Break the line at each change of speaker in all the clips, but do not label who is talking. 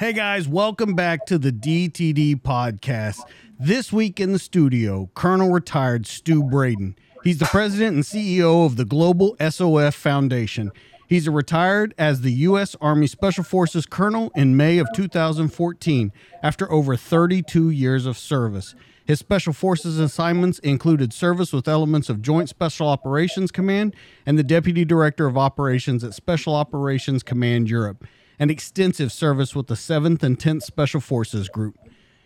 Hey guys, welcome back to the DTD podcast. This week in the studio, Colonel retired Stu Bradin. He's the president and CEO of the Global SOF Foundation. He's retired as the U.S. Army Special Forces Colonel in May of 2014 after over 32 years of service. His Special Forces assignments included service with elements of Joint Special Operations Command and the Deputy Director of Operations at Special Operations Command Europe and extensive service with the 7th and 10th Special Forces Group.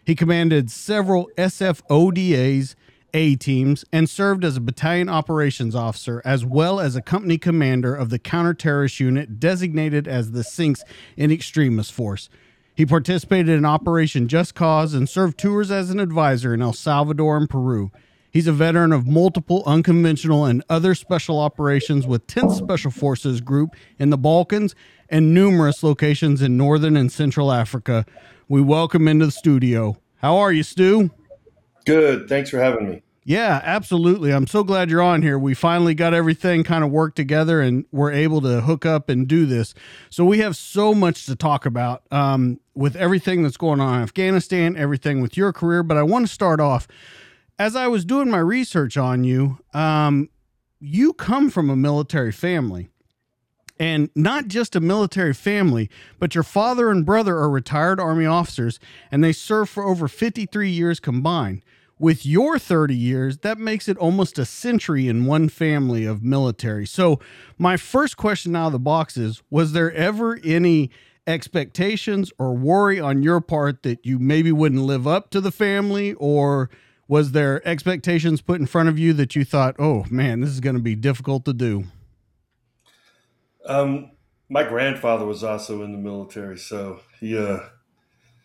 He commanded several SFODAs, A teams, and served as a battalion operations officer as well as a company commander of the counter-terrorist unit designated as the CINCs in Extremis Force. He participated in Operation Just Cause and served tours as an advisor in El Salvador and Peru. He's a veteran of multiple unconventional and other special operations with 10th Special Forces Group in the Balkans and numerous locations in Northern and Central Africa. We welcome into the studio. How are you, Stu?
Good. Thanks for having me.
Yeah, absolutely. I'm so glad you're on here. We finally got everything kind of worked together and we're able to hook up and do this. So we have so much to talk about um, with everything that's going on in Afghanistan, everything with your career. But I want to start off as I was doing my research on you, um, you come from a military family. And not just a military family, but your father and brother are retired Army officers and they served for over 53 years combined. With your 30 years, that makes it almost a century in one family of military. So, my first question out of the box is Was there ever any expectations or worry on your part that you maybe wouldn't live up to the family or was there expectations put in front of you that you thought, oh man, this is going to be difficult to do?
Um, my grandfather was also in the military, so he uh,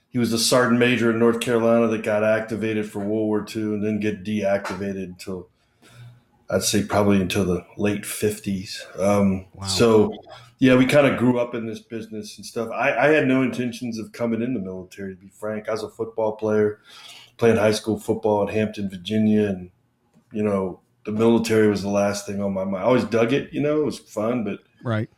he was a sergeant major in North Carolina that got activated for World War II and then get deactivated until I'd say probably until the late fifties. Um, wow. So yeah, we kind of grew up in this business and stuff. I, I had no intentions of coming in the military, to be frank. I was a football player playing high school football at Hampton, Virginia, and you know the military was the last thing on my mind. I always dug it, you know, it was fun, but
right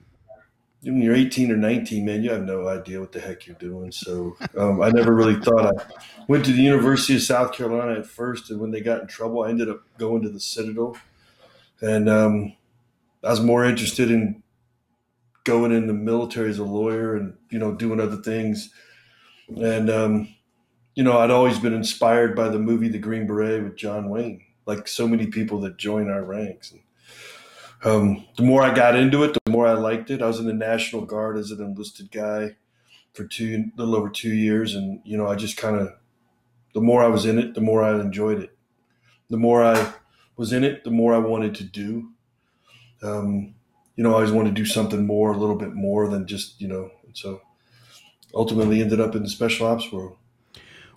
when you're 18 or 19, man, you have no idea what the heck you're doing. So um, I never really thought. I went to the University of South Carolina at first, and when they got in trouble, I ended up going to the Citadel, and um, I was more interested in going in the military as a lawyer and you know doing other things, and um, you know, I'd always been inspired by the movie The Green Beret with John Wayne, like so many people that join our ranks. And, um, the more I got into it, the more I liked it. I was in the National Guard as an enlisted guy for two, little over two years, and you know, I just kind of, the more I was in it, the more I enjoyed it. The more I was in it, the more I wanted to do. Um, you know, I always wanted to do something more, a little bit more than just, you know, and so ultimately ended up in the special ops world.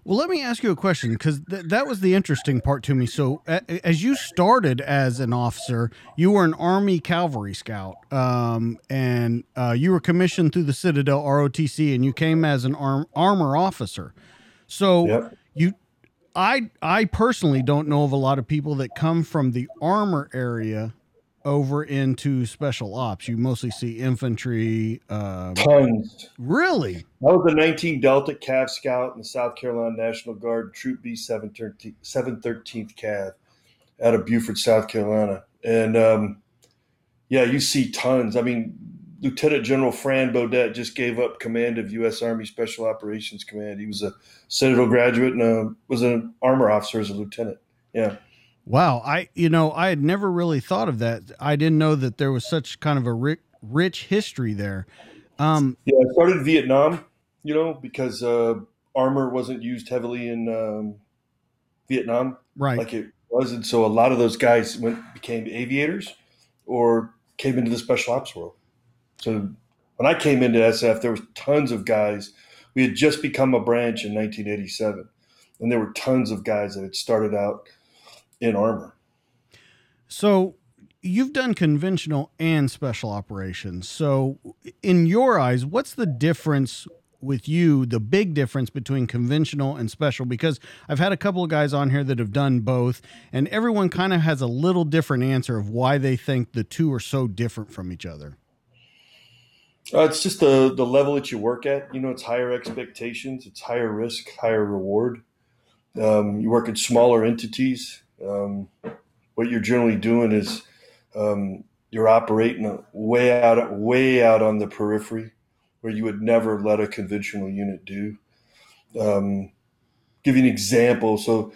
Well, let me ask you a question because th- that was the interesting part to me. So, a- as you started as an officer, you were an Army Cavalry Scout, um, and uh, you were commissioned through the Citadel ROTC, and you came as an arm- armor officer. So, yep. you, I, I personally don't know of a lot of people that come from the armor area over into special ops. You mostly see infantry.
Um, Tons.
Really?
I was a 19 Delta Cav Scout in the South Carolina National Guard, Troop B 713th, 713th Cav out of Beaufort, South Carolina. And um, yeah, you see tons. I mean, Lieutenant General Fran Beaudette just gave up command of U.S. Army Special Operations Command. He was a Citadel graduate and uh, was an armor officer as a lieutenant. Yeah.
Wow, I you know I had never really thought of that. I didn't know that there was such kind of a rich, rich history there. Um,
yeah, I started in Vietnam, you know, because uh, armor wasn't used heavily in um, Vietnam,
right?
Like it was, and so a lot of those guys went became aviators or came into the special ops world. So When I came into SF, there was tons of guys. We had just become a branch in 1987, and there were tons of guys that had started out in armor.
So you've done conventional and special operations. So in your eyes, what's the difference with you the big difference between conventional and special because I've had a couple of guys on here that have done both and everyone kind of has a little different answer of why they think the two are so different from each other.
Uh, it's just the the level that you work at. You know, it's higher expectations, it's higher risk, higher reward. Um, you work in smaller entities. Um, what you're generally doing is um, you're operating way out way out on the periphery where you would never let a conventional unit do. Um, give you an example. So,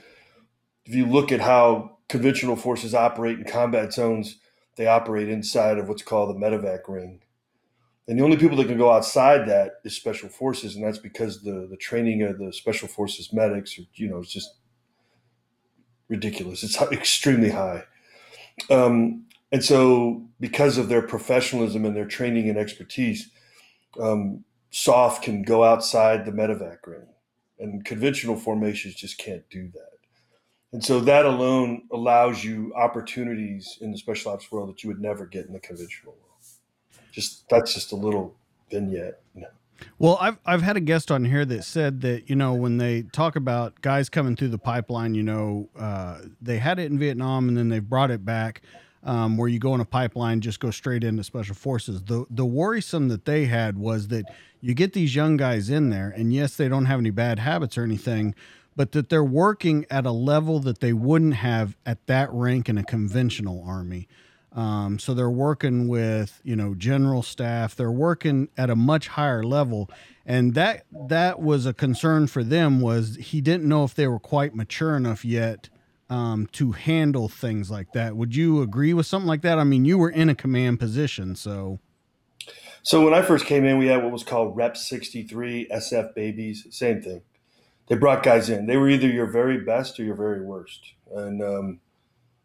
if you look at how conventional forces operate in combat zones, they operate inside of what's called the medevac ring. And the only people that can go outside that is special forces, and that's because the the training of the special forces medics, are, you know, it's just ridiculous. It's extremely high. Um, and so, because of their professionalism and their training and expertise, um, SOF can go outside the medevac ring, and conventional formations just can't do that. And so that alone allows you opportunities in the special ops world that you would never get in the conventional world. Just that's just a little vignette. You know.
Well, I've I've had a guest on here that said that you know when they talk about guys coming through the pipeline, you know, uh, they had it in Vietnam and then they brought it back um, where you go in a pipeline, just go straight into special forces. The the worrisome that they had was that you get these young guys in there, and yes, they don't have any bad habits or anything, but that they're working at a level that they wouldn't have at that rank in a conventional army. Um, so they're working with you know general staff. They're working at a much higher level, and that that was a concern for them. Was he didn't know if they were quite mature enough yet um, to handle things like that. Would you agree with something like that? I mean, you were in a command position, so.
So when I first came in, we had what was called Rep 63 SF babies. Same thing. They brought guys in. They were either your very best or your very worst, and um,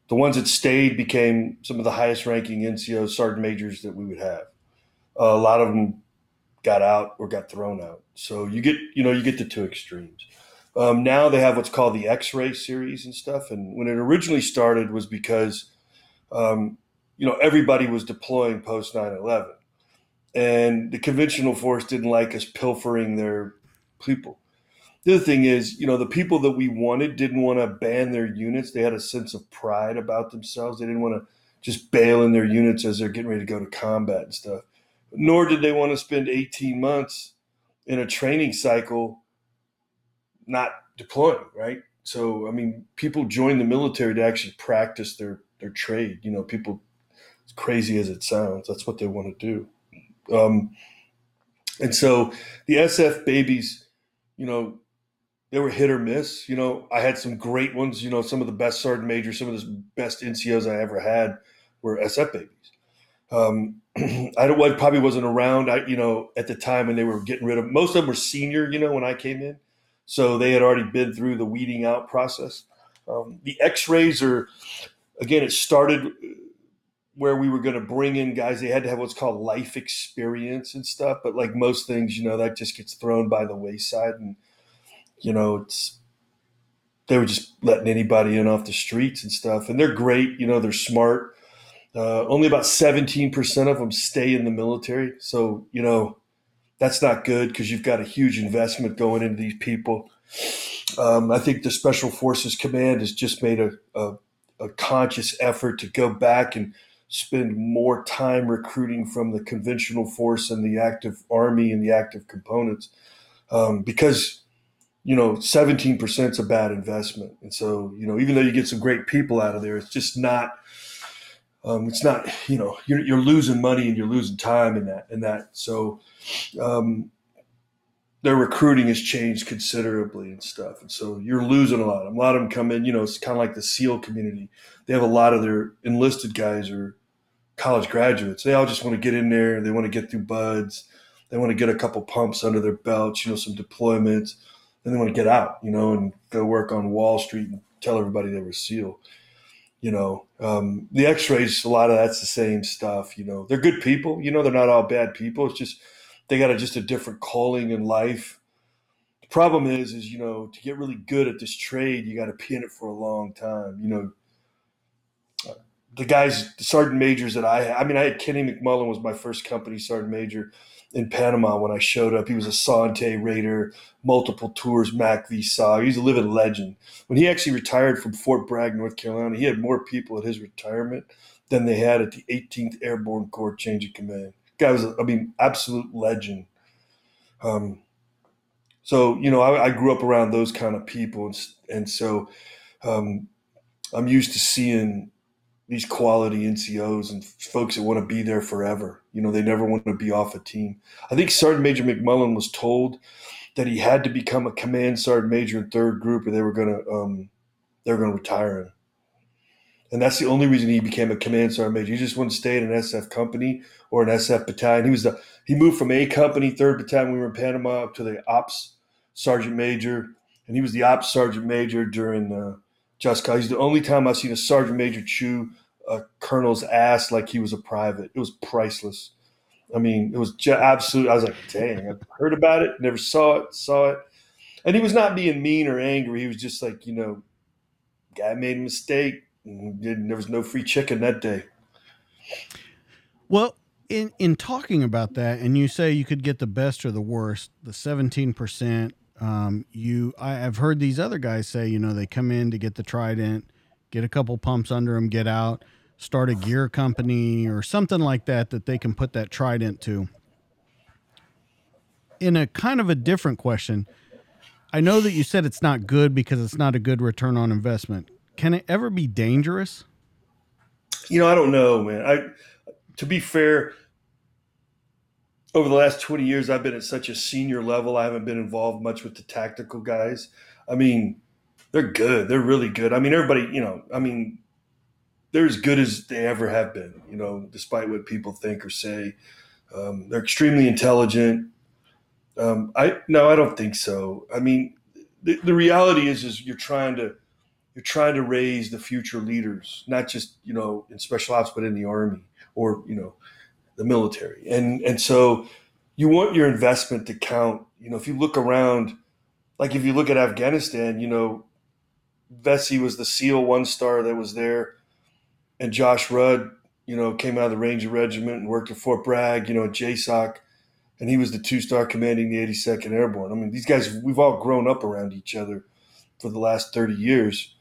the ones that stayed became some of the highest ranking NCO sergeant majors that we would have. Uh, a lot of them got out or got thrown out. So you get you know you get the two extremes. Um, now they have what's called the X-ray series and stuff. And when it originally started was because, um, you know, everybody was deploying post 9/11, and the conventional force didn't like us pilfering their people. The other thing is, you know, the people that we wanted didn't want to ban their units. They had a sense of pride about themselves. They didn't want to just bail in their units as they're getting ready to go to combat and stuff. Nor did they want to spend 18 months in a training cycle not deploying, right? So, I mean, people join the military to actually practice their their trade. You know, people, as crazy as it sounds, that's what they want to do. Um, and so, the SF babies, you know, they were hit or miss. You know, I had some great ones. You know, some of the best sergeant majors, some of the best NCOs I ever had were SF babies. Um, I don't, I probably wasn't around. I, you know, at the time when they were getting rid of most of them were senior. You know, when I came in, so they had already been through the weeding out process. Um, the X-rays are, again, it started where we were going to bring in guys. They had to have what's called life experience and stuff. But like most things, you know, that just gets thrown by the wayside, and you know, it's they were just letting anybody in off the streets and stuff. And they're great. You know, they're smart. Uh, only about 17% of them stay in the military. So, you know, that's not good because you've got a huge investment going into these people. Um, I think the Special Forces Command has just made a, a, a, conscious effort to go back and spend more time recruiting from the conventional force and the active army and the active components um, because you know 17% is a bad investment and so you know even though you get some great people out of there it's just not um, it's not you know you're, you're losing money and you're losing time in that in that so um, their recruiting has changed considerably and stuff. And so you're losing a lot. A lot of them come in, you know, it's kind of like the SEAL community. They have a lot of their enlisted guys or college graduates. They all just want to get in there. They want to get through BUD/S. They want to get a couple pumps under their belts, you know, some deployments. And then they want to get out, you know, and go work on Wall Street and tell everybody they were SEAL. you know, um, the X-rays, a lot of that's the same stuff. You know, they're good people. You know, they're not all bad people. It's just they got a, just a different calling in life. The problem is, is you know, to get really good at this trade, you got to be in it for a long time. You know, the guys, the sergeant majors that I, I mean, I had Kenny McMullen was my first company sergeant major in Panama when I showed up. He was a Son Tay Raider, multiple tours, MACV SOG. He's a living legend. When he actually retired from Fort Bragg, North Carolina, he had more people at his retirement than they had at the 18th Airborne Corps change of command. Guy was, I mean, absolute legend. Um, so you know, I, I, grew up around those kind of people, and, and so um, I'm used to seeing these quality NCOs and folks that want to be there forever. You know, they never want to be off a team. I think Sergeant Major McMullen was told that he had to become a command sergeant major in third group, or they were to um, they were to retire him. And that's the only reason he became a command sergeant major. He just wouldn't stay in an SF company or an SF battalion. He was the he moved from A company, third battalion. We were in Panama up to the ops sergeant major, and he was the ops sergeant major during uh, Just Cause. He's the only time I've seen a sergeant major chew a colonel's ass like he was a private. It was priceless. I mean, it was just absolute. I was like, dang, I heard about it, never saw it, saw it. And he was not being mean or angry. He was just like, you know, guy made a mistake. there was no free chicken that day.
Well, in in talking about that, and you say you could get the best or the worst, the seventeen percent. Um, you, I, have heard these other guys say, you know, they come in to get the trident, get a couple pumps under them, get out, start a gear company or something like that that they can put that trident to. In a kind of a different question, I know that you said it's not good because it's not a good return on investment. Can it ever be dangerous?
You know, I don't know, man. I to be fair, over the last 20 years I've been at such a senior level, I haven't been involved much with the tactical guys. I mean, they're good. They're really good. I mean, everybody, you know, I mean, they're as good as they ever have been, you know, despite what people think or say. Um, they're extremely intelligent. Um, I no, I don't think so. I mean, the, the reality is, is you're trying to you're trying to raise the future leaders, not just you know in special ops, but in the army or you know the military, and and so you want your investment to count. You know, if you look around, like if you look at Afghanistan, you know, Vasely was the SEAL one star that was there and Josh Rudd, you know, came out of the Ranger Regiment and worked at Fort Bragg, you know, at JSOC, and he was the two star commanding the 82nd Airborne. I mean, these guys, we've all grown up around each other for the last 30 years.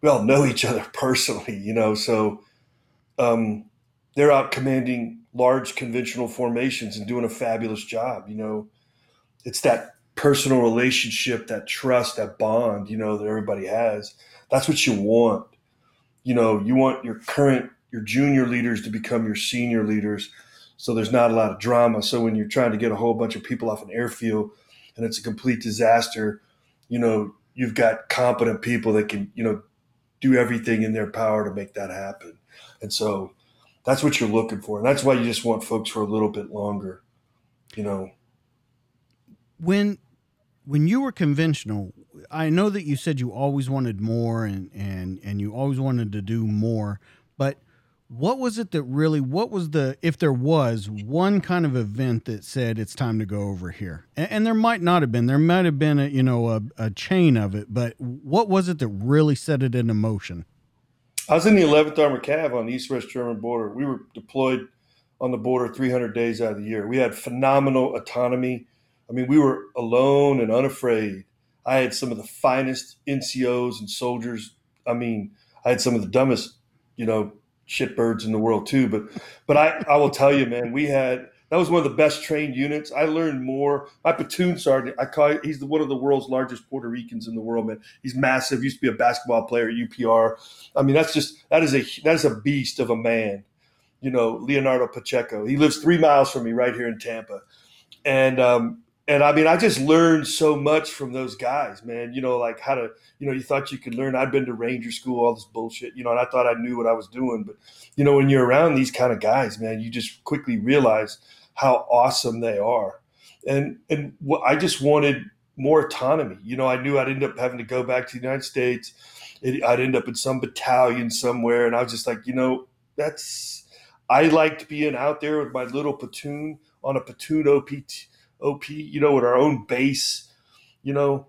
We all know each other personally, you know, so um, they're out commanding large conventional formations and doing a fabulous job. You know, it's that personal relationship, that trust, that bond, you know, that everybody has. That's what you want you know, you want your current, your junior leaders to become your senior leaders. So there's not a lot of drama. So when you're trying to get a whole bunch of people off an airfield and it's a complete disaster, you know, you've got competent people that can, you know, do everything in their power to make that happen. And so that's what you're looking for. And that's why you just want folks for a little bit longer, you know.
When when you were conventional, I know that you said you always wanted more and and and you always wanted to do more, but what was it that really what was the if there was one kind of event that said it's time to go over here and, and there might not have been there might have been a you know a, a, chain of it but what was it that really set it into motion?
I was in the 11th armored cav on the east-west german border. We were deployed on the border 300 days out of the year. We had phenomenal autonomy I mean, we were alone and unafraid. I had some of the finest NCOs and soldiers. I mean, I had some of the dumbest, you know, shitbirds in the world too. But, but I, I will tell you, man, we had that was one of the best trained units. I learned more. My platoon sergeant, I call he's the, one of the world's largest Puerto Ricans in the world, man. He's massive. Used to be a basketball player at UPR. I mean, that's just that is a that is a beast of a man. You know, Leonardo Pacheco. He lives three miles from me, right here in Tampa, and um, and I mean, I just learned so much from those guys, man. You know, like how to, you know, you thought you could learn. I'd been to Ranger school, all this bullshit, you know, and I thought I knew what I was doing. But, you know, when you're around these kind of guys, man, you just quickly realize how awesome they are. And, and what I just wanted more autonomy. You know, I knew I'd end up having to go back to the United States. It, I'd end up in some battalion somewhere, and I was just like, you know, that's I liked being out there with my little platoon on a platoon OP, OP, you know, with our own base. You know,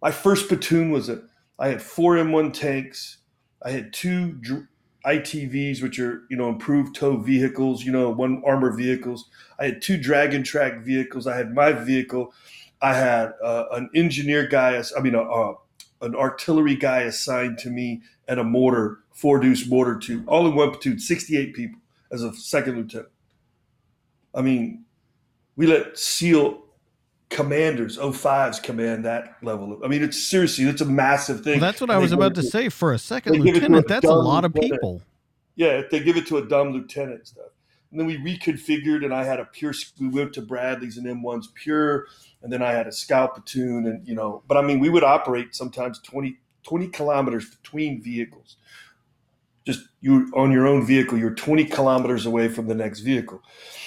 my first platoon was a I had four M1 tanks. I had two ITVs, which are you know improved tow vehicles, you know one armor vehicles. I had two Dragon Track vehicles. I had my vehicle. I had uh, an engineer guy. I mean, a, a, an artillery guy assigned to me, and a mortar, four deuce mortar too, all in one platoon, sixty eight people as a second lieutenant. I mean, we let SEAL commanders, 05s command that level. Of, I mean, it's seriously, it's a massive thing.
Well, that's what I was about to, say. For a second lieutenant, a that's a lot of people.
Yeah, if they give it to a dumb lieutenant and stuff. And then we reconfigured, and I had a pure. We went to Bradley's and M1's pure, and then I had a scout platoon, and you know. But I mean, we would operate sometimes 20, 20 kilometers between vehicles. Just you on your own vehicle, you're 20 kilometers away from the next vehicle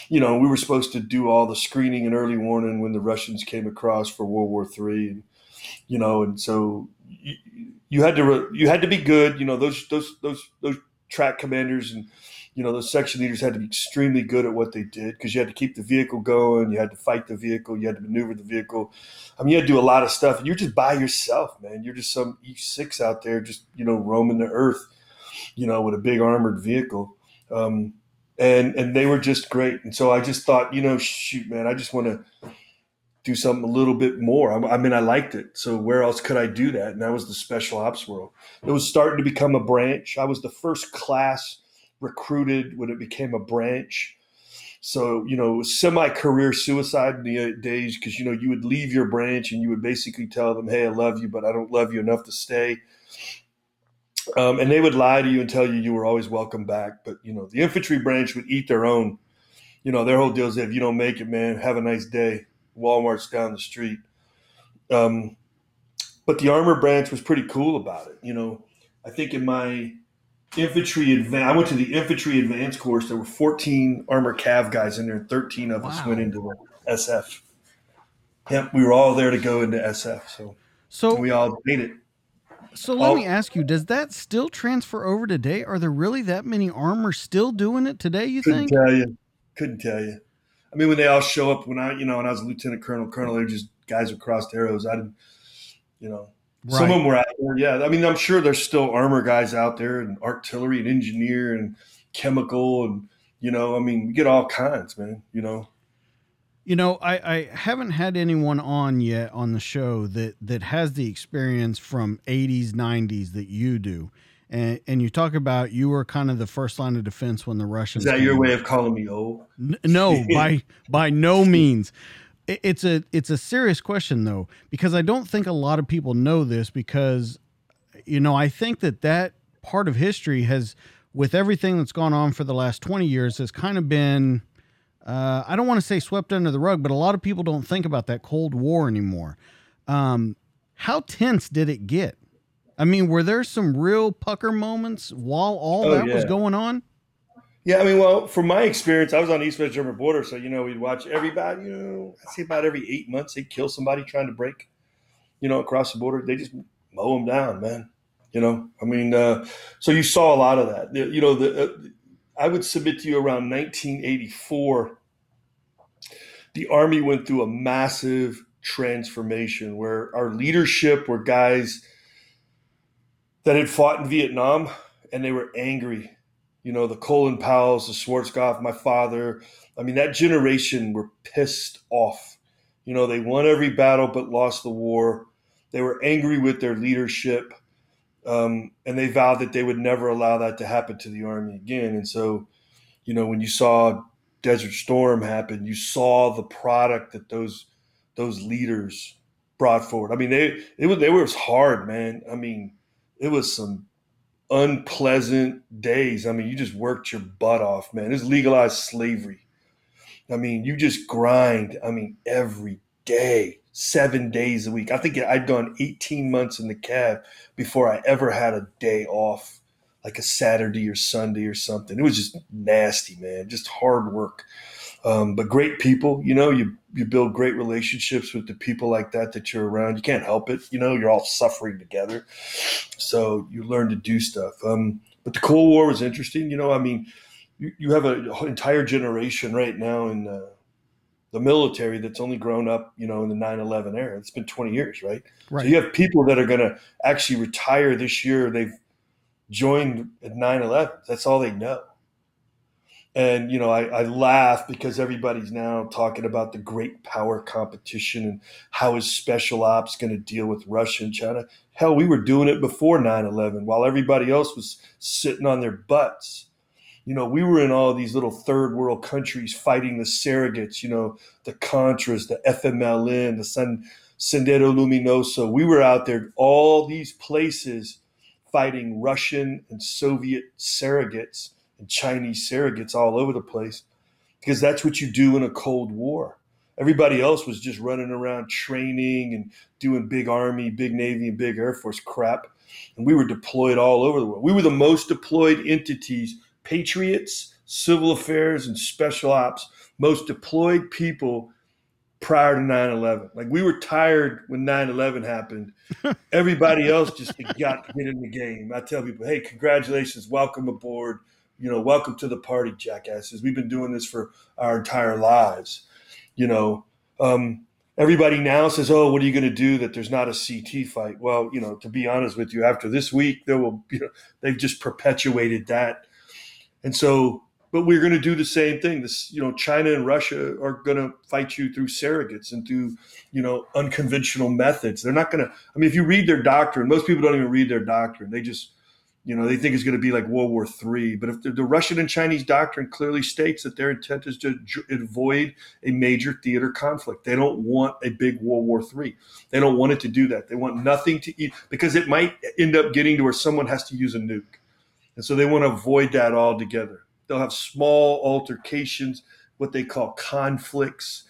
you know, we were supposed to do all the screening and early warning when the Russians came across for World War Three, you know, and so you, you had to you had to be good. You know, those those those those track commanders and you know those section leaders had to be extremely good at what they did because you had to keep the vehicle going, you had to fight the vehicle, you had to maneuver the vehicle. I mean, you had to do a lot of stuff, and you're just by yourself, man. You're just some E six out there, just you know, roaming the earth, you know, with a big armored vehicle. Um, and and they were just great. And so I just thought, you know, shoot, man, I just want to do something a little bit more. I, I, mean, I liked it. So where else could I do that? And that was the special ops world. It was starting to become a branch. I was the first class recruited when it became a branch. So you know, semi-career suicide in the uh, days because you know you would leave your branch and you would basically tell them, "Hey, I love you, but I don't love you enough to stay." Um, and they would lie to you and tell you you were always welcome back. But you know, the infantry branch would eat their own. You know, their whole deal is if you don't make it, man, have a nice day. Walmart's down the street. Um, but the armor branch was pretty cool about it. You know, I think in my infantry advance, I went to the infantry advance course. There were 14 armor cav guys in there. 13 of wow. us went into the SF. Yep, we were all there to go into SF. So, so we all made it.
So let oh. me ask you: Does that still transfer over today? Are there really that many armors still doing it today? You
Couldn't
think?
Tell you. Couldn't tell you. I mean, when they all show up, when I, you know, when I was a lieutenant colonel, colonel, they're just guys with crossed arrows. I didn't, you know, right. some of them were out there. Yeah, I mean, I'm sure there's still armor guys out there, and artillery, and engineer, and chemical, and you know, I mean, we get all kinds, man. You know.
You know, I, I haven't had anyone on yet on the show that that has the experience from 80s, 90s that you do. And, and you talk about you were kind of the first line of defense when the Russians.
Is that your way of calling me old?
no, by by no means. It's a it's a serious question though because I don't think a lot of people know this because you know I think that that part of history has with everything that's gone on for the last 20 years has kind of been uh, I don't want to say swept under the rug, but a lot of people don't think about that Cold War anymore. Um, how tense did it get? I mean, were there some real pucker moments while all oh, that yeah. was going on?
Yeah, I mean, well, from my experience, I was on the East West German border, so you know we'd watch everybody. You know, I'd see about every eight months they'd kill somebody trying to break, you know, across the border. They just mow them down, man. You know, I mean, uh, so you saw a lot of that. You know, the, uh, I would submit to you around 1984, the Army went through a massive transformation where our leadership were guys that had fought in Vietnam and they were angry. You know, the Colin Powells, the Schwarzkopf, my father. I mean, that generation were pissed off. You know, they won every battle but lost the war. They were angry with their leadership. Um, and they vowed that they would never allow that to happen to the army again. And so, you know, when you saw Desert Storm happen, you saw the product that those those leaders brought forward. I mean, they it was they were hard, man. I mean, it was some unpleasant days. I mean, you just worked your butt off, man. It's legalized slavery. I mean, you just grind. I mean, every day seven days a week. I think I'd gone 18 months in the cav before I ever had a day off, like a Saturday or Sunday or something. It was just nasty, man, just hard work. Um, but great people, you know, you you build great relationships with the people like that that you're around. You can't help it, you know. You're all suffering together, so you learn to do stuff. Um, but the Cold War was interesting, you know. I mean, you, you have an entire generation right now in uh, the military that's only grown up, you know, in the 9/11 era. It's been 20 years, right? right. So you have people that are going to actually retire this year. They've joined at 9/11. That's all they know. And you know, I, I laugh because everybody's now talking about the great power competition and how is special ops going to deal with Russia and China. Hell, we were doing it before 9/11 while everybody else was sitting on their butts you know, we were in all these little third world countries fighting the surrogates, you know, the Contras, the FMLN, the San, Sendero Luminoso. We were out there, all these places fighting Russian and Soviet surrogates and Chinese surrogates all over the place because that's what you do in a Cold War. Everybody else was just running around training and doing big Army, big Navy, and big Air Force crap. And we were deployed all over the world. We were the most deployed entities patriots, civil affairs, and special ops, most deployed people prior to 9-11 like we were tired when 9-11 happened. Everybody else just got to get in the game. I tell people hey congratulations. Welcome aboard. You know welcome to the party jackasses. We've been doing this for our entire lives. You know um, everybody now says oh what are you going to do that there's not a ct fight? Well you know to be honest with you after this week there will you know they've just perpetuated that and so, but we're going to do the same thing. This, you know, China and Russia are going to fight you through surrogates and through, you know, unconventional methods. They're not going to. I mean, if you read their doctrine, most people don't even read their doctrine. They just, you know, they think it's going to be like World War III. But if the, the Russian and Chinese doctrine clearly states that their intent is to avoid a major theater conflict, they don't want a big World War III. They don't want it to do that. They want nothing to eat because it might end up getting to where someone has to use a nuke. And so they want to avoid that altogether. They'll have small altercations, what they call conflicts,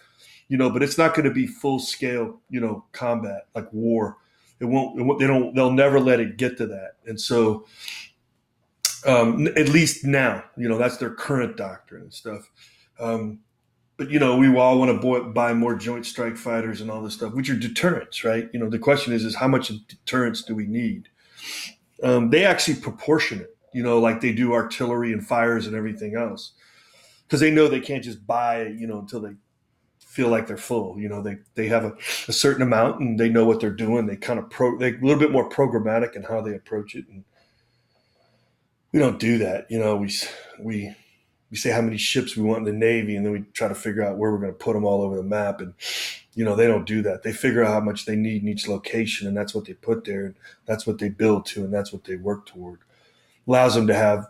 you know, but it's not going to be full scale, you know, combat like war. It won't, it won't, they don't, they'll never let it get to that. And so, um, at least now, you know, that's their current doctrine and stuff. Um, but you know, we all want to buy more Joint Strike Fighters and all this stuff, which are deterrents, right? You know, the question is, is how much deterrence do we need? Um, they actually proportion it you know, like they do artillery and fires and everything else. Because they know they can't just buy, you know, until they feel like they're full. You know, they they have a, a certain amount and they know what they're doing. They kind of pro they a little bit more programmatic in how they approach it. And we don't do that. You know, we we we say how many ships we want in the Navy, and then we try to figure out where we're going to put them all over the map. And you know, they don't do that. They figure out how much they need in each location, and that's what they put there, and that's what they build to, and that's what they work toward allows them to have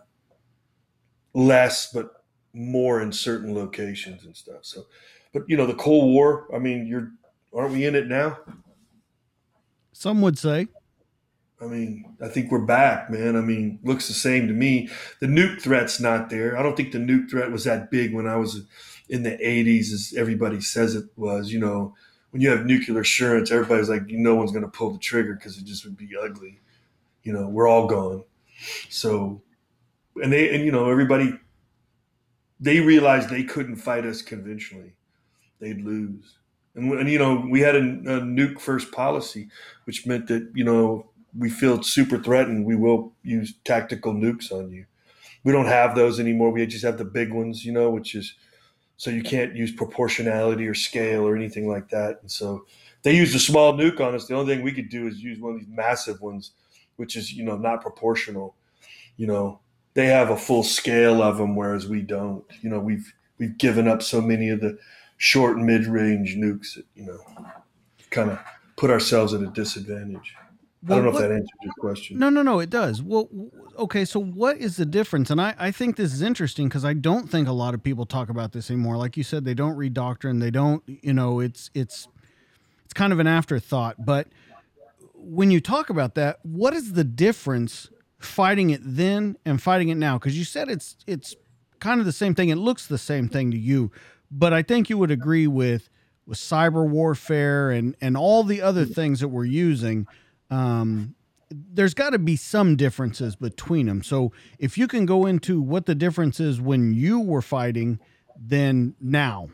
less but more in certain locations and stuff. So, but you know, the Cold War. I mean, you're aren't we in it now?
Some would say.
I mean, I think we're back, man. I mean, looks the same to me. The nuke threat's not there. I don't think the nuke threat was that big when I was in the 80s, as everybody says it was. You know, when you have nuclear assurance, everybody's like, no one's going to pull the trigger because it just would be ugly. You know, we're all gone. So, and they, and you know, everybody, they realized they couldn't fight us conventionally. They'd lose. And, and you know, we had a, a nuke first policy, which meant that, you know, we feel super threatened. We will use tactical nukes on you. We don't have those anymore. We just have the big ones, you know, which is so you can't use proportionality or scale or anything like that. And so they used a small nuke on us. The only thing we could do is use one of these massive ones which is you know not proportional. You know, they have a full scale of them, whereas we don't. You know, we've we've given up so many of the short and mid range nukes that you know kind of put ourselves at a disadvantage. Well, I don't know what, if that answers your question.
No, no, no, it does. Well, okay, so what is the difference? And I, I think this is interesting because I don't think a lot of people talk about this anymore. Like you said, they don't read doctrine. They don't, you know, it's it's it's kind of an afterthought. But when you talk about that, what is the difference fighting it then and fighting it now? Because you said it's it's kind of the same thing. It looks the same thing to you, but I think you would agree with with cyber warfare and and all the other things that we're using. Um, there's got to be some differences between them. So if you can go into what the difference is when you were fighting then now?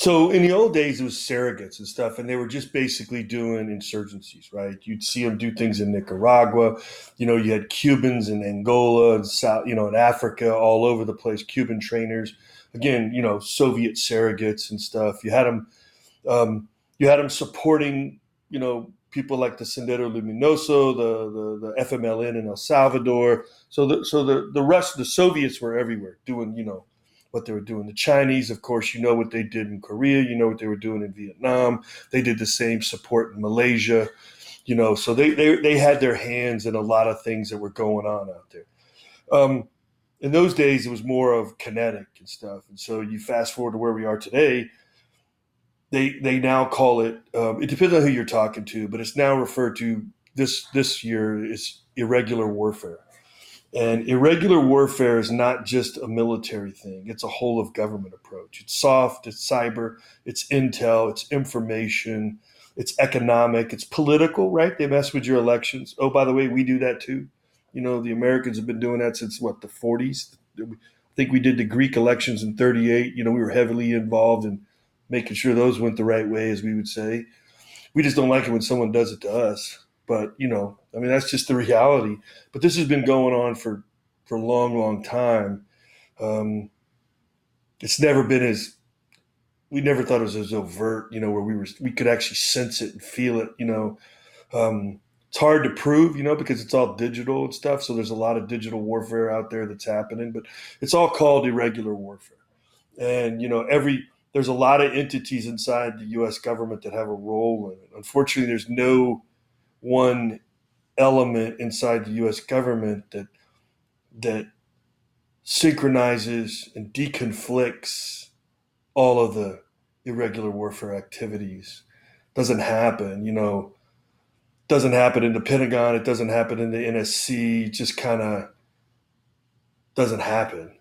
So in the old days, it was surrogates and stuff, and they were just basically doing insurgencies, right? You'd see them do things in Nicaragua. You know, you had Cubans in Angola and South, you know, in Africa, all over the place. Cuban trainers, again, you know, Soviet surrogates and stuff. You had them, um, you had them supporting, you know, people like the Sendero Luminoso, the, the the FMLN in El Salvador. So the so the the rest, the Soviets were everywhere doing, you know what they were doing. The Chinese, of course, you know what they did in Korea, you know what they were doing in Vietnam. They did the same support in Malaysia, you know, so they, they, they had their hands in a lot of things that were going on out there. Um, in those days, it was more of kinetic and stuff. And so you fast forward to where we are today, they, they now call it, um, it depends on who you're talking to, but it's now referred to this, this year is irregular warfare. And irregular warfare is not just a military thing, it's a whole of government approach. It's soft, it's cyber, it's intel, it's information, it's economic, it's political, right? They mess with your elections. Oh, by the way, we do that too. You know, the Americans have been doing that since what, the 40s? I think we did the Greek elections in 38. You know, we were heavily involved in making sure those went the right way, as we would say. We just don't like it when someone does it to us. But you know, I mean, that's just the reality. But this has been going on for for a long, long time. Um, it's never been as we never thought it was as overt, you know, where we were we could actually sense it and feel it, you know. Um, it's hard to prove, you know, because it's all digital and stuff. So there's a lot of digital warfare out there that's happening, but it's all called irregular warfare. And you know, every there's a lot of entities inside the U.S. government that have a role in it. Unfortunately, there's no one element inside the U.S. government that that synchronizes and deconflicts all of the irregular warfare activities. Doesn't happen, you know. Doesn't happen in the Pentagon. It doesn't happen in the NSC. Just kind of doesn't happen.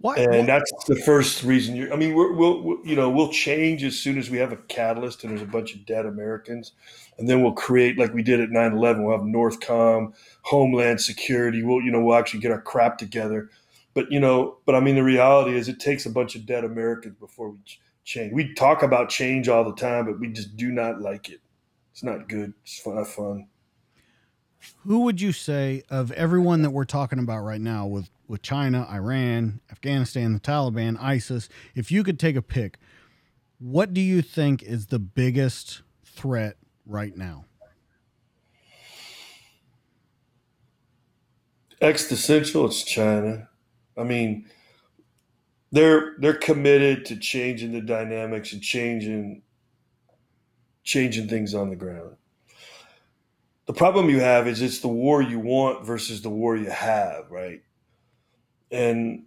Why, and that's the first reason you I mean, we will we'll, you know, we'll change as soon as we have a catalyst and there's a bunch of dead Americans. And then we'll create, like we did at 9 11, we'll have Northcom, Homeland Security. We'll, you know, we'll actually get our crap together. But, you know, but I mean, the reality is it takes a bunch of dead Americans before we change. We talk about change all the time, but we just do not like it. It's not good. It's not fun.
Who would you say of everyone that we're talking about right now with with China, Iran, Afghanistan, the Taliban, ISIS, if you could take a pick, what do you think is the biggest threat right now?
Existential, it's China. I mean, they're they're committed to changing the dynamics and changing changing things on the ground. The problem you have is it's the war you want versus the war you have, right? And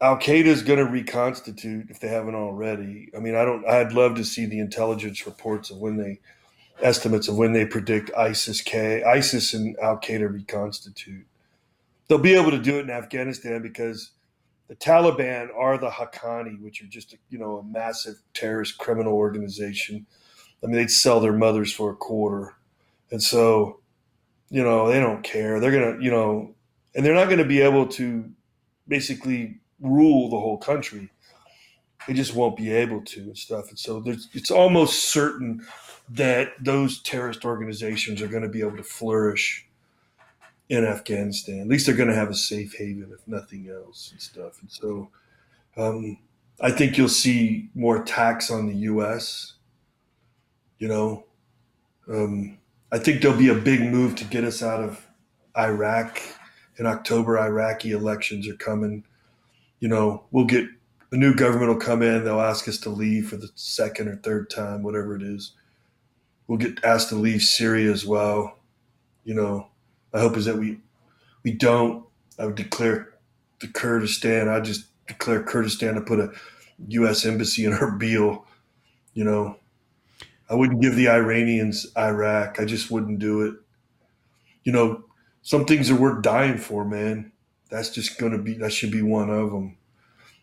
Al Qaeda is going to reconstitute if they haven't already. I mean, I don't. I'd love to see the intelligence reports of when they estimates of when they predict ISIS K, ISIS and Al Qaeda reconstitute. They'll be able to do it in Afghanistan because the Taliban are the Haqqani, which are just you know a massive terrorist criminal organization. I mean, they'd sell their mothers for a quarter, and so you know they don't care. They're gonna you know, and they're not going to be able to basically rule the whole country. They just won't be able to and stuff. And so it's almost certain that those terrorist organizations are going to be able to flourish in Afghanistan. At least they're going to have a safe haven, if nothing else, and stuff. And so um, I think you'll see more attacks on the U.S. You know, um, I think there'll be a big move to get us out of Iraq in October, Iraqi elections are coming. You know, we'll get a new government will come in. They'll ask us to leave for the second or third time, whatever it is. We'll get asked to leave Syria as well. You know, I hope is that we we don't. I would declare the Kurdistan. I just declare Kurdistan to put a U.S. embassy in Erbil. You know, I wouldn't give the Iranians Iraq. I just wouldn't do it. You know, some things are worth dying for, man. That's just going to be, that should be one of them.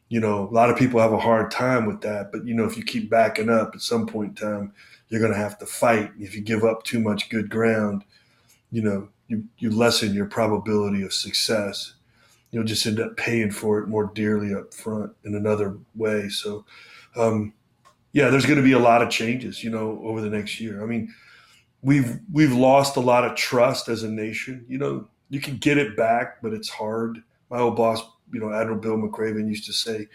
You know, a lot of people have a hard time with that, but you know, if you keep backing up at some point in time, you're going to have to fight. If you give up too much good ground, you know, you, you lessen your probability of success. You'll just end up paying for it more dearly up front in another way. So, um, yeah, there's going to be a lot of changes, you know, over the next year. I mean, we've we've lost a lot of trust as a nation. You know, you can get it back, but it's hard. My old boss, you know, Admiral Bill McRaven used to say,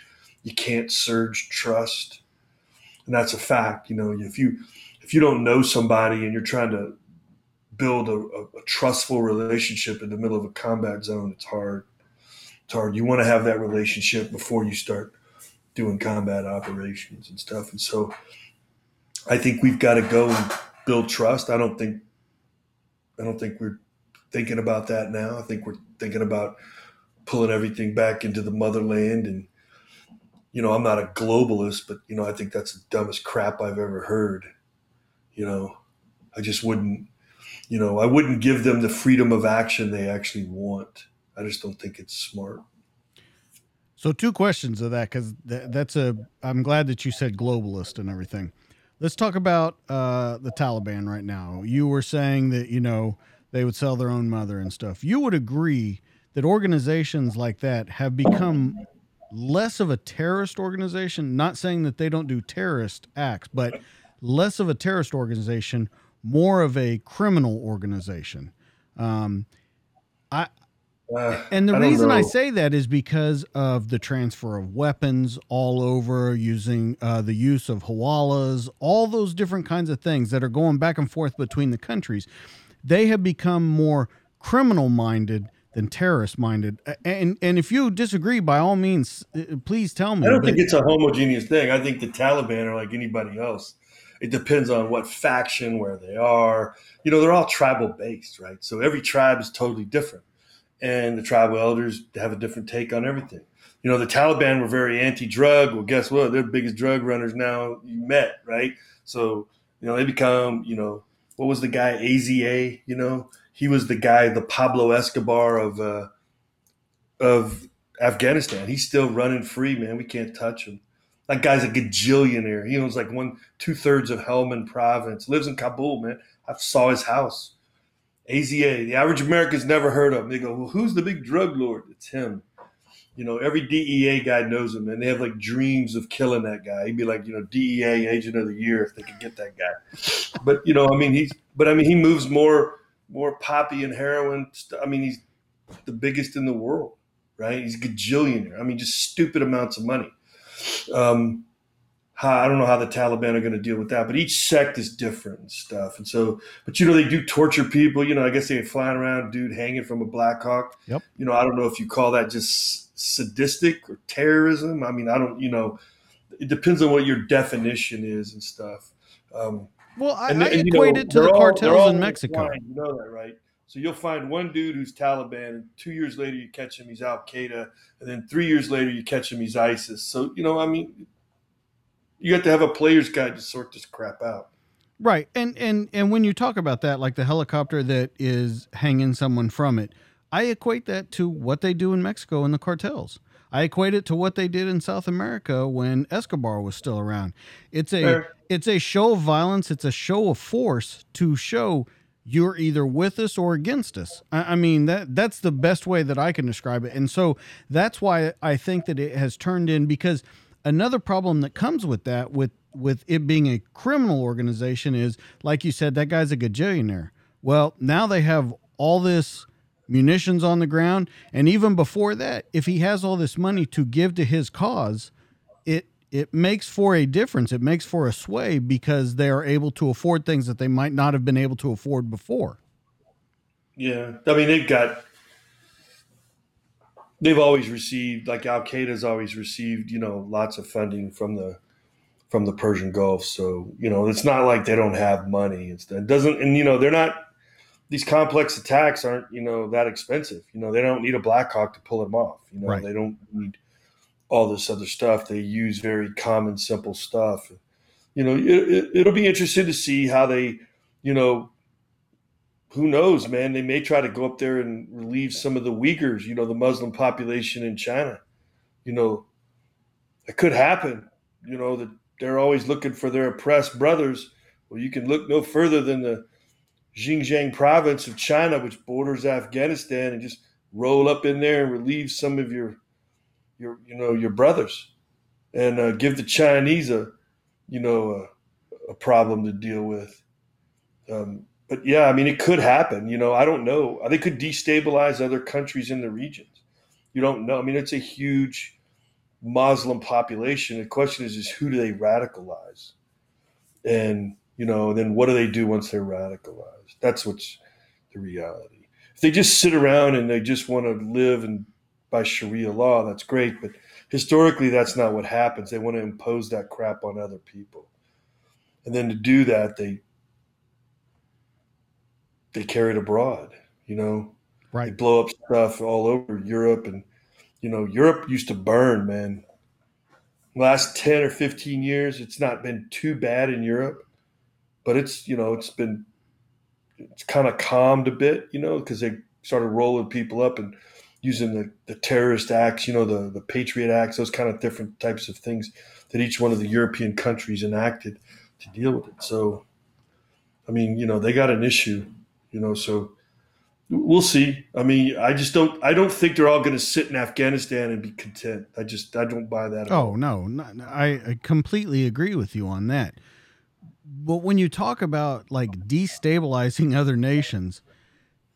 "You can't surge trust," and that's a fact. You know, if you if you don't know somebody and you're trying to build a, a, a trustful relationship in the middle of a combat zone, it's hard. It's hard. You want to have that relationship before you start doing combat operations and stuff. And so I think we've got to go and build trust. I don't think I don't think we're thinking about that now. I think we're thinking about pulling everything back into the motherland and you know, I'm not a globalist, but you know, I think that's the dumbest crap I've ever heard. You know, I just wouldn't, you know, I wouldn't give them the freedom of action they actually want. I just don't think it's smart.
So two questions of that because th- that's a. I'm glad that you said globalist and everything. Let's talk about uh, the Taliban right now. You were saying that you know they would sell their own mother and stuff. You would agree that organizations like that have become less of a terrorist organization. Not saying that they don't do terrorist acts, but less of a terrorist organization, more of a criminal organization. Um, I uh, and the I reason I say that is because of the transfer of weapons all over, using uh, the use of hawalas, all those different kinds of things that are going back and forth between the countries. They have become more criminal minded than terrorist minded. And and if you disagree, by all means, uh, please tell me.
I don't but, think it's a homogeneous thing. I think the Taliban are like anybody else. It depends on what faction, where they are. You know, they're all tribal based, right? So every tribe is totally different and the tribal elders have a different take on everything. You know, the Taliban were very anti-drug. Well, guess what? They're the biggest drug runners now you met, right? So, you know, they become, you know, what was the guy AZA? You know, he was the guy, the Pablo Escobar of uh, of Afghanistan. He's still running free, man. We can't touch him. That guy's a gajillionaire. He owns like one two thirds of Helmand Province. Lives in Kabul, man. I saw his house. AZA, the average American's never heard of him. They go, well, who's the big drug lord? It's him. You know, every DEA guy knows him, and they have like dreams of killing that guy. He'd be like, you know, DEA agent of the year if they could get that guy. But you know, I mean, he's, but I mean, he moves more, more poppy and heroin. I mean, he's the biggest in the world, right? He's a gajillionaire. I mean, just stupid amounts of money. Um, how, I don't know how the Taliban are going to deal with that, but each sect is different and stuff. And so, but you know, they do torture people. You know, I guess they're flying around, dude hanging from a Black Hawk.
Yep.
You know, I don't know if you call that just sadistic or terrorism. I mean, I don't. You know, it depends on what your definition is and stuff. Um,
well, I, and, I and, equate know, it to the all, cartels in Mexico.
You know that, right? So you'll find one dude who's Taliban, and two years later you catch him, he's Al Qaeda, and then three years later you catch him, he's ISIS. So you know, I mean, you have to have a player's guide to sort this crap out.
Right. And and and when you talk about that, like the helicopter that is hanging someone from it, I equate that to what they do in Mexico in the cartels. I equate it to what they did in South America when Escobar was still around. It's a Fair. it's a show of violence, it's a show of force to show you're either with us or against us. I, I mean that that's the best way that I can describe it. And so that's why I think that it has turned in because another problem that comes with that with with it being a criminal organization is like you said that guy's a gajillionaire. Well now they have all this munitions on the ground and even before that if he has all this money to give to his cause it it makes for a difference. It makes for a sway because they are able to afford things that they might not have been able to afford before.
Yeah. I mean they've got they've always received like Al Qaeda's always received you know lots of funding from the from the Persian Gulf. So you know it's not like they don't have money. It's, it doesn't and you know they're not these complex attacks aren't you know that expensive. You know they don't need a Black Hawk to pull them off. You know right. they don't need all this other stuff. They use very common simple stuff. You know it, it'll be interesting to see how they you know who knows, man? They may try to go up there and relieve some of the Uyghurs, you know, the Muslim population in China. You know, it could happen. You know, that they're always looking for their oppressed brothers. Well, you can look no further than the Xinjiang province of China, which borders Afghanistan, and just roll up in there and relieve some of your your you know your brothers and uh, give the Chinese a you know a, a problem to deal with. Um, but yeah, I mean, it could happen. You know, I don't know. Uh, they could destabilize other countries in the regions. You don't know. I mean, it's a huge Muslim population. The question is, is who do they radicalize? And you know, then what do they do once they're radicalized? That's what's the reality. If they just sit around and they just want to live and by Sharia law, that's great. But historically, that's not what happens. They want to impose that crap on other people, and then to do that, they they carry it abroad. You know,
right?
They blow up stuff all over Europe, and you know, Europe used to burn, man. Last ten or fifteen years, it's not been too bad in Europe, but it's you know, it's been it's kind of calmed a bit, you know, because they started rolling people up and using the, the terrorist acts, you know, the, the Patriot Acts, those kind of different types of things that each one of the European countries enacted to deal with it. So, I mean, you know, they got an issue, you know, so we'll see. I mean, I just don't, I don't think they're all going to sit in Afghanistan and be content. I just, I don't buy that.
oh, no, not, I, I completely agree with you on that. But when you talk about like destabilizing other nations,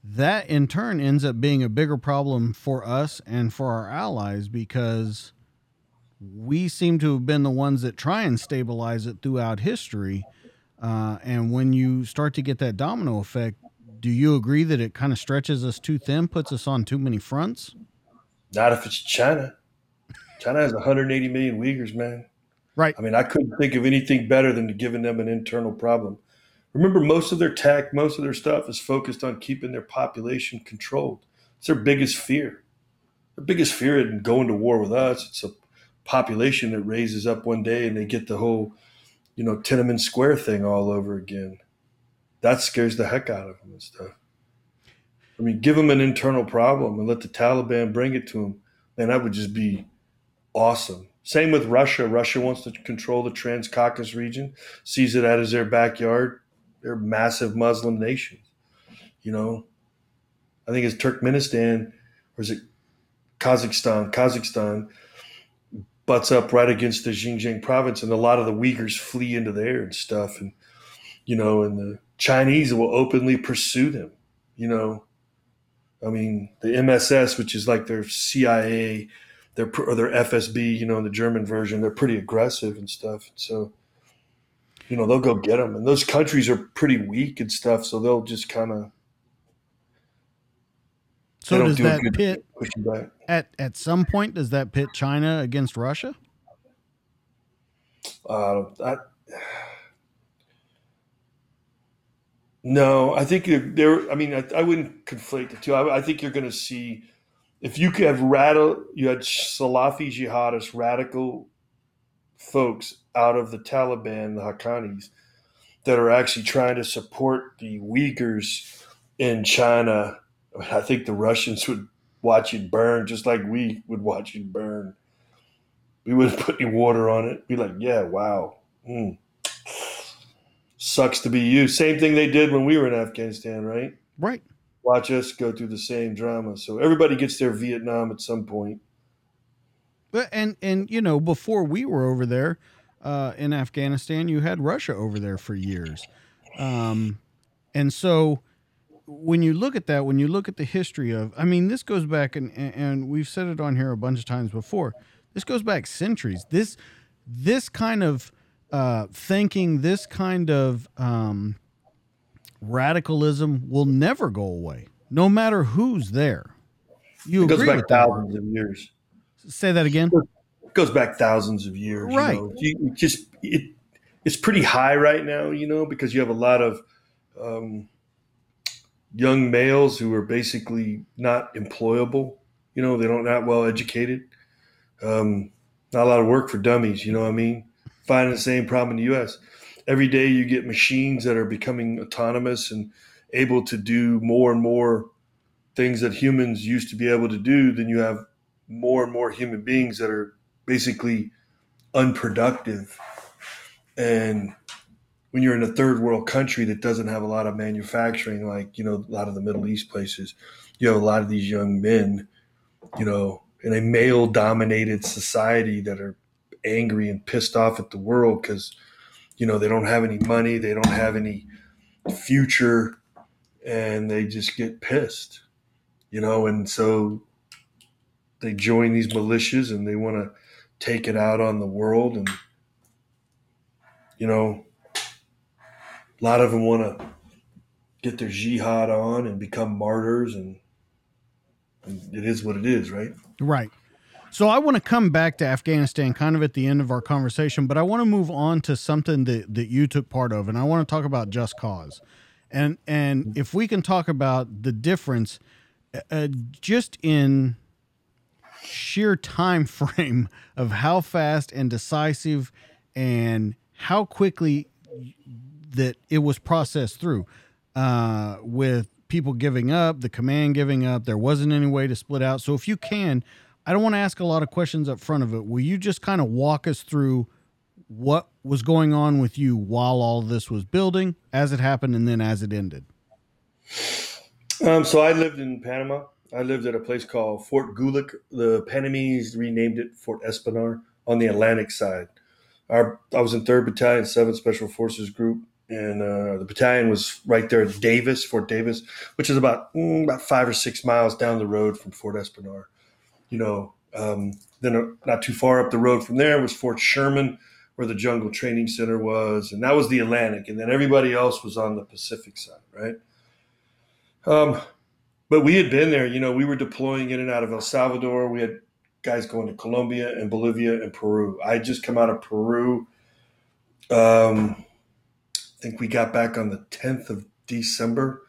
that in turn ends up being a bigger problem for us and for our allies because we seem to have been the ones that try and stabilize it throughout history. Uh, and when you start to get that domino effect, do you agree that it kind of stretches us too thin, puts us on too many fronts?
Not if it's China. China has 180 million Uyghurs, man.
Right.
I mean, I couldn't think of anything better than giving them an internal problem. Remember, most of their tech, most of their stuff is focused on keeping their population controlled. It's their biggest fear. Their biggest fear in going to war with us. It's a population that raises up one day and they get the whole, you know, Tiananmen Square thing all over again. That scares the heck out of them and stuff. I mean, give them an internal problem and let the Taliban bring it to them, and that would just be awesome. Same with Russia. Russia wants to control the Transcaucasus region, sees it as their backyard they're massive Muslim nations. You know, I think it's Turkmenistan or is it Kazakhstan? Kazakhstan butts up right against the Xinjiang province, and a lot of the Uyghurs flee into there and stuff. And you know, and the Chinese will openly pursue them. You know, I mean, the MSS, which is like their CIA, their or their FSB, you know, in the German version, they're pretty aggressive and stuff. So you know, they'll go get them. And those countries are pretty weak and stuff, so they'll just kind of.
So does do that pit at at some point? Does that pit China against Russia?
Uh, I, no, I think there. I mean, I, I, wouldn't conflate the two. I, I think you're going to see if you could have radical, you had Salafi jihadists, radical folks out of the Taliban, the Haqqanis, that are actually trying to support the Uyghurs in China. I think the Russians would watch it burn just like we would watch it burn. We wouldn't put any water on it. Be like, yeah, wow. Mm. Sucks to be you. Same thing they did when we were in Afghanistan, right?
Right.
Watch us go through the same drama. So everybody gets their Vietnam at some point.
But And and you know, before we were over there, uh, in Afghanistan, you had Russia over there for years. Um, and so when you look at that, when you look at the history of, I mean, this goes back, and, and we've said it on here a bunch of times before. This goes back centuries. This this kind of uh, thinking, this kind of um, radicalism will never go away, no matter who's there. You
it goes
back
thousands of years.
Say that again
goes back thousands of years.
Right.
You know? you just it, it's pretty high right now, you know, because you have a lot of um, young males who are basically not employable. You know, they don't not well educated. Um, not a lot of work for dummies. You know what I mean? Finding the same problem in the U.S. Every day you get machines that are becoming autonomous and able to do more and more things that humans used to be able to do. Then you have more and more human beings that are basically unproductive. And when you're in a third world country that doesn't have a lot of manufacturing, like you know a lot of the Middle East places, you have a lot of these young men, you know, in a male dominated society that are angry and pissed off at the world because you know they don't have any money, they don't have any future, and they just get pissed, you know, and so they join these militias and they want to take it out on the world and you know a lot of them want to get their jihad on and become martyrs and, and it is what it is right?
Right so i want to come back to afghanistan kind of at the end of our conversation but i want to move on to something that, that you took part of and i want to talk about just cause and and if we can talk about the difference uh, just in sheer time frame of how fast and decisive and how quickly that it was processed through uh, with people giving up, the command giving up. There wasn't any way to split out. So if you can, I don't want to ask a lot of questions up front of it. Will you just kind of walk us through what was going on with you while all this was building, as it happened, and then as it ended?
Um, so I lived in Panama. I lived at a place called Fort Gulick. The Panamese renamed it Fort Espinar on the Atlantic side. Our, I was in 3rd Battalion, 7th Special Forces Group, and uh, the battalion was right there at Davis, Fort Davis, which is about mm, about five or six miles down the road from Fort Espinar. You know, um, then uh, not too far up the road from there was Fort Sherman, where the Jungle Training Center was, and that was the Atlantic, and then everybody else was on the Pacific side, right? Um, but we had been there. You know, we were deploying in and out of El Salvador. We had guys going to Colombia and Bolivia and Peru. I just come out of Peru. Um, I think we got back on the 10th of December,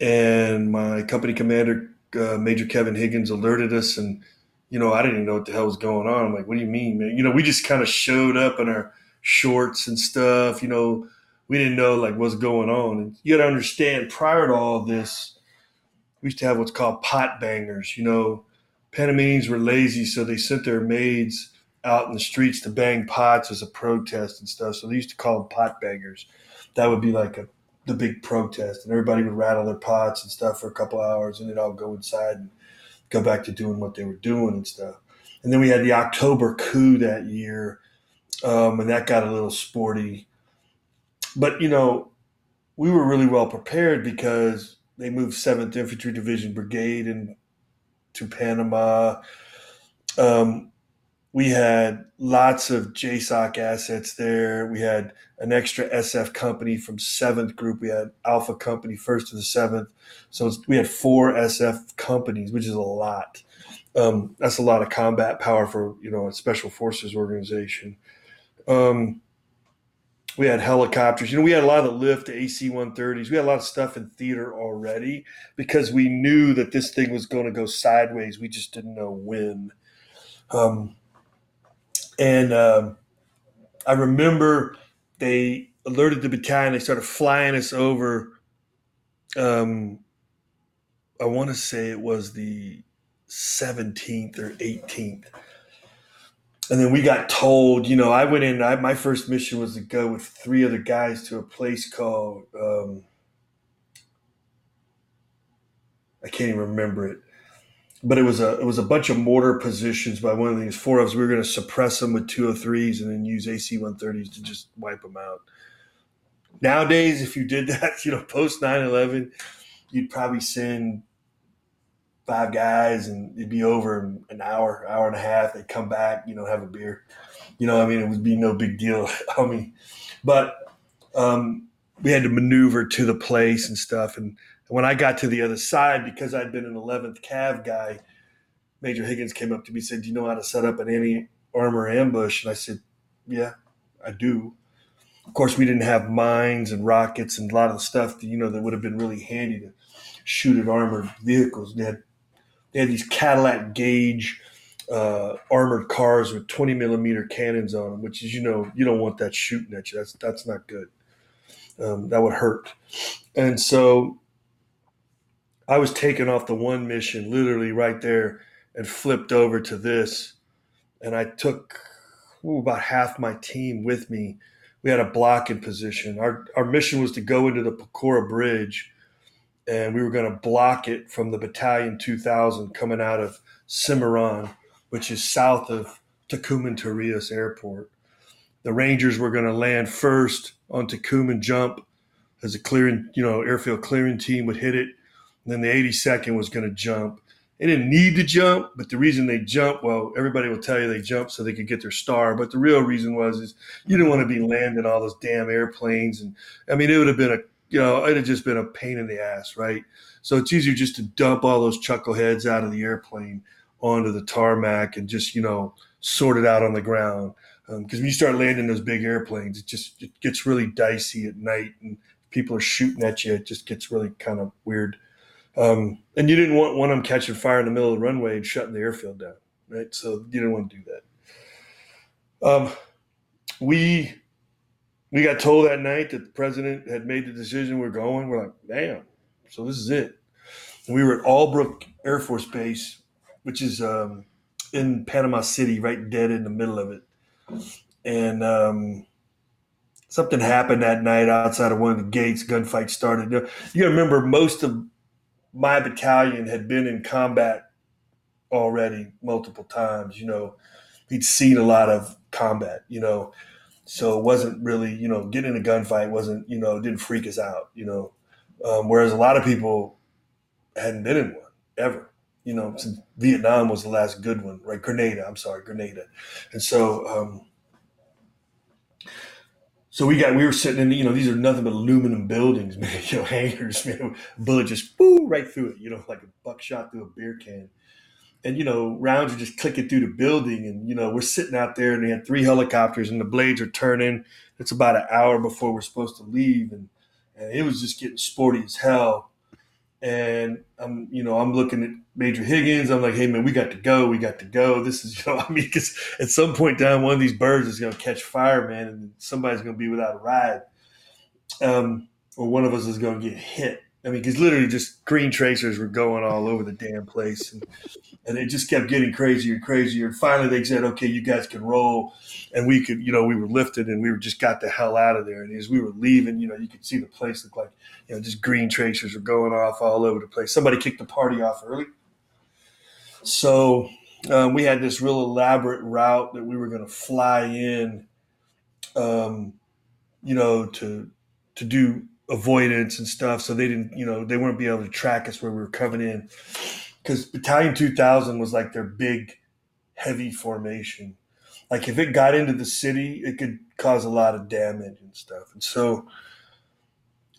and my company commander, uh, Major Kevin Higgins, alerted us. And you know, I didn't even know what the hell was going on. I'm like, "What do you mean, man?" You know, we just kind of showed up in our shorts and stuff. You know, we didn't know like what's going on. And you got to understand, prior to all this we used to have what's called pot bangers. You know, Panamanians were lazy, so they sent their maids out in the streets to bang pots as a protest and stuff. So they used to call them pot bangers. That would be like a the big protest, and everybody would rattle their pots and stuff for a couple hours, and they'd all go inside and go back to doing what they were doing and stuff. And then we had the October coup that year, um, and that got a little sporty. But you know, we were really well prepared because they moved Seventh Infantry Division Brigade and to Panama. Um, we had lots of JSOC assets there. We had an extra SF company from Seventh Group. We had Alpha Company, first to the seventh. So we had four SF companies, which is a lot. Um, that's a lot of combat power for you know a special forces organization. Um, we had helicopters. You know, we had a lot of the lift, AC 130s. We had a lot of stuff in theater already because we knew that this thing was going to go sideways. We just didn't know when. Um, and um, I remember they alerted the battalion. They started flying us over. Um, I want to say it was the 17th or 18th and then we got told, you know, I went in. I, my first mission was to go with three other guys to a place called um, I can't even remember it, but it was a it was a bunch of mortar positions by one of these four of us. We were going to suppress them with 203s and then use AC 130s to just wipe them out. Nowadays, if you did that, you know, post 9 11, you'd probably send five guys and it'd be over in an hour, hour and a half. They'd come back, you know, have a beer. You know, I mean, it would be no big deal. I mean, but um, we had to maneuver to the place and stuff. And when I got to the other side, because I'd been an 11th Cav guy, Major Higgins came up to me and said, Do you know how to set up an anti armor ambush? And I said, Yeah, I do. Of course, we didn't have mines and rockets and a lot of the stuff that, you know, that would have been really handy to shoot at armored vehicles. They had they had these Cadillac Gage uh, armored cars with 20 millimeter cannons on them, which is, you know, you don't want that shooting at you. That's, that's not good. Um, that would hurt. And so I was taken off the one mission literally right there and flipped over to this. And I took ooh, about half my team with me we had a blocking position. Our our mission was to go into the Pacora Bridge, and we were going to block it from the Battalion 2000 coming out of Cimarron, which is south of Tocumen Torrijos Airport. The Rangers were going to land first on Tocumen jump as a clearing, you know, airfield clearing team would hit it. Then the 82nd was going to jump. They didn't need to jump, but the reason they jumped, well, everybody will tell you they jumped so they could get their star. But the real reason was is you didn't want to be landing all those damn airplanes. And I mean, it would have been a, you know, it'd have just been a pain in the ass, right? So it's easier just to dump all those chuckleheads out of the airplane onto the tarmac and just, you know, sort it out on the ground. Because um, when you start landing those big airplanes, it just it gets really dicey at night, and people are shooting at you. It just gets really kind of weird. Um, and you didn't want one of them catching fire in the middle of the runway and shutting the airfield down, right? So you didn't want to do that. Um, we we got told that night that the president had made the decision we're going. We're like, damn. So this is it. And we were at Albrook Air Force Base, which is um, in Panama City, right dead in the middle of it. And um, something happened that night outside of one of the gates. Gunfight started. You got to remember, most of my battalion had been in combat already multiple times. You know, he'd seen a lot of combat. You know, so it wasn't really you know getting in a gunfight wasn't you know didn't freak us out. You know, um, whereas a lot of people hadn't been in one ever. You know, Vietnam was the last good one, right? Grenada, I'm sorry, Grenada, and so. Um, so we got we were sitting in you know these are nothing but aluminum buildings, man. You know hangars, man. Bullet just boo right through it. You know like a buckshot through a beer can, and you know rounds are just clicking through the building, and you know we're sitting out there, and they had three helicopters, and the blades are turning. It's about an hour before we're supposed to leave, and, and it was just getting sporty as hell. And I'm, you know, I'm looking at Major Higgins. I'm like, hey man, we got to go. We got to go. This is, you know, I mean, because at some point down, one of these birds is going to catch fire, man, and somebody's going to be without a ride, um, or one of us is going to get hit. I mean, because literally just green tracers were going all over the damn place, and, and it just kept getting crazier and crazier. And finally, they said, "Okay, you guys can roll," and we could, you know, we were lifted and we were just got the hell out of there. And as we were leaving, you know, you could see the place look like, you know, just green tracers were going off all over the place. Somebody kicked the party off early, so um, we had this real elaborate route that we were going to fly in, um, you know, to to do avoidance and stuff. So they didn't, you know, they wouldn't be able to track us where we were coming in. Because Battalion 2000 was like their big, heavy formation. Like if it got into the city, it could cause a lot of damage and stuff. And so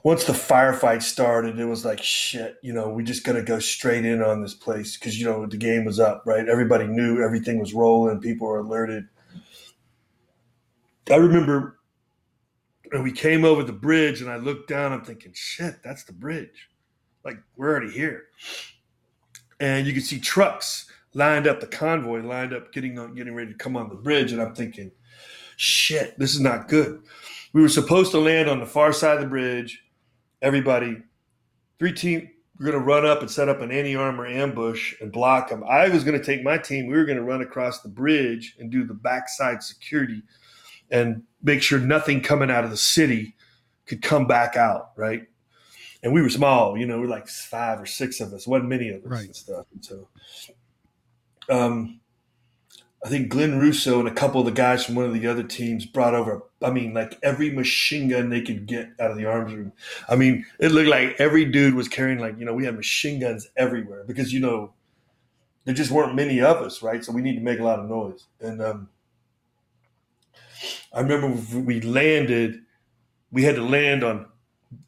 once the firefight started, it was like shit. You know, we just got to go straight in on this place because you know the game was up, right? Everybody knew everything was rolling. People were alerted. I remember and we came over the bridge and I looked down, I'm thinking, shit, that's the bridge. Like we're already here. And you can see trucks lined up, the convoy lined up, getting on, getting ready to come on the bridge. And I'm thinking, shit, this is not good. We were supposed to land on the far side of the bridge. Everybody, three team, we're going to run up and set up an anti-armor ambush and block them. I was going to take my team. We were going to run across the bridge and do the backside security and make sure nothing coming out of the city could come back out, right? And we were small, you know, we are like five or six of us, wasn't many of us right. and stuff. And so, um, I think Glenn Russo and a couple of the guys from one of the other teams brought over, I mean, like every machine gun they could get out of the arms room. I mean, it looked like every dude was carrying, like, you know, we had machine guns everywhere because, you know, there just weren't many of us, right? So we need to make a lot of noise. And um, I remember we landed, we had to land on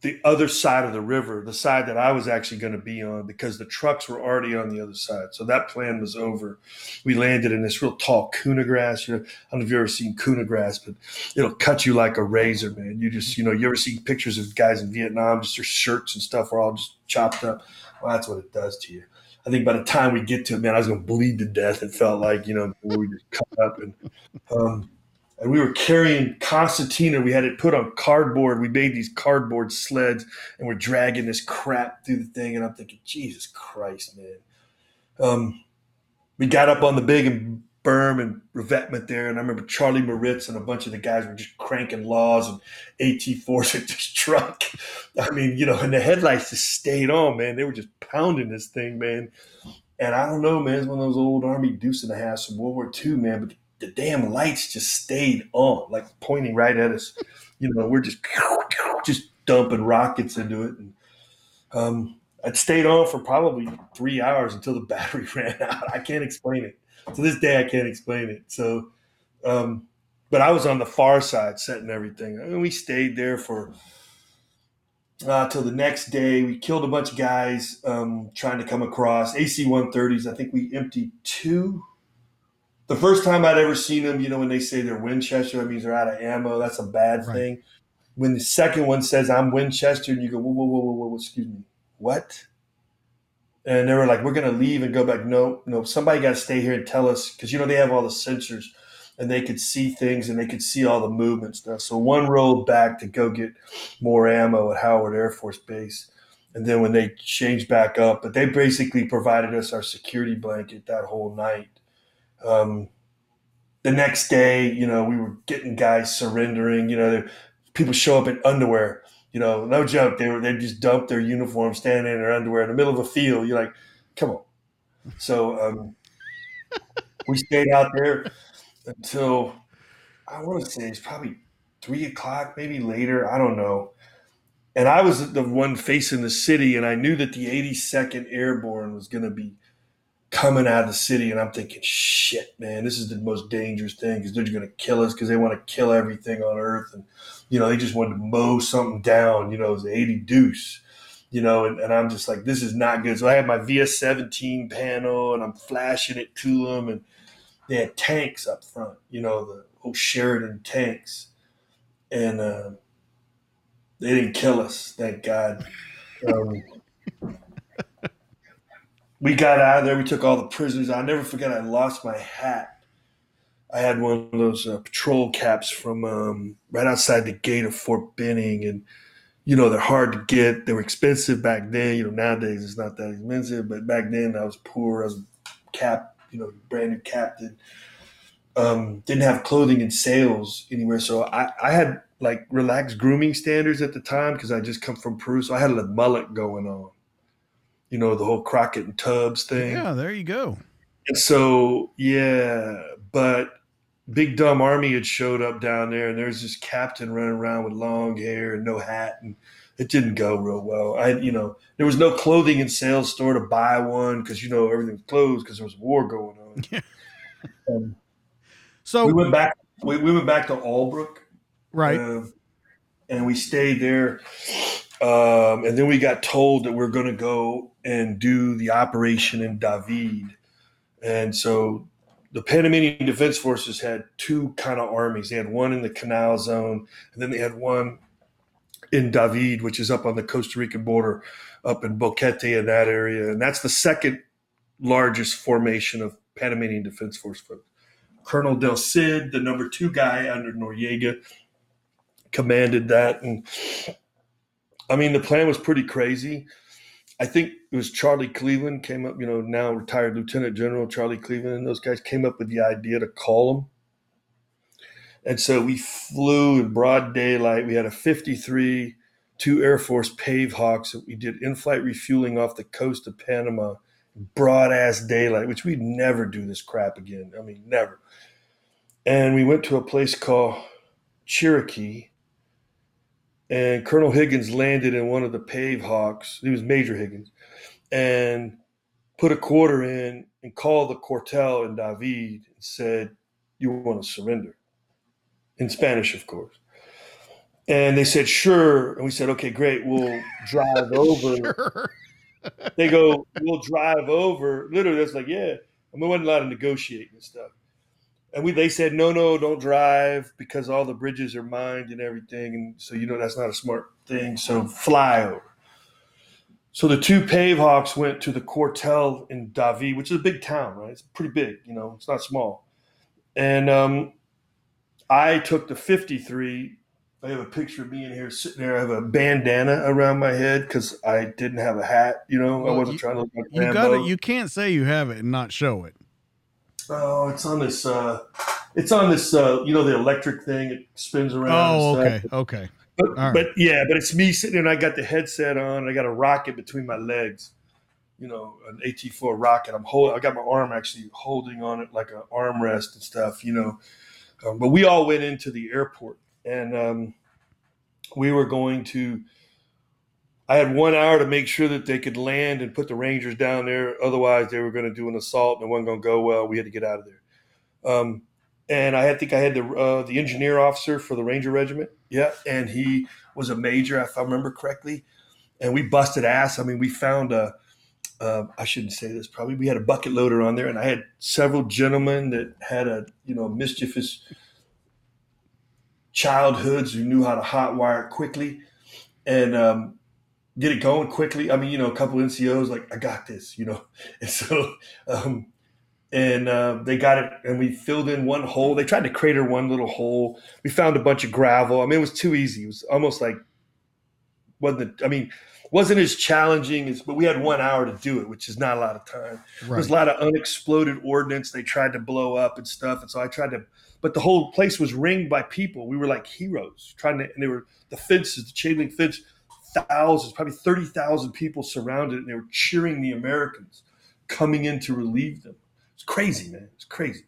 the other side of the river, the side that I was actually going to be on because the trucks were already on the other side. So that plan was over. We landed in this real tall kunai grass. You know, I don't know if you've ever seen kunai grass, but it'll cut you like a razor, man. You just, you know, you ever see pictures of guys in Vietnam, just their shirts and stuff are all just chopped up. Well, that's what it does to you. I think by the time we get to it, man, I was going to bleed to death. It felt like, you know, we just cut up and, um, and we were carrying concertina. We had it put on cardboard. We made these cardboard sleds, and we're dragging this crap through the thing. And I'm thinking, Jesus Christ, man. Um, we got up on the big and berm and revetment there. And I remember Charlie Moritz and a bunch of the guys were just cranking LAWs and AT4s at this truck. I mean, you know, and the headlights just stayed on, man. They were just pounding this thing, man. And I don't know, man, it's one of those old Army deuce and a half from World War II, man. But the, the damn lights just stayed on, like pointing right at us. You know, we're just just dumping rockets into it. And um, it stayed on for probably three hours until the battery ran out. I can't explain it. To this day, I can't explain it. So, um, but I was on the far side setting everything. Mean, we stayed there for uh, till the next day. We killed a bunch of guys um, trying to come across AC 130s. I think we emptied two. The first time I'd ever seen them, you know, when they say they're Winchester, that means they're out of ammo. That's a bad right. thing. When the second one says I'm Winchester, and you go, whoa, whoa, whoa, whoa, whoa, excuse me, what? And they were like, we're going to leave and go back. No, no, somebody got to stay here and tell us because, you know, they have all the sensors and they could see things and they could see all the movement stuff. So one rolled back to go get more ammo at Howard Air Force Base. And then when they changed back up, but they basically provided us our security blanket that whole night. Um, the next day, you know, we were getting guys surrendering. You know, people show up in underwear you know, no joke. They were they just dumped their uniform, standing in their underwear in the middle of a field. You're like, come on. So um, we stayed out there until I want to say it's probably three o'clock, maybe later. I don't know. And I was the one facing the city, and I knew that the 82nd Airborne was going to be coming out of the city. And I'm thinking, shit, man, this is the most dangerous thing because they're going to kill us because they want to kill everything on Earth. And you know, they just wanted to mow something down, you know, it was 80 deuce, you know, and, and I'm just like, this is not good. So I had my VS 17 panel and I'm flashing it to them and they had tanks up front, you know, the old Sheridan tanks. And uh, they didn't kill us, thank God. Um, we got out of there. We took all the prisoners. I'll never forget. I lost my hat I had one of those uh, patrol caps from um, right outside the gate of Fort Benning, and you know they're hard to get. They were expensive back then. You know nowadays it's not that expensive, but back then I was poor. I was cap, you know, brand new captain. Um, didn't have clothing and sales anywhere, so I, I had like relaxed grooming standards at the time because I just come from Peru, so I had a mullet going on. You know the whole Crockett and Tubbs thing.
Yeah, there you go.
And so yeah, but big dumb army had showed up down there, and there's this captain running around with long hair and no hat, and it didn't go real well. I, you know, there was no clothing and sales store to buy one because you know everything was closed because there was war going on. Yeah. Um, so we went back. We, we went back to Albrook,
right? Uh,
and we stayed there. Um, and then we got told that we're going to go and do the operation in David. And so the Panamanian Defense Forces had two kind of armies. They had one in the Canal Zone, and then they had one in David, which is up on the Costa Rican border, up in Boquete in that area. And that's the second largest formation of Panamanian Defense Force folks. Colonel Del Cid, the number two guy under Noriega, commanded that. And I mean, the plan was pretty crazy. I think it was Charlie Cleveland came up, you know, now retired Lieutenant General Charlie Cleveland, and those guys came up with the idea to call them. And so we flew in broad daylight. We had a 53, two Air Force Pave Hawks that we did in flight refueling off the coast of Panama, broad ass daylight, which we'd never do this crap again. I mean, never. And we went to a place called Chiriqui and Colonel Higgins landed in one of the Pave Hawks. He was Major Higgins, and put a quarter in and called the Cuartel in David and said, "You want to surrender?" In Spanish, of course. And they said, "Sure." And we said, "Okay, great. We'll drive over." sure. they go, "We'll drive over." Literally, that's like, yeah. I mean, we wasn't allowed to negotiate and stuff and we they said no no don't drive because all the bridges are mined and everything. And so you know that's not a smart thing. So fly over. So the two pave hawks went to the cuartel in david which is a big town right? It's pretty big you know it's not small. And um, i took the 53 i have a picture of me in here sitting there. I have a bandana around my head because i didn't have a hat you know? Well, i wasn't
you,
trying to look like
you got it you can't say you have it and not show it
Oh, it's on this. Uh, it's on this. Uh, you know, the electric thing. It spins around.
Oh, okay, okay.
But, right. but yeah, but it's me sitting and I got the headset on. I got a rocket between my legs. You know, an AT4 rocket. I'm holding. I got my arm actually holding on it like an armrest and stuff. You know, um, but we all went into the airport and um, we were going to I had one hour to make sure that they could land and put the Rangers down there. Otherwise, they were going to do an assault and it wasn't going to go well. We had to get out of there. Um, and I had, think I had the uh, the engineer officer for the Ranger Regiment. Yeah, and he was a major, if I remember correctly. And we busted ass. I mean, we found a. Uh, I shouldn't say this. Probably we had a bucket loader on there, and I had several gentlemen that had a you know mischievous childhoods who knew how to hotwire quickly, and um, get it going quickly. I mean, you know, a couple NCOs like, I got this, you know. And so, um, and uh, they got it, and we filled in one hole. They tried to crater one little hole. We found a bunch of gravel. I mean, it was too easy. It was almost like wasn't. I mean, wasn't as challenging as, but we had one hour to do it, which is not a lot of time. Right. There was a lot of unexploded ordnance they tried to blow up and stuff, and so I tried to. But the whole place was ringed by people. We were like heroes trying to, and they were the fences, the chain link fence thousands, probably 30,000 people surrounded and they were cheering the Americans coming in to relieve them. It's crazy, man. It's crazy.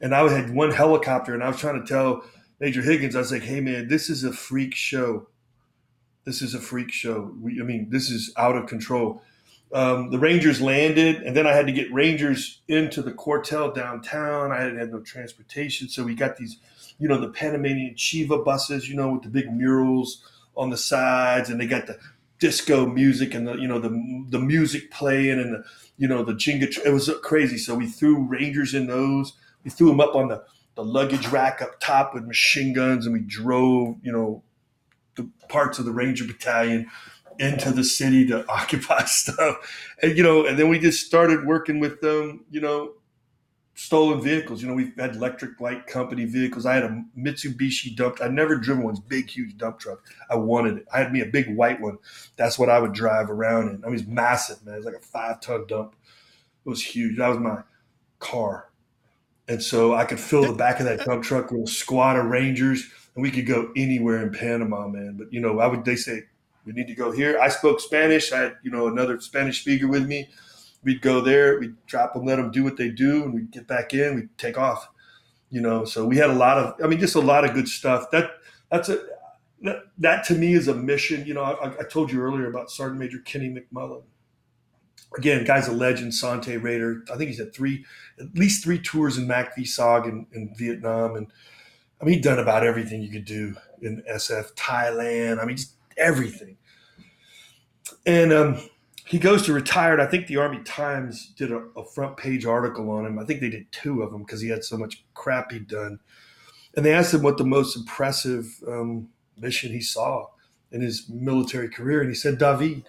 And I had one helicopter and I was trying to tell Major Higgins, I was like, hey, man, this is a freak show. This is a freak show. We, I mean, this is out of control. Um, the Rangers landed, and then I had to get Rangers into the cuartel downtown. I had, had no transportation, so we got these, you know, the Panamanian Chiva buses, you know, with the big murals on the sides, and they got the disco music and the you know the the music playing and the you know the jinga. It was crazy. So we threw Rangers in those. We threw them up on the the luggage rack up top with machine guns, and we drove you know the parts of the Ranger Battalion into the city to occupy stuff, and you know, and then we just started working with them. You know, stolen vehicles. You know, we've had electric light company vehicles. I had a Mitsubishi dump. I never driven one, big, huge dump truck. I wanted it. I had me a big white one. That's what I would drive around in. I mean, it's massive, man. It's like a five ton dump. It was huge. That was my car. And so I could fill the back of that dump truck with a squad of Rangers and we could go anywhere in Panama, man. But, you know, I would, they say, we need to go here. I spoke Spanish. I had, you know, another Spanish speaker with me we'd go there, we'd drop them, let them do what they do, and we'd get back in, we'd take off. You know, so we had a lot of, I mean, just a lot of good stuff. That that's a that, that to me is a mission. You know, I, I told you earlier about Sergeant Major Kenny McMullen. Again, guy's a legend, Son-Tay Raider. I think he's had three, at least three tours in MACV-SOG in, in Vietnam, and I mean, he'd done about everything you could do in SF, Thailand. I mean, just everything. And um, he goes to retired. I think the Army Times did a, a front page article on him. I think they did two of them because he had so much crap he'd done. And they asked him what the most impressive um, mission he saw in his military career, and he said David.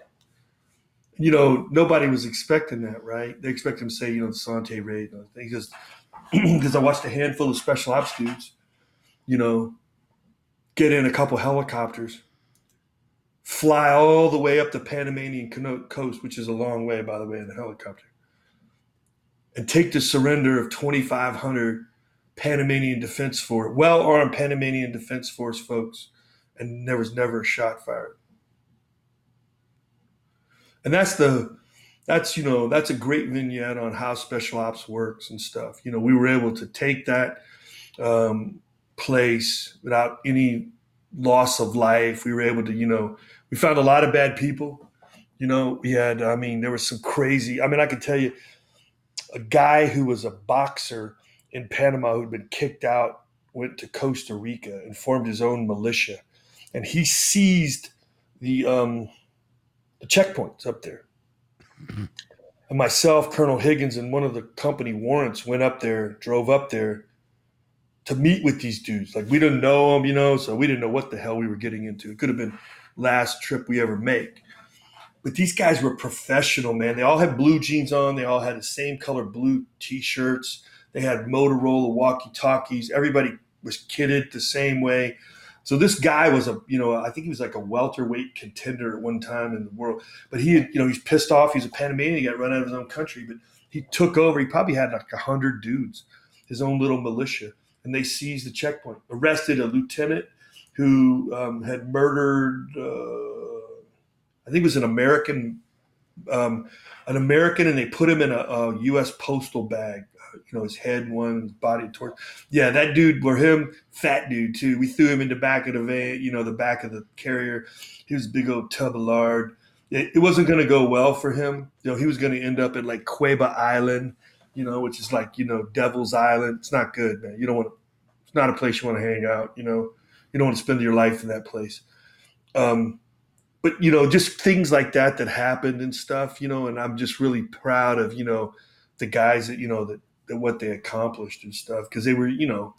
You know, nobody was expecting that, right? They expect him to say, you know, Son-Tay raid. He goes, because I watched a handful of special ops dudes, you know, get in a couple helicopters fly all the way up the Panamanian coast, which is a long way, by the way, in a helicopter, and take the surrender of 2,500 Panamanian Defense Force, well armed Panamanian Defense Force folks, and there was never a shot fired. And that's the that's you know that's a great vignette on how special ops works and stuff. You know, we were able to take that um, place without any loss of life. We were able to, you know, we found a lot of bad people. You know, we had, I mean, there was some crazy, I mean, I can tell you a guy who was a boxer in Panama who'd been kicked out went to Costa Rica and formed his own militia. And he seized the, um, the checkpoints up there. And myself, Colonel Higgins, and one of the company warrants went up there, drove up there to meet with these dudes. Like we didn't know them, you know, so we didn't know what the hell we were getting into. It could have been last trip we ever make. But these guys were professional, man. They all had blue jeans on. They all had the same color blue t-shirts. They had Motorola walkie-talkies. Everybody was kitted the same way. So this guy was a, you know, I think he was like a welterweight contender at one time in the world. But he, you know, he's pissed off. He's a Panamanian. He got run out of his own country. But he took over. He probably had like a hundred dudes, his own little militia, and they seized the checkpoint, arrested a lieutenant who um, had murdered. Uh, I think it was an American, um, an American, and they put him in a, a U.S. postal bag you know, his head one, his body towards. Yeah, that dude were him, fat dude too. We threw him in the back of the van, you know, the back of the carrier. He was big old tub of lard. It, it wasn't going to go well for him. You know, he was going to end up at like Coiba Island, you know, which is like you know Devil's Island. It's not good, man. You don't want. To, it's not a place you want to hang out. You know, you don't want to spend your life in that place. Um, but you know, just things like that that happened and stuff. You know, and I'm just really proud of you know the guys that you know that what they accomplished and stuff because they were you know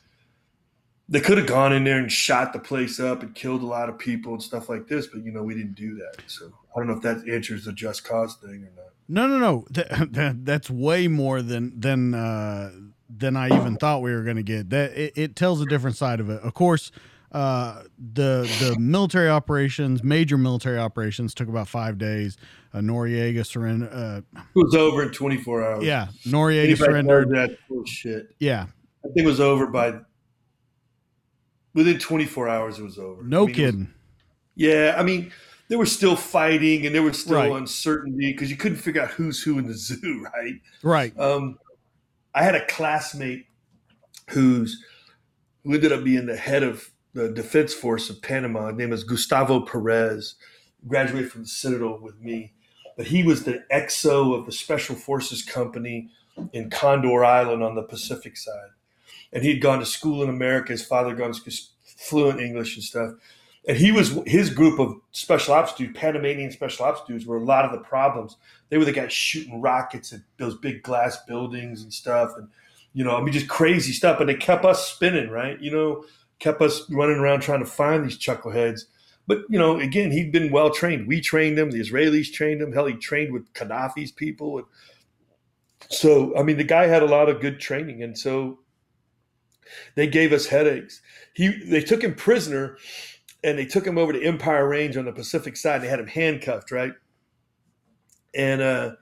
they could have gone in there and shot the place up and killed a lot of people and stuff like this but you know we didn't do that so i don't know if that answers the just cause thing or not
no no no that, that, that's way more than than uh than i even thought we were going to get that it, it tells a different side of it of course uh, the the military operations, major military operations, took about five days. Uh, Noriega surrendered. Uh,
it was over in 24 hours.
Yeah, Noriega Anybody surrendered.
That bullshit.
Yeah,
I think it was over by within 24 hours. It was over.
No I mean, kidding. Was,
yeah, I mean, there was still fighting and there was still right. uncertainty because you couldn't figure out who's who in the zoo, right?
Right.
Um, I had a classmate who's who ended up being the head of the Defense Force of Panama. His name is Gustavo Perez. Graduated from the Citadel with me, but he was the XO of the Special Forces Company in Condor Island on the Pacific side, and he'd gone to school in America. His father had gone to fluent English and stuff. And he was his group of special ops dudes, Panamanian special ops dudes, were a lot of the problems. They were the guys shooting rockets at those big glass buildings and stuff, and you know, I mean, just crazy stuff. And they kept us spinning, right? You know, kept us running around trying to find these chuckleheads. But you know, again, he'd been well trained. We trained him. The Israelis trained him. Hell, he trained with Gaddafi's people. And so, I mean, the guy had a lot of good training, and so they gave us headaches. He they took him prisoner, and they took him over to Empire Range on the Pacific side. And they had him handcuffed, right? And uh,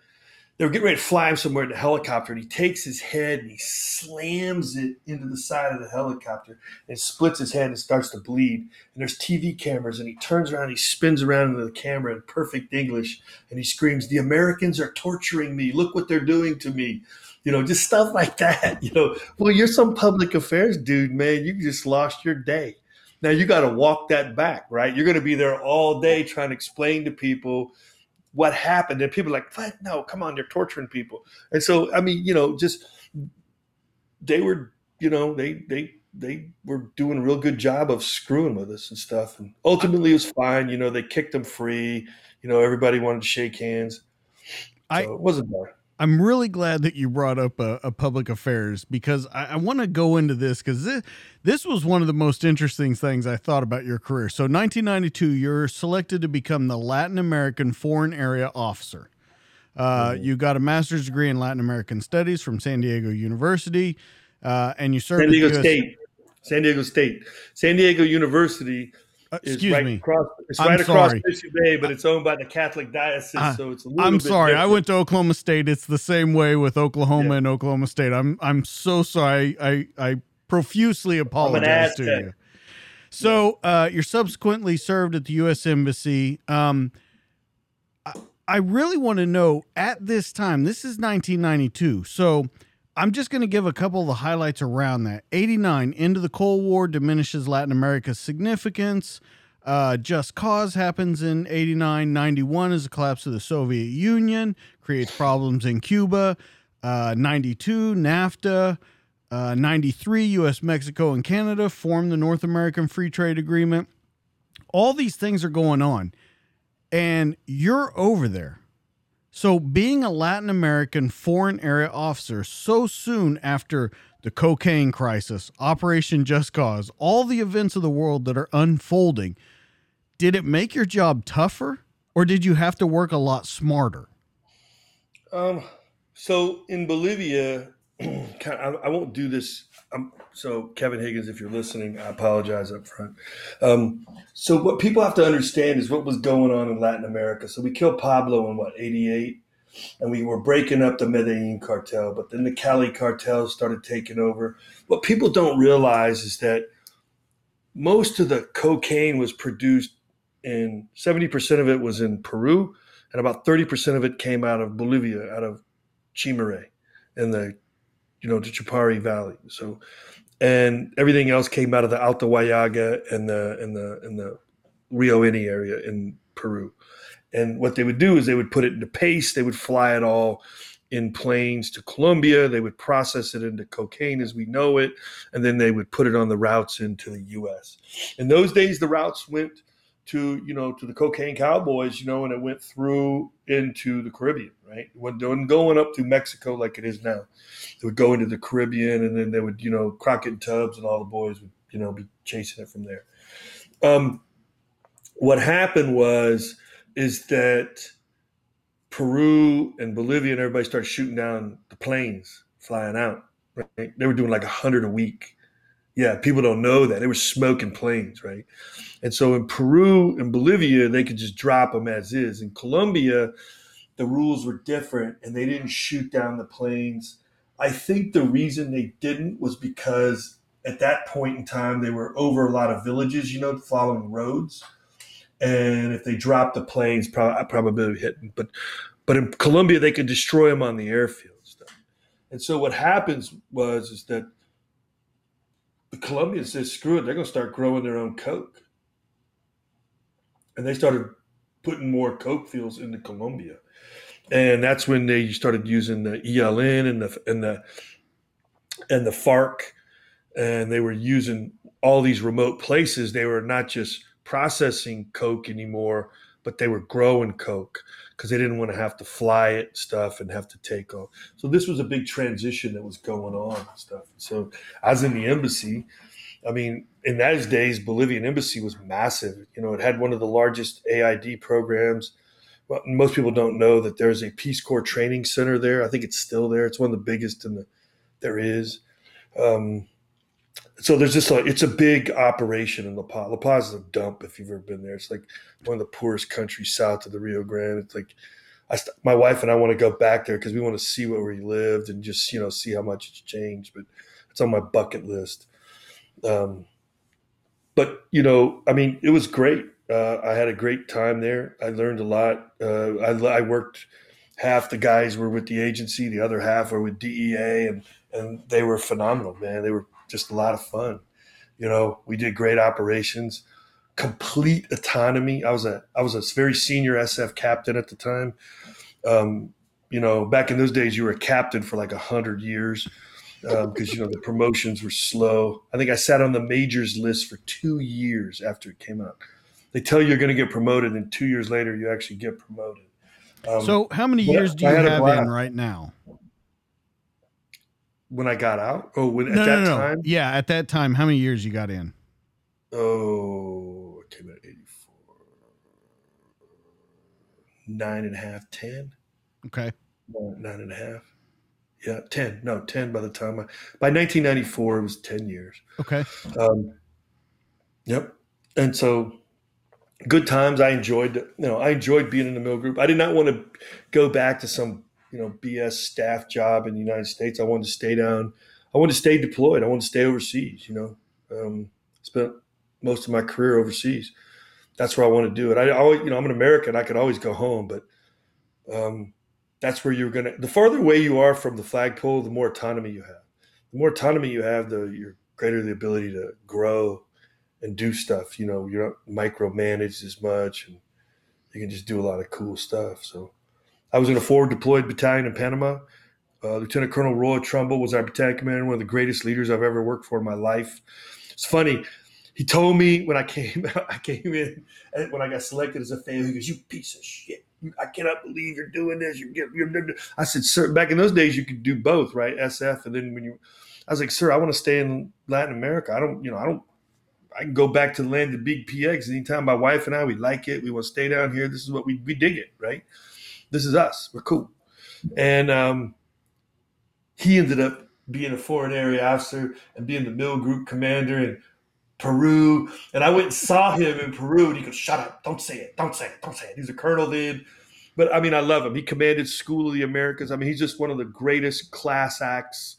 they were getting ready to fly him somewhere in the helicopter, and he takes his head and he slams it into the side of the helicopter and splits his head and starts to bleed. And there's TV cameras, and he turns around, he spins around into the camera in perfect English, and he screams, "The Americans are torturing me! Look what they're doing to me!" You know, just stuff like that. You know, well, you're some public affairs dude, man. You just lost your day. Now you got to walk that back, right? You're going to be there all day trying to explain to people what happened. And people are like, what? No, come on, you're torturing people. And so, I mean, you know, just they were, you know, they they they were doing a real good job of screwing with us and stuff. And ultimately, it was fine. You know, they kicked them free. You know, everybody wanted to shake hands. So I, it wasn't bad.
I'm really glad that you brought up a, a public affairs because I, I want to go into this because this, this was one of the most interesting things I thought about your career. So, 1992, you're selected to become the Latin American Foreign Area Officer. Uh, mm-hmm. You got a master's degree in Latin American Studies from San Diego University, uh, and you served
San Diego State. San Diego State. San Diego University
excuse
right
me.
Across, it's I'm right across Mission Bay, but it's owned by the Catholic Diocese, uh, so it's a little
I'm sorry.
Different.
I went to Oklahoma State. It's the same way with Oklahoma yeah. and Oklahoma State. I'm I'm so sorry. I I profusely apologize to you. So uh, you're subsequently served at the U.S. Embassy. Um, I, I really want to know at this time. This is 1992. So I'm just going to give a couple of the highlights around that. 89, into the Cold War diminishes Latin America's significance. Uh, Just Cause happens in 89. 91 is the collapse of the Soviet Union, creates problems in Cuba. Uh, 92, NAFTA. Uh, 93, US, Mexico, and Canada form the North American Free Trade Agreement. All these things are going on. And you're over there so, being a Latin American foreign area officer so soon after the cocaine crisis, Operation Just Cause, all the events of the world that are unfolding, did it make your job tougher or did you have to work a lot smarter?
Um, so, in Bolivia, I, won't do this. Um, so, Kevin Higgins, if you're listening, I apologize up front. Um, so, what people have to understand is what was going on in Latin America. So, we killed Pablo in what, 88? and we were breaking up the Medellin cartel. But then the Cali cartel started taking over. What people don't realize is that most of the cocaine was produced in 70% of it was in Peru, and about 30% of it came out of Bolivia, out of Chapare in the, you know, the Chapare Valley. So, and everything else came out of the Alto Huallaga and the and the and the Rio Ini area in Peru. And what they would do is they would put it into paste. They would fly it all in planes to Colombia. They would process it into cocaine as we know it, and then they would put it on the routes into the U.S. In those days, the routes went to you know to the cocaine cowboys, you know, and it went through into the Caribbean, right? when going up through Mexico like it is now. It would go into the Caribbean, and then they would you know Crockett and Tubbs and all the boys would you know be chasing it from there. Um, what happened was is that Peru and Bolivia and everybody started shooting down the planes flying out. Right? They were doing like a hundred a week. Yeah, people don't know that they were smoking planes, right? And so in Peru and Bolivia, they could just drop them as is. In Colombia, the rules were different, and they didn't shoot down the planes. I think the reason they didn't was because at that point in time they were over a lot of villages, you know, following roads and if they dropped the planes, probably probability hitting. But but in Colombia, they could destroy them on the airfield. And so what happens was is that the Colombians said, "Screw it, they're going to start growing their own coke," and they started putting more coke fields into Colombia, and that's when they started using the ELN and the and the and the FARC, and they were using all these remote places. They were not just processing coke anymore, but they were growing coke because they didn't want to have to fly it stuff and have to take off. So this was a big transition that was going on and stuff. So I was in the embassy. I mean, in those days, Bolivian embassy was massive. You know, it had one of the largest AID programs. Well, most people don't know that there's a Peace Corps training center there. I think it's still there. It's one of the biggest in the there is. Um, so there's just like it's a big operation in La Paz. La Paz is a dump if you've ever been there. It's like one of the poorest countries south of the Rio Grande. It's like I, my wife and I want to go back there because we want to see where we lived and just you know see how much it's changed. But it's on my bucket list. Um, but you know, I mean, it was great. Uh, I had a great time there. I learned a lot. Uh, I, I worked. Half the guys were with the agency, the other half were with DEA, and and they were phenomenal, man. They were just a lot of fun. You know, we did great operations, complete autonomy. I was a I was a very senior SF captain at the time. Um, you know, back in those days, you were a captain for like a hundred years because um, you know the promotions were slow. I think I sat on the majors list for two years after it came out. They tell you you're going to get promoted, and two years later, you actually get promoted.
Um, so, how many years do you have in right now?
When I got out? Oh, when,
no,
at
no,
that
no.
time?
Yeah, at that time, how many years you got in?
Oh, I came out 84. Nine and a half, ten.
Okay.
Nine and a half. Yeah, 10. No, 10 by the time I, by 1994, it was 10 years.
Okay.
Um, yep. And so good times. I enjoyed, you know, I enjoyed being in the mill group. I did not want to go back to some you know BS staff job in the United States. I wanted to stay down. I wanted to stay deployed. I wanted to stay overseas. You know, um, spent most of my career overseas. That's where I want to do it. I always, you know, I'm an American. I could always go home, but um, that's where you're gonna. The farther away you are from the flagpole, the more autonomy you have. The more autonomy you have, the you're greater the ability to grow and do stuff. You know, you're not micromanaged as much, and you can just do a lot of cool stuff. So I was in a forward deployed battalion in Panama. Uh, Lieutenant Colonel Roy Trumbull was our battalion commander, one of the greatest leaders I've ever worked for in my life. It's funny. He told me when I came I came in when I got selected as a fail. He goes, "You piece of shit! I cannot believe you're doing this. You get." You're, I said, "Sir, back in those days, you could do both, right? SF, and then when you." I was like, "Sir, I want to stay in Latin America. I don't, you know, I don't I can go back to the land of big PX anytime my wife and I we like it. We want to stay down here. This is what we we dig it, right? This is us. We're cool. And um, he ended up being a foreign area officer and being the mill group commander in Peru. And I went and saw him in Peru, and he goes, "Shut up! Don't say it! Don't say it! Don't say it!" He's a colonel then, but I mean, I love him. He commanded School of the Americas. I mean, he's just one of the greatest class acts,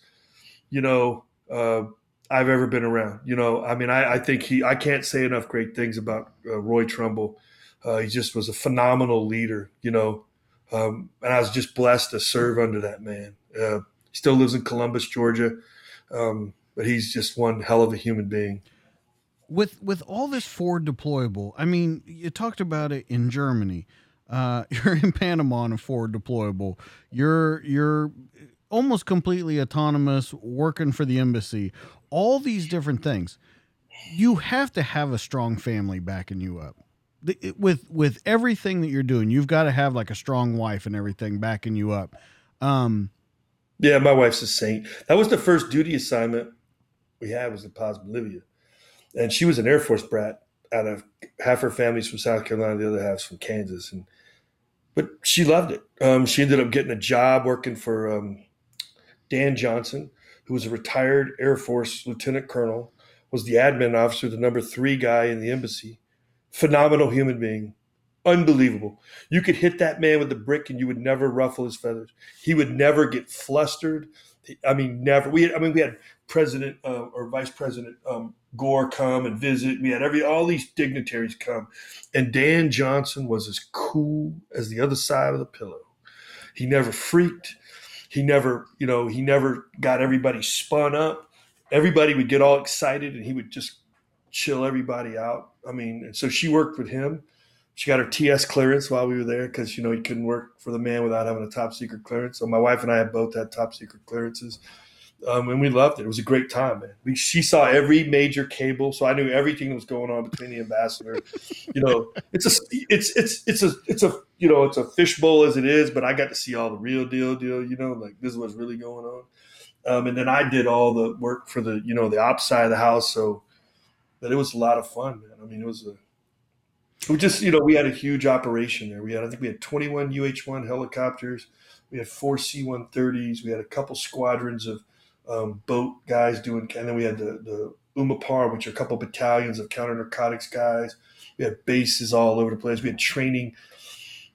you know, uh, I've ever been around. You know, I mean, I, I, think he. I can't say enough great things about uh, Roy Trumbull. Uh, he just was a phenomenal leader. You know, um, and I was just blessed to serve under that man. Uh, still lives in Columbus, Georgia, um, but he's just one hell of a human being
with with all this forward deployable, I mean, you talked about it in Germany. Uh, you're in Panama on a forward deployable. You're you're almost completely autonomous, working for the embassy. All these different things. You have to have a strong family backing you up. With with everything that you're doing, you've got to have like a strong wife and everything backing you up. Um,
yeah, my wife's a saint. That was the first duty assignment we had was in Paz, Bolivia and she was an Air Force brat. Out of half her family's from South Carolina, the other half's from Kansas, and but she loved it. Um, she ended up getting a job working for um, Dan Johnson, who was a retired Air Force lieutenant colonel, was the admin officer, the number three guy in the embassy. Phenomenal human being, unbelievable. You could hit that man with a brick and you would never ruffle his feathers. He would never get flustered. I mean, never. We, had, I mean, we had President uh, or Vice President um, Gore come and visit. We had every all these dignitaries come, and Dan Johnson was as cool as the other side of the pillow. He never freaked. He never, you know, he never got everybody spun up. Everybody would get all excited, and he would just chill everybody out. I mean, so she worked with him. She got her TS clearance while we were there because you know he couldn't work for the man without having a top secret clearance. So my wife and I had both had top secret clearances um, and we loved it. It was a great time, man. We, she saw every major cable, so I knew everything that was going on between the ambassador. you know, it's a, it's it's it's a it's a you know it's a fishbowl as it is, but I got to see all the real deal deal. You know, like this is what's really going on. Um, and then I did all the work for the you know the ops side of the house, so but it was a lot of fun, man. I mean, it was a we just you know we had a huge operation there. We had I think we had 21 UH-1 helicopters, we had four C-130s, we had a couple squadrons of um, boat guys doing, and then we had the, the UMOPAR, which are a couple battalions of counter narcotics guys. We had bases all over the place. We had training.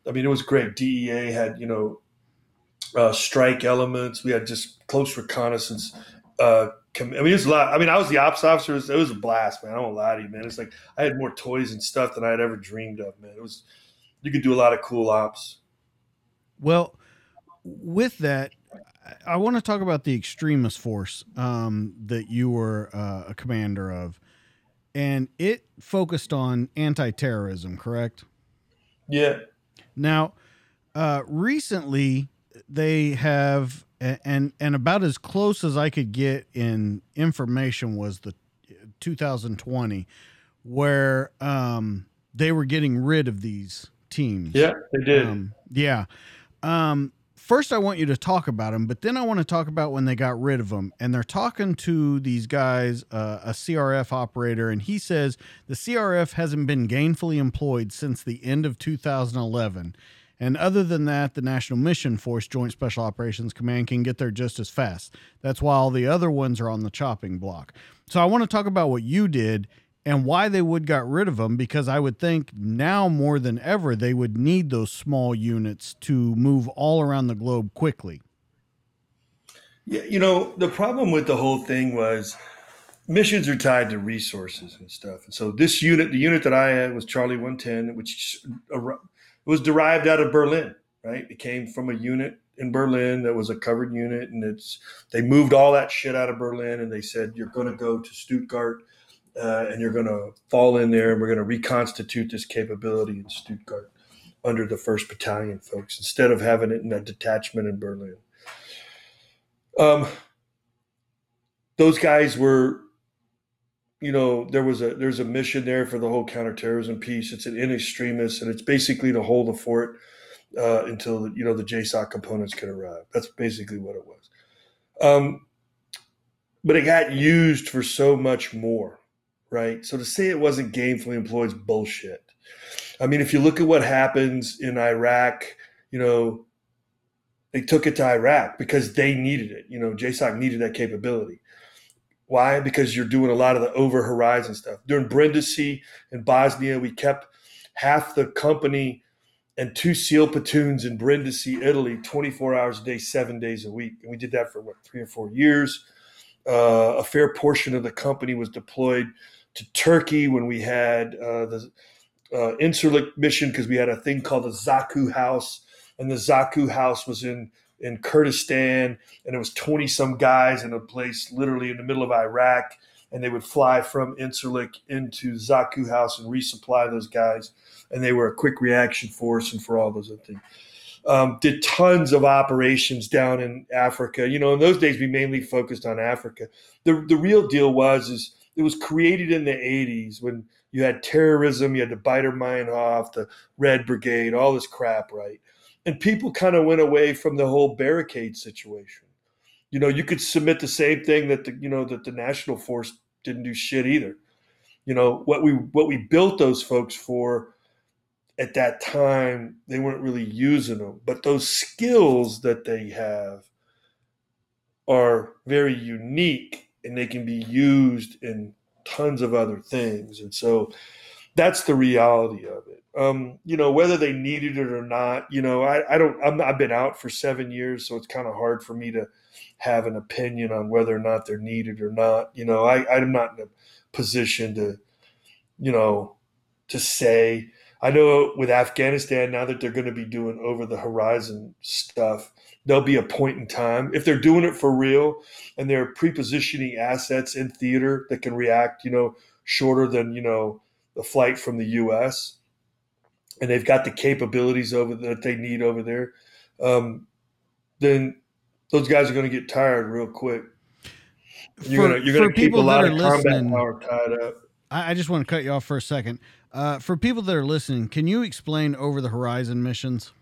I mean, it was great. DEA had, you know, uh, strike elements. We had just close reconnaissance. Uh, I mean, it was a lot. I mean, I was the ops officer. It was, it was a blast, man. I won't lie to you, man. It's like I had more toys and stuff than I had ever dreamed of, man. It was, you could do a lot of cool ops.
Well, with that, I want to talk about the extremist force um, that you were uh, a commander of, and it focused on anti-terrorism, correct?
Yeah.
Now, uh, recently they have, and and about as close as I could get in information was the 2020, where um, they were getting rid of these teams.
Yeah, they did. Um,
yeah. Um, first I want you to talk about them, but then I want to talk about when they got rid of them. And they're talking to these guys, uh, a CRF operator, and he says the CRF hasn't been gainfully employed since the end of 2011. And other than that, the National Mission Force Joint Special Operations Command can get there just as fast. That's why all the other ones are on the chopping block. So I want to talk about what you did and why they would got rid of them because I would think now more than ever they would need those small units to move all around the globe quickly.
Yeah, you know, the problem with the whole thing was missions are tied to resources and stuff. And so this unit, the unit that I had was Charlie 110, which was derived out of Berlin, right? It came from a unit in Berlin that was a covered unit and it's they moved all that shit out of Berlin and they said you're going to go to Stuttgart uh, and you're going to fall in there and we're going to reconstitute this capability in Stuttgart under the 1st Battalion folks instead of having it in a detachment in Berlin. Um, those guys were, you know, there was a there's a mission there for the whole counterterrorism piece. It's an in extremis, and it's basically to hold the fort uh, until you know the JSOC components can arrive. That's basically what it was. Um, but it got used for so much more right? So to say it wasn't gainfully employed is bullshit. I mean, if you look at what happens in Iraq, you know, they took it to Iraq because they needed it. You know, JSOC needed that capability. Why? Because you're doing a lot of the over horizon stuff. During Brindisi in Bosnia, we kept half the company and two SEAL platoons in Brindisi, Italy, 24 hours a day, seven days a week. And we did that for what, three or four years. Uh, a fair portion of the company was deployed to Turkey when we had uh, the uh, Incirlik mission because we had a thing called the Zakho House, and the Zakho House was in in Kurdistan, and it was twenty some guys in a place literally in the middle of Iraq, and they would fly from Incirlik into Zakho House and resupply those guys, and they were a quick reaction force and for all those other things. Um, did tons of operations down in Africa. You know, in those days we mainly focused on Africa. The the real deal was is it was created in the 80s when you had terrorism, you had the Baader-Meinhof, the Red Brigade, all this crap, right? And people kind of went away from the whole barricade situation. You know, you could submit the same thing that the you know that the national force didn't do shit either. You know what we what we built those folks for at that time they weren't really using them, but those skills that they have are very unique and they can be used in tons of other things. And so that's the reality of it. Um, you know, whether they needed it or not, you know, I, I don't, i have been out for seven years, so it's kind of hard for me to have an opinion on whether or not they're needed or not. You know, I, I'm not in a position to, you know, to say, I know with Afghanistan now that they're going to be doing over the horizon stuff, there'll be a point in time if they're doing it for real and they're prepositioning assets in theater that can react, you know, shorter than you know the flight from the U.S. and they've got the capabilities over that they need over there. Um, then those guys are going to get tired real quick. You're going to keep a lot of combat power tied up.
I just want to cut you off for a second. Uh, for people that are listening, can you explain over the horizon missions?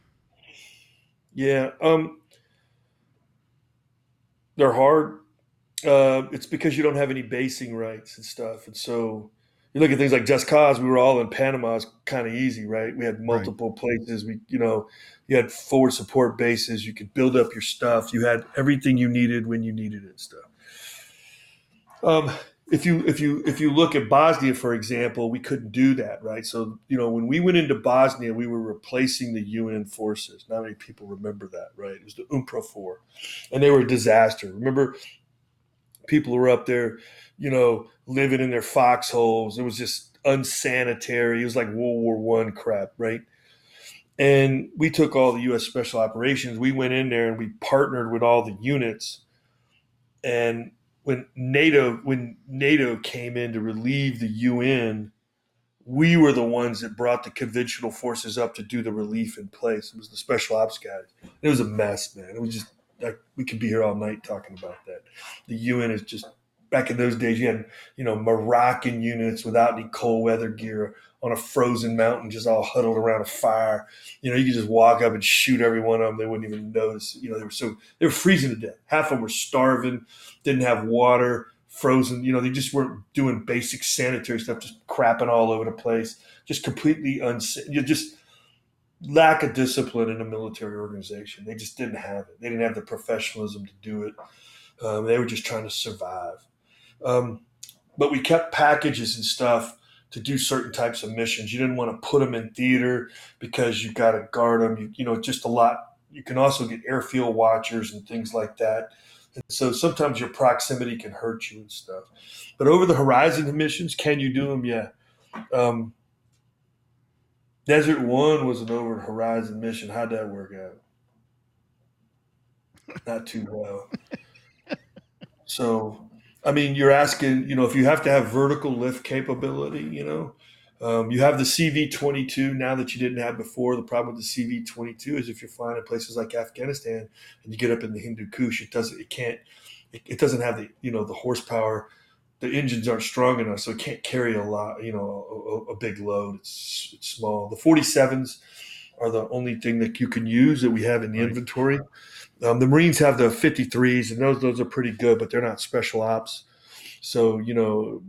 Yeah. Um, they're hard. Uh, it's because you don't have any basing rights and stuff. And so you look at things like Just Cause, we were all in Panama. It's kind of easy, right? We had multiple right. places. We, you know, you had forward support bases. You could build up your stuff. You had everything you needed when you needed it and stuff. Um, if you if you if you look at Bosnia, for example, we couldn't do that, right? So you know, when we went into Bosnia, we were replacing the UN forces. Not many people remember that, right? It was the UNPROFOR, and they were a disaster. Remember, people were up there, you know, living in their foxholes. It was just unsanitary. It was like World War One crap, right? And we took all the U.S. Special Operations. We went in there and we partnered with all the units, and when NATO when NATO came in to relieve the UN, we were the ones that brought the conventional forces up to do the relief in place. It was the special ops guys. It was a mess, man. It was just like we could be here all night talking about that. The UN is just back in those days. You had you know Moroccan units without any cold weather gear on a frozen mountain, just all huddled around a fire. You know, you could just walk up and shoot every one of them. They wouldn't even notice. You know, they were so they were freezing to death. Half of them were starving, didn't have water, frozen. You know, they just weren't doing basic sanitary stuff, just crapping all over the place, just completely unsafe. You just lack of discipline in a military organization. They just didn't have it. They didn't have the professionalism to do it. Um, they were just trying to survive. Um, but we kept packages and stuff to do certain types of missions. You didn't want to put them in theater because you got to guard them. You, you know, just a lot. You can also get airfield watchers and things like that. And so sometimes your proximity can hurt you and stuff. But over the horizon missions, can you do them? Yeah. Um, Desert One was an over horizon mission. How'd that work out? Not too well. So I mean, you're asking, you know, if you have to have vertical lift capability, you know, um, you have the CV22 now that you didn't have before. The problem with the CV22 is if you're flying in places like Afghanistan and you get up in the Hindu Kush, it doesn't, it can't, it, it doesn't have the, you know, the horsepower. The engines aren't strong enough, so it can't carry a lot, you know, a, a big load. It's, it's small. The 47s are the only thing that you can use that we have in the right. inventory. Um, the Marines have the 53s, and those those are pretty good, but they're not special ops. So you know,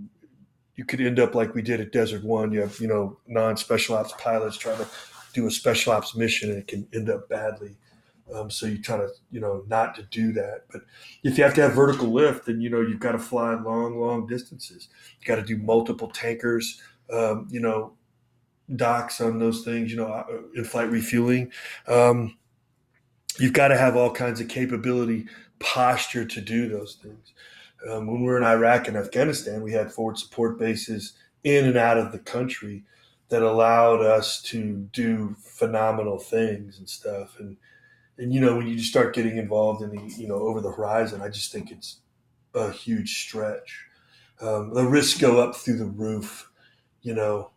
you could end up like we did at Desert One. You have you know non-special ops pilots trying to do a special ops mission, and it can end up badly. Um, so you try to you know not to do that. But if you have to have vertical lift, then you know you've got to fly long, long distances. You got to do multiple tankers. Um, you know, docks on those things, you know, uh, in flight refueling. Um, you've got to have all kinds of capability, posture to do those things. Um, when we were in Iraq and Afghanistan, we had forward support bases in and out of the country that allowed us to do phenomenal things and stuff. And and you know when you just start getting involved in the you know over the horizon, I just think it's a huge stretch. Um, the risks go up through the roof. You know,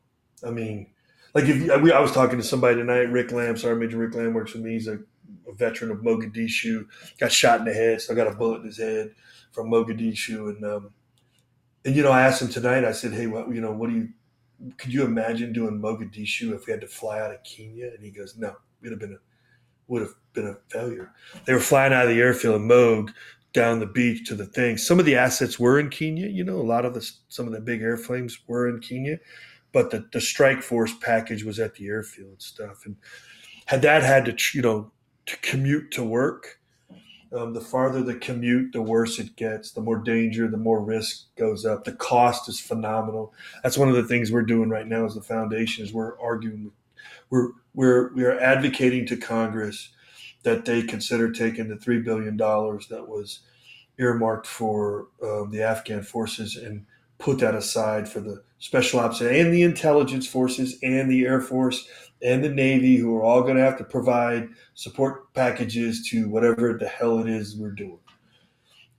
I mean, like if you, I was talking to somebody tonight, Rick Lamb, sorry, Major Rick Lamb works with me. He's a, a veteran of Mogadishu, got shot in the head, still got a bullet in his head from Mogadishu, and um, and you know, I asked him tonight. I said, hey, what you know, what do you? Could you imagine doing Mogadishu if we had to fly out of Kenya? And he goes, no, it'd have been a would have been a failure. They were flying out of the airfield in Moog down the beach to the thing. Some of the assets were in Kenya, you know, a lot of the some of the big airflames were in Kenya, but the, the strike force package was at the airfield and stuff. And had that had to, you know, to commute to work, um, the farther the commute, the worse it gets. The more danger, the more risk goes up. The cost is phenomenal. That's one of the things we're doing right now as the foundation is we're arguing, we're we're we are advocating to Congress that they consider taking the three billion dollars that was earmarked for um, the Afghan forces and put that aside for the special ops and the intelligence forces and the Air Force and the Navy, who are all going to have to provide support packages to whatever the hell it is we're doing.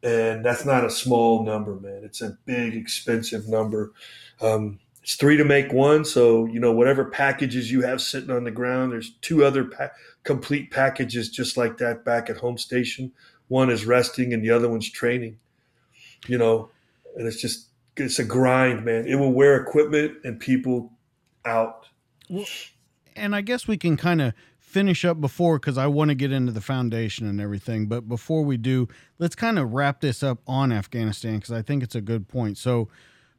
And that's not a small number, man. It's a big, expensive number. Um, it's three to make one. So, you know, whatever packages you have sitting on the ground, there's two other pa- complete packages just like that back at home station. One is resting and the other one's training, you know, and it's just, it's a grind, man. It will wear equipment and people out.
Well, and I guess we can kind of finish up before because I want to get into the foundation and everything. But before we do, let's kind of wrap this up on Afghanistan because I think it's a good point. So,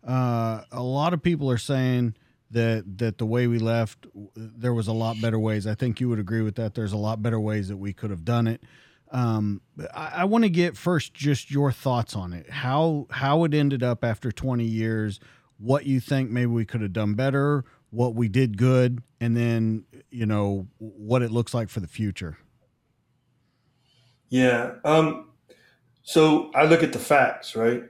uh, a lot of people are saying that that the way we left, there was a lot better ways. I think you would agree with that. There's a lot better ways that we could have done it. Um, I, I want to get first just your thoughts on it. How how it ended up after 20 years. What you think maybe we could have done better. What we did good, and then you know what it looks like for the future.
Yeah. Um, so I look at the facts, right?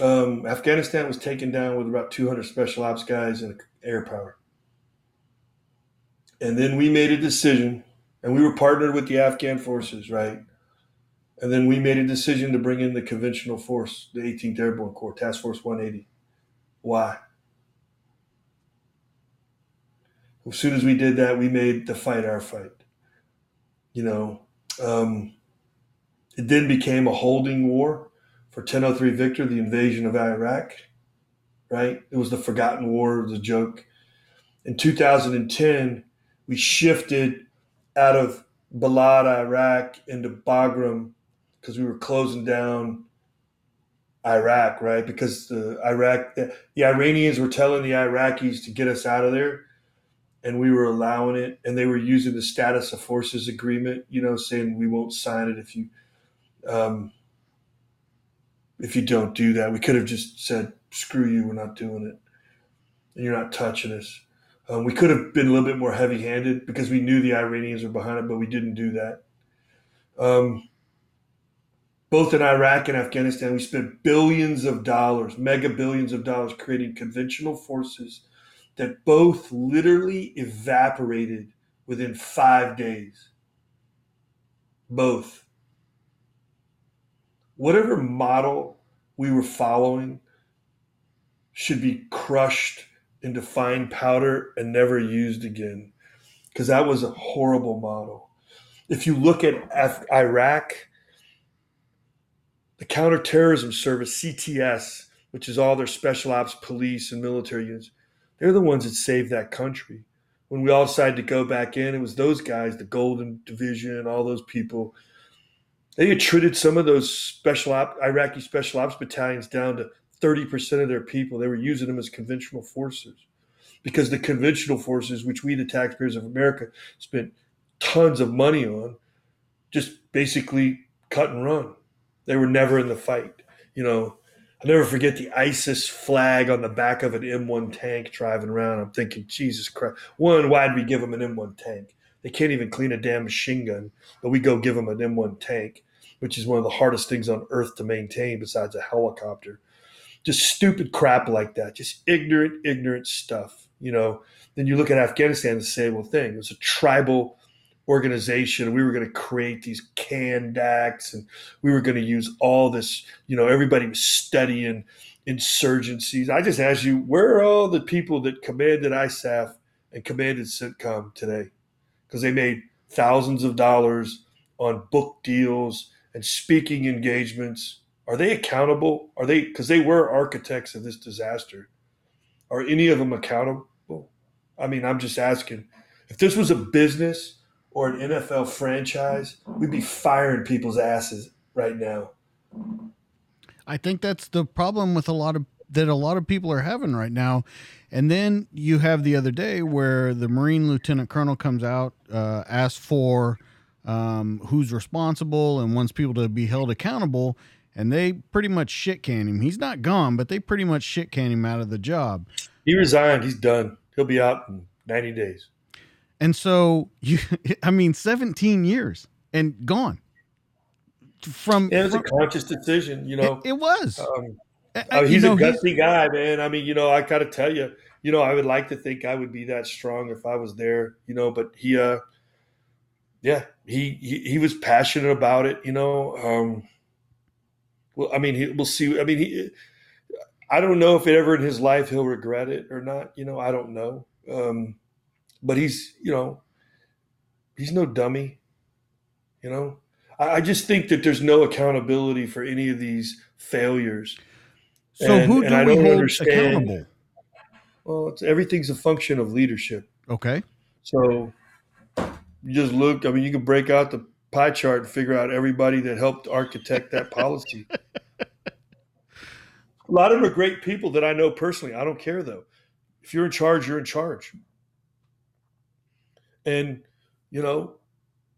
Um, Afghanistan was taken down with about 200 special ops guys and air power. And then we made a decision, and we were partnered with the Afghan forces, right? And then we made a decision to bring in the conventional force, the 18th Airborne Corps, Task Force 180. Why? As soon as we did that, we made the fight our fight. You know, um, it then became a holding war for 1003 Victor, the invasion of Iraq, right? It was the forgotten war, a joke. In 2010, we shifted out of Balad, Iraq, into Bagram because we were closing down Iraq, right? Because the Iraq, the, the Iranians were telling the Iraqis to get us out of there, and we were allowing it, and they were using the status of forces agreement, you know, saying we won't sign it if you. Um, if you don't do that. We could have just said, screw you, we're not doing it. And you're not touching us. Um, we could have been a little bit more heavy handed because we knew the Iranians were behind it, but we didn't do that. Um, both in Iraq and Afghanistan, we spent billions of dollars, mega billions of dollars, creating conventional forces that both literally evaporated within five days. Both whatever model we were following should be crushed into fine powder and never used again because that was a horrible model. If you look at Iraq, the counterterrorism service, CTS, which is all their special ops police and military units, they're the ones that saved that country. When we all decided to go back in, it was those guys, the Golden Division, all those people they attributed some of those special op, Iraqi special ops battalions down to 30% of their people. They were using them as conventional forces because the conventional forces, which we, the taxpayers of America, spent tons of money on, just basically cut and run. They were never in the fight. You know, I'll never forget the ISIS flag on the back of an M1 tank driving around. I'm thinking, Jesus Christ. One, why'd we give them an M1 tank? They can't even clean a damn machine gun, but we go give them an M1 tank, which is one of the hardest things on earth to maintain besides a helicopter. Just stupid crap like that. Just ignorant, ignorant stuff. You know, then you look at Afghanistan, the same thing. It was a tribal organization. We were going to create these canned acts and we were going to use all this, you know, everybody was studying insurgencies. I just ask you, where are all the people that commanded ISAF and commanded CENTCOM today? Because they made thousands of dollars on book deals and speaking engagements. Are they accountable? Are they, because they were architects of this disaster. Are any of them accountable? I mean, I'm just asking. If this was a business, or an NFL franchise, we'd be firing people's asses right now.
I think that's the problem with a lot of that a lot of people are having right now. And then you have the other day where the Marine Lieutenant Colonel comes out, uh, asks for um, who's responsible and wants people to be held accountable. And they pretty much shit can him. He's not gone, but they pretty much shit can him out of the job.
He resigned. He's done. He'll be out in 90 days.
And so you, I mean, 17 years and gone from.
It was
from,
a conscious decision, you know.
It, it was. Um,
I, mean, he's know, a gutsy he's, guy, man. I mean, you know, I got to tell you, you know, I would like to think I would be that strong if I was there, you know, but he, uh, yeah, he, he, he was passionate about it, you know. Um, well, I mean, he, we'll see. I mean, he, I don't know if ever in his life he'll regret it or not. You know, I don't know. Um, but he's you know he's no dummy you know I, I, just think that there's no accountability for any of these failures
so and, who do we hold understand, accountable?
Well it's everything's a function of leadership.
Okay.
So you just look i mean you can break out the pie chart and figure out everybody that helped architect that policy. A lot of them are great people that i know personally. I don't care though. If you're in charge you're in charge. And you know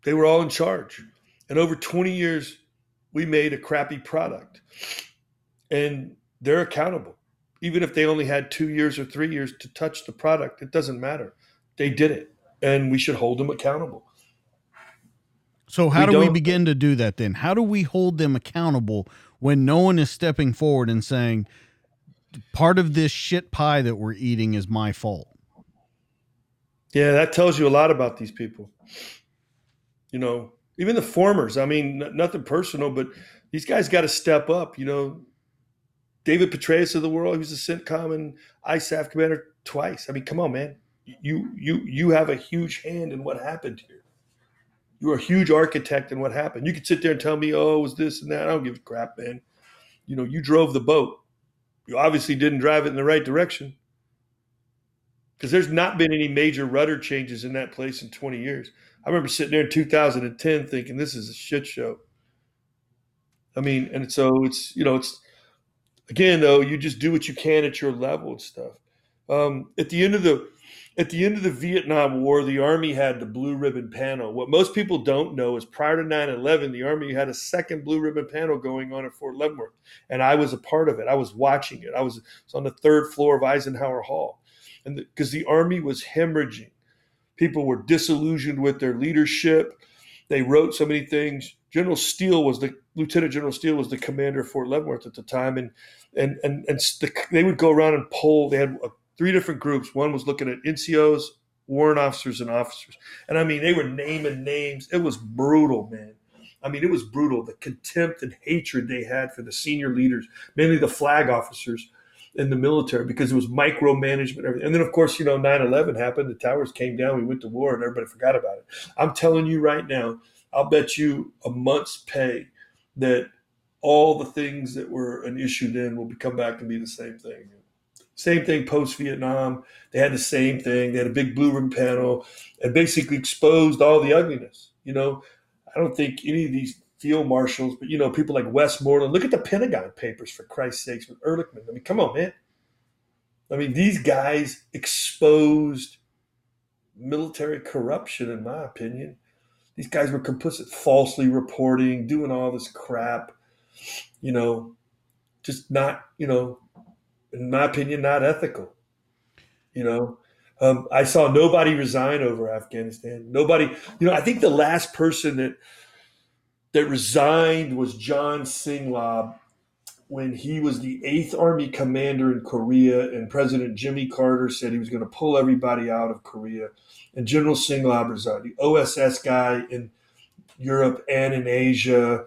they were all in charge. And over 20 years we made a crappy product. And they're accountable even if they only had two years or three years to touch the product it doesn't matter they did it and we should hold them accountable
so how we do we begin to do that then how do we hold them accountable when no one is stepping forward and saying part of this shit pie that we're eating is my fault
yeah, that tells you a lot about these people. You know, even the formers. I mean, n- nothing personal, but these guys got to step up. You know, David Petraeus of the world, was a CENTCOM and ISAF commander twice. I mean, come on, man. You you you have a huge hand in what happened here. You're a huge architect in what happened. You could sit there and tell me, oh, it was this and that. I don't give a crap, man. You know, you drove the boat. You obviously didn't drive it in the right direction because there's not been any major rudder changes in that place in 20 years. I remember sitting there in 2010 thinking this is a shit show. I mean, and so it's you know it's again though you just do what you can at your level and stuff. Um, at the end of the at the end of the Vietnam War, the Army had the blue ribbon panel. What most people don't know is prior to 9 11, the Army had a second blue ribbon panel going on at Fort Leavenworth. And I was a part of it. I was watching it. I was, was on the third floor of Eisenhower Hall and because the, the army was hemorrhaging, people were disillusioned with their leadership. They wrote so many things. General Steele was the Lieutenant General Steele was the commander of Fort Leavenworth at the time, and and and and the, they would go around and poll. They had uh, three different groups. One was looking at NCOs, warrant officers, and officers. And I mean, they were naming names. It was brutal, man. I mean, it was brutal. The contempt and hatred they had for the senior leaders, mainly the flag officers, in the military because it was micromanagement. Everything. And then, of course, you know, 9 11 happened. The towers came down. We went to war and everybody forgot about it. I'm telling you right now, I'll bet you a month's pay that all the things that were an issue then will come back and be the same thing. Same thing post Vietnam. They had the same thing. They had a big blue room panel and basically exposed all the ugliness. You know, I don't think any of these field marshals, but you know, people like Westmoreland. Look at the Pentagon Papers, for Christ's sakes, with Ehrlichman. I mean, come on, man. I mean, these guys exposed military corruption, in my opinion. These guys were complicit, falsely reporting, doing all this crap, you know. just not, you know, in my opinion, not ethical. You know, um, I saw nobody resign over Afghanistan. Nobody, you know, I think the last person that that resigned was John Singlaub when he was the Eighth Army commander in Korea, and President Jimmy Carter said he was going to pull everybody out of Korea, and General Singlaub resigned, the OSS guy in Europe and in Asia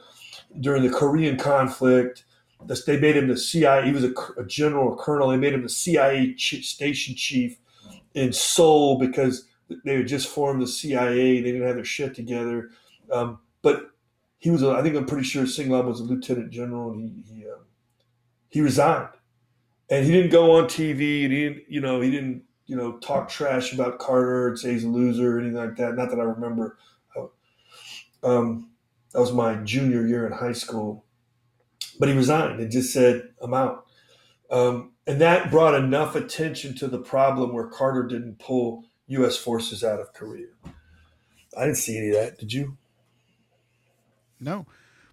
during the Korean conflict. They made him the CIA. He was a, a general, a colonel. They made him the CIA station chief in Seoul because they had just formed the CIA. They didn't have their shit together. Um, but he was, a, I think I'm pretty sure Singlaub was a lieutenant general, and he he, um, he resigned, and he didn't go on TV, and he didn't, you know, he didn't, you know, talk trash about Carter and say he's a loser or anything like that. Not that I remember. Um, that was my junior year in high school, but he resigned and just said, "I'm out." Um, and that brought enough attention to the problem where Carter didn't pull U.S. forces out of Korea. I didn't see any of that. Did you?
No,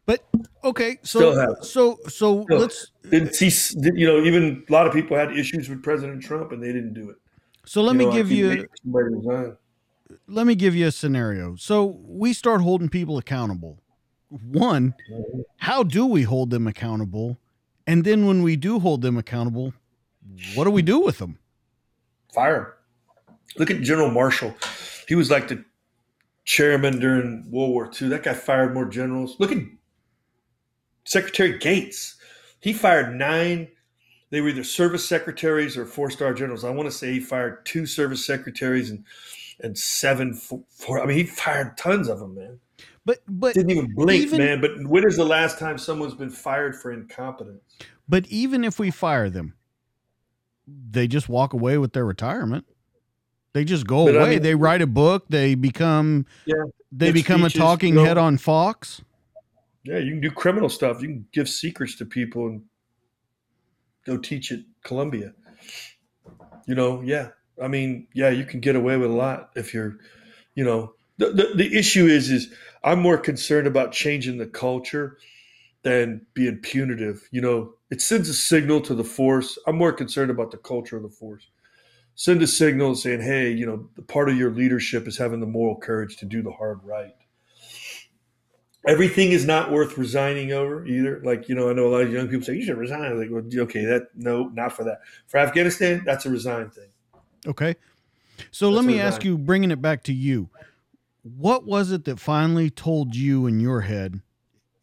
but okay. So so so let's
didn't see. You know, even a lot of people had issues with President Trump, and they didn't do it.
So let you me know, give you. Let me give you a scenario. So we start holding people accountable. One, how do we hold them accountable? And then when we do hold them accountable, what do we do with them?
Fire. Look at General Marshall. He was like the chairman during World War II. That guy fired more generals. Look at Secretary Gates. He fired nine. They were either service secretaries or four star generals. I want to say he fired two service secretaries and and seven four. I mean, he fired tons of them, man.
But but
didn't even blink, even, man. But when is the last time someone's been fired for incompetence?
But even if we fire them, they just walk away with their retirement. They just go but away. I mean, they write a book. They become yeah, they become speeches, a talking you know, head on Fox.
Yeah, you can do criminal stuff. You can give secrets to people and go teach at Columbia. You know, yeah. I mean, yeah, you can get away with a lot if you're, you know, the, the, the issue is is I'm more concerned about changing the culture than being punitive. You know, it sends a signal to the force. I'm more concerned about the culture of the force. Send a signal saying, hey, you know, the part of your leadership is having the moral courage to do the hard right. Everything is not worth resigning over either. Like, you know, I know a lot of young people say, you should resign. I'm like, well, okay, that, no, not for that. For Afghanistan, that's a resign thing.
Okay. So that's let me ask you, bringing it back to you, what was it that finally told you in your head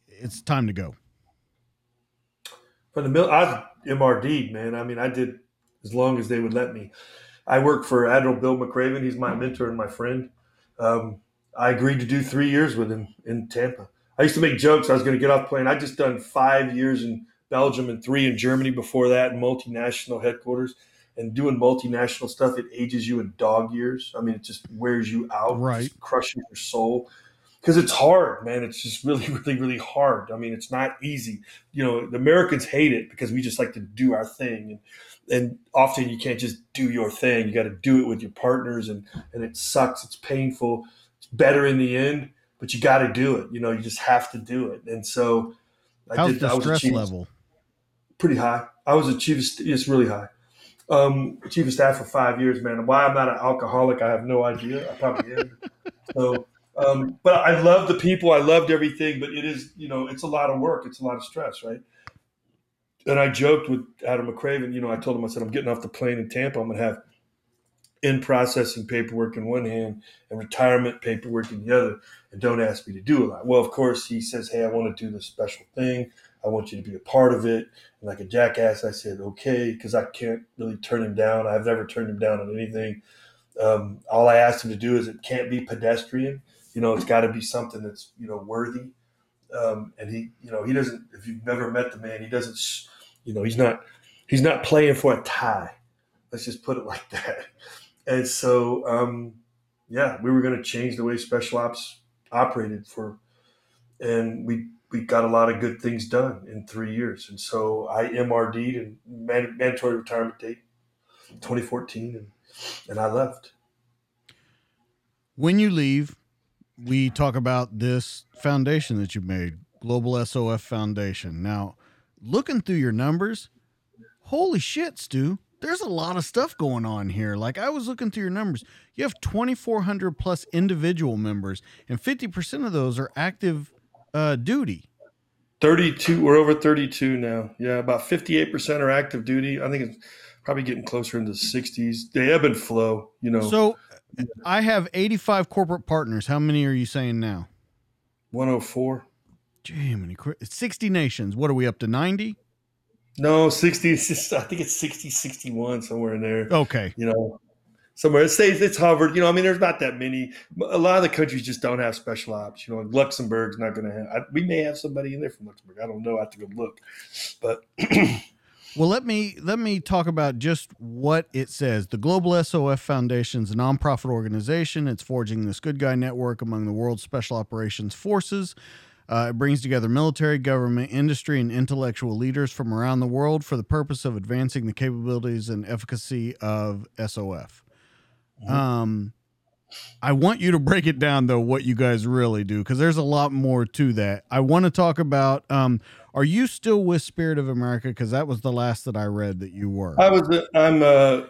it's time to go?
From the mill, I was MRD, man. I mean, I did as long as they would let me. I worked for Admiral Bill McRaven. He's my mentor and my friend. Um, I agreed to do three years with him in Tampa. I used to make jokes. I was going to get off the plane. I just done five years in Belgium and three in Germany before that, multinational headquarters. And doing multinational stuff, it ages you in dog years. I mean, it just wears you out,
right?
Crushing your soul because it's hard, man. It's just really, really, really hard. I mean, it's not easy. You know, the Americans hate it because we just like to do our thing, and and often you can't just do your thing. You got to do it with your partners, and and it sucks. It's painful. It's better in the end, but you got to do it. You know, you just have to do it. And so,
I how's did, the stress level?
Pretty high. I was a chief. Of, it's really high. Um, chief of staff for five years, man. Why I'm not an alcoholic, I have no idea. I probably am. so um, but I love the people. I loved everything. But it is, you know, it's a lot of work. It's a lot of stress, right? And I joked with Adam McRaven. You know, I told him, I said, I'm getting off the plane in Tampa. I'm going to have in processing paperwork in one hand and retirement paperwork in the other. And don't ask me to do a lot. Well, of course, he says, Hey, I want to do this special thing. I want you to be a part of it. And like a jackass, I said, Okay, because I can't really turn him down. I've never turned him down on anything. Um, all I asked him to do is it can't be pedestrian you know, it's got to be something that's you know worthy. Um, and he, you know, he doesn't. If you've never met the man, he doesn't. You know, he's not. He's not playing for a tie. Let's just put it like that. And so, um, yeah, we were going to change the way special ops operated for, and we we got a lot of good things done in three years. And so I MRD'd and mandatory retirement date, 2014, and and I left.
When you leave, we talk about this foundation that you made, Global SOF Foundation. Now, looking through your numbers, holy shit, Stu. There's a lot of stuff going on here. Like I was looking through your numbers. You have 2,400 plus individual members, and 50% of those are active uh, duty.
32, we're over 32 now. Yeah, about 58% are active duty. I think it's probably getting closer into the 60s. They ebb and flow, you know.
So I have 85 corporate partners. How many are you saying now?
104.
Jiminy, 60 nations. What are we up to? 90?
No, 60. Just, I think it's 60, 61, somewhere in there.
Okay.
You know, somewhere it stays, it's hovered. You know, I mean, there's not that many. A lot of the countries just don't have special ops. You know, Luxembourg's not going to have, I, we may have somebody in there from Luxembourg. I don't know. I have to go look. But.
Well, let me let me talk about just what it says. The Global SOF Foundation is a nonprofit organization. It's forging this good guy network among the world's special operations forces. Uh, it brings together military, government, industry, and intellectual leaders from around the world for the purpose of advancing the capabilities and efficacy of SOF. Mm-hmm. Um, I want you to break it down, though, what you guys really do, because there's a lot more to that. I want to talk about um, are you still with Spirit of America? Because that was the last that I read that you were.
I was. I'm. Uh,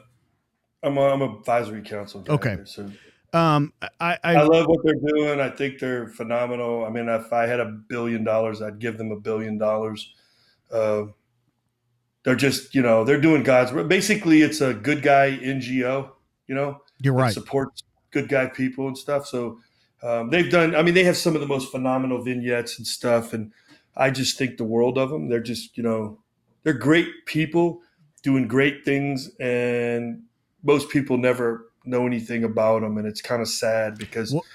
I'm. A, I'm a advisory council.
okay.
So
um, I, I,
I love what they're doing. I think they're phenomenal. I mean, if I had a billion dollars, I'd give them a billion dollars. Uh, they're just, you know, they're doing God's. Work. Basically, it's a good guy NGO. You know,
you're right.
Supports good guy people and stuff. So um, they've done. I mean, they have some of the most phenomenal vignettes and stuff, and I just think the world of them. They're just, you know, they're great people doing great things, and most people never know anything about them, and it's kind of sad because well,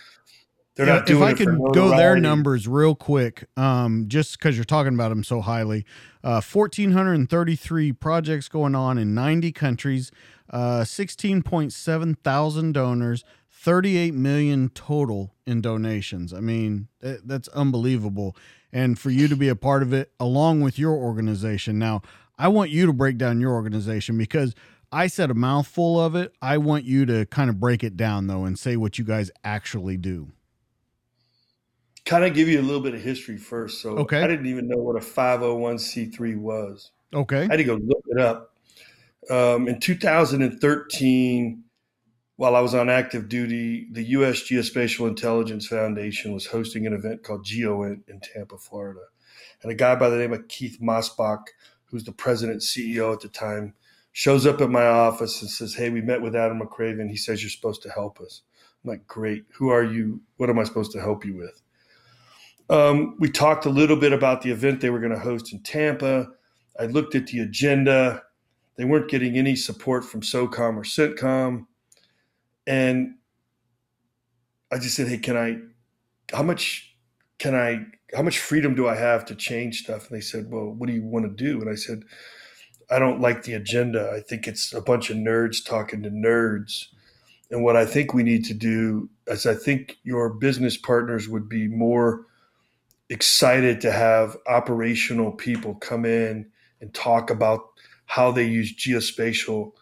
they're yeah, not doing.
If I can go their numbers real quick, um, just because you're talking about them so highly, uh, fourteen hundred and thirty-three projects going on in ninety countries, uh, sixteen point seven thousand donors. 38 million total in donations. I mean, that's unbelievable. And for you to be a part of it along with your organization. Now, I want you to break down your organization because I said a mouthful of it. I want you to kind of break it down though and say what you guys actually do.
Kind of give you a little bit of history first. So
okay.
I didn't even know what a 501c3 was.
Okay. I
had to go look it up. Um, in 2013, while I was on active duty, the U.S. Geospatial Intelligence Foundation was hosting an event called GeoInt in Tampa, Florida. And a guy by the name of Keith Masback, who's the president CEO at the time, shows up at my office and says, Hey, we met with Adam McRaven. He says you're supposed to help us. I'm like, Great. Who are you? What am I supposed to help you with? Um, we talked a little bit about the event they were going to host in Tampa. I looked at the agenda. They weren't getting any support from SOCOM or CENTCOM. And I just said, Hey, can I, how much can I, how much freedom do I have to change stuff? And they said, Well, what do you want to do? And I said, I don't like the agenda. I think it's a bunch of nerds talking to nerds. And what I think we need to do is I think your business partners would be more excited to have operational people come in and talk about how they use geospatial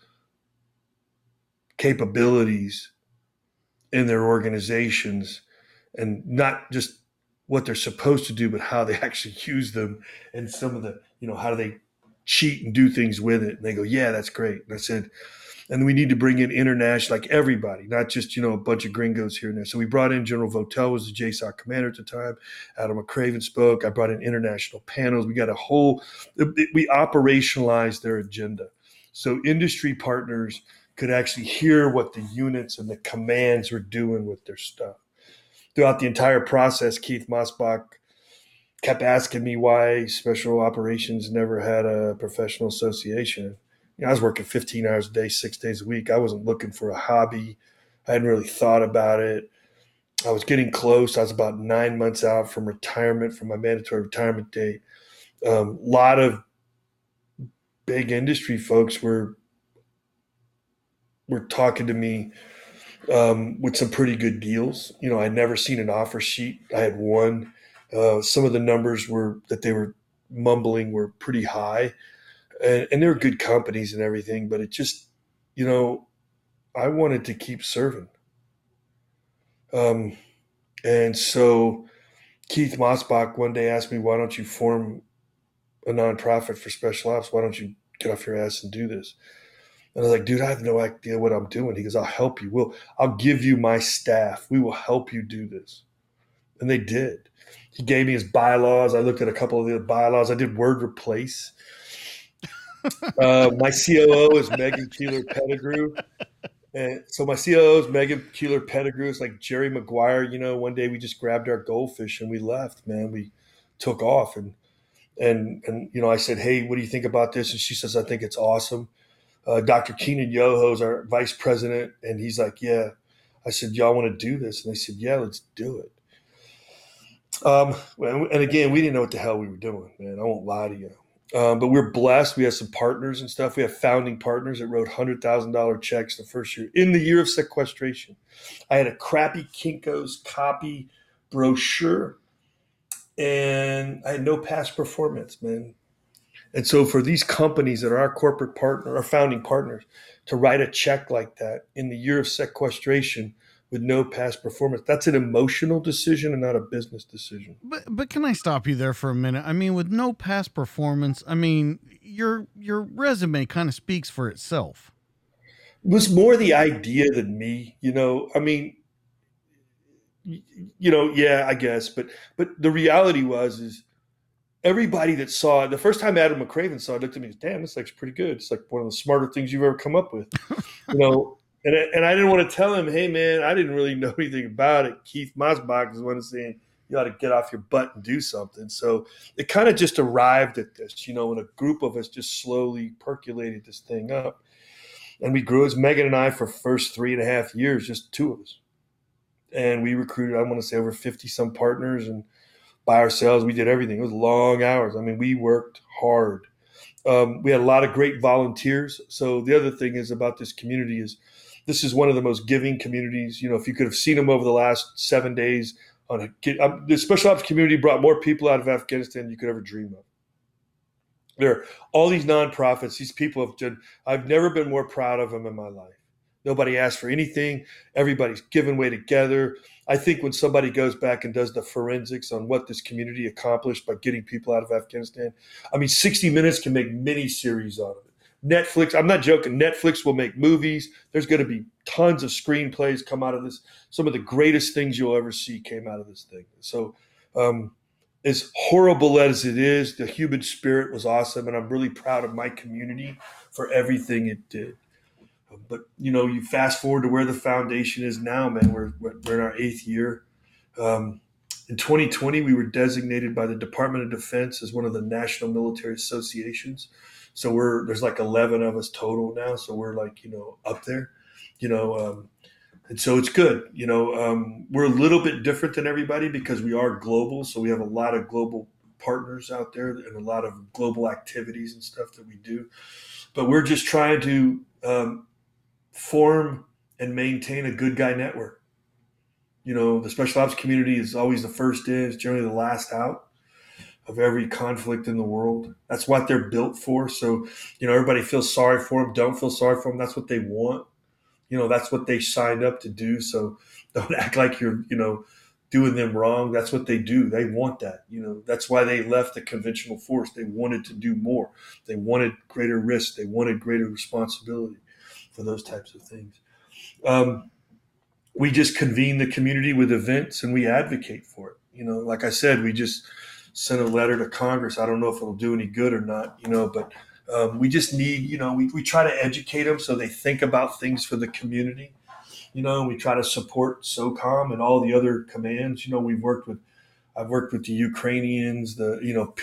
capabilities in their organizations and not just what they're supposed to do, but how they actually use them and some of the, you know, how do they cheat and do things with it. And they go, yeah, that's great. And I said, and we need to bring in international, like everybody, not just, you know, a bunch of gringos here and there. So we brought in General Votel was the JSOC commander at the time. Adam McRaven spoke. I brought in international panels. We got a whole, we operationalized their agenda. So industry partners could actually hear what the units and the commands were doing with their stuff. Throughout the entire process, Keith Masback kept asking me why special operations never had a professional association. You know, I was working 15 hours a day, six days a week. I wasn't looking for a hobby. I hadn't really thought about it. I was getting close. I was about nine months out from retirement, from my mandatory retirement date. A um, lot of big industry folks were were talking to me um, with some pretty good deals. You know, I'd never seen an offer sheet. I had one uh, some of the numbers were that they were mumbling were pretty high, and, and they're good companies and everything. But it just, you know, I wanted to keep serving. Um, and so Keith Masback one day asked me, "Why don't you form a nonprofit for special ops. Why don't you get off your ass and do this? And I was like, dude, I have no idea what I'm doing. He goes, I'll help you. We'll, I'll give you my staff. We will help you do this. And they did. He gave me his bylaws. I looked at a couple of the bylaws. I did word replace. uh, my COO is Megan Keeler Pettigrew. And so my COO is Megan Keeler Pettigrew. It's like Jerry Maguire. You know, one day we just grabbed our goldfish and we left, man. We took off and and and you know, I said, Hey, what do you think about this? And she says, I think it's awesome uh, Dr. Keenan Yoho is our vice president, and he's like, "Yeah." I said, "Y'all want to do this?" And they said, "Yeah, let's do it." Um, and again, we didn't know what the hell we were doing, man. I won't lie to you. Um, but we're blessed. We have some partners and stuff. We have founding partners that wrote hundred thousand dollar checks the first year in the year of sequestration. I had a crappy Kinko's copy brochure, and I had no past performance, man. And so for these companies that are our corporate partner, our founding partners, to write a check like that in the year of sequestration with no past performance, that's an emotional decision and not a business decision.
But but can I stop you there for a minute? I mean, with no past performance, I mean, your your resume kind of speaks for itself.
It was more the idea than me, you know. I mean, you know, yeah, I guess, but but the reality was is everybody that saw it, the first time Adam McRaven saw it, looked at me, damn, this looks pretty good. It's like one of the smarter things you've ever come up with, you know. And, and I didn't want to tell him, hey man, I didn't really know anything about it. Keith Masback was one of saying you ought to get off your butt and do something. So it kind of just arrived at this, you know, and a group of us just slowly percolated this thing up. And we grew as Megan and I for first three and a half years, just two of us. And we recruited, I want to say over 50 some partners and by ourselves. We did everything. It was long hours. I mean, we worked hard. Um, we had a lot of great volunteers. So the other thing is about this community is this is one of the most giving communities. You know, if you could have seen them over the last seven days on a um, the special ops community brought more people out of Afghanistan than you could ever dream of. There are all these nonprofits. These people have done. I've never been more proud of them in my life. Nobody asked for anything. Everybody's given way together. I think when somebody goes back and does the forensics on what this community accomplished by getting people out of Afghanistan, I mean, 60 Minutes can make mini series out of it. Netflix, I'm not joking, Netflix will make movies. There's going to be tons of screenplays come out of this. Some of the greatest things you'll ever see came out of this thing. So, um, as horrible as it is, the human spirit was awesome. And I'm really proud of my community for everything it did. But you know, you fast forward to where the foundation is now, man. We're we're in our eighth year. Um, in 2020, we were designated by the Department of Defense as one of the national military associations. So we're there's like 11 of us total now. So we're like you know up there, you know. Um, and so it's good. You know, um, we're a little bit different than everybody because we are global. So we have a lot of global partners out there and a lot of global activities and stuff that we do. But we're just trying to um, form and maintain a good guy network. You know, the special ops community is always the first in, it's generally the last out of every conflict in the world. That's what they're built for. So, you know, everybody feels sorry for them, don't feel sorry for them. That's what they want. You know, that's what they signed up to do. So don't act like you're, you know, doing them wrong. That's what they do. They want that. You know, that's why they left the conventional force. They wanted to do more. They wanted greater risk. They wanted greater responsibility for those types of things. Um, we just convene the community with events and we advocate for it. You know, like I said, we just sent a letter to Congress. I don't know if it'll do any good or not, you know, but um, we just need, you know, we, we try to educate them so they think about things for the community. You know, we try to support SOCOM and all the other commands. You know, we've worked with I've worked with the Ukrainians, the you know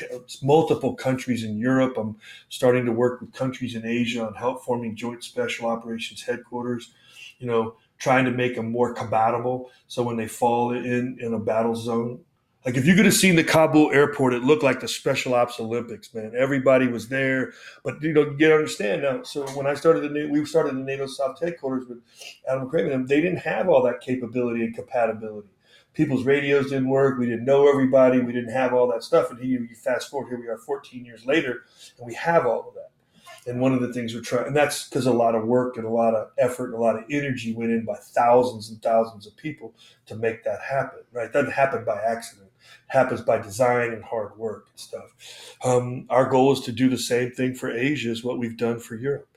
multiple countries in Europe. I'm starting to work with countries in Asia on help forming joint special operations headquarters. You know, trying to make them more compatible. So when they fall in in a battle zone, like if you could have seen the Kabul airport, it looked like the Special Ops Olympics. Man, everybody was there. But you know, you get understand now. So when I started the we started the NATO South headquarters with Adam Craven, they didn't have all that capability and compatibility people's radios didn't work. We didn't know everybody. We didn't have all that stuff. And here you fast forward, here we are 14 years later, and we have all of that. And one of the things we're trying, and that's because a lot of work and a lot of effort and a lot of energy went in by thousands and thousands of people to make that happen, right? That doesn't happen by accident. happens by design and hard work and stuff. Um, our goal is to do the same thing for Asia as what we've done for Europe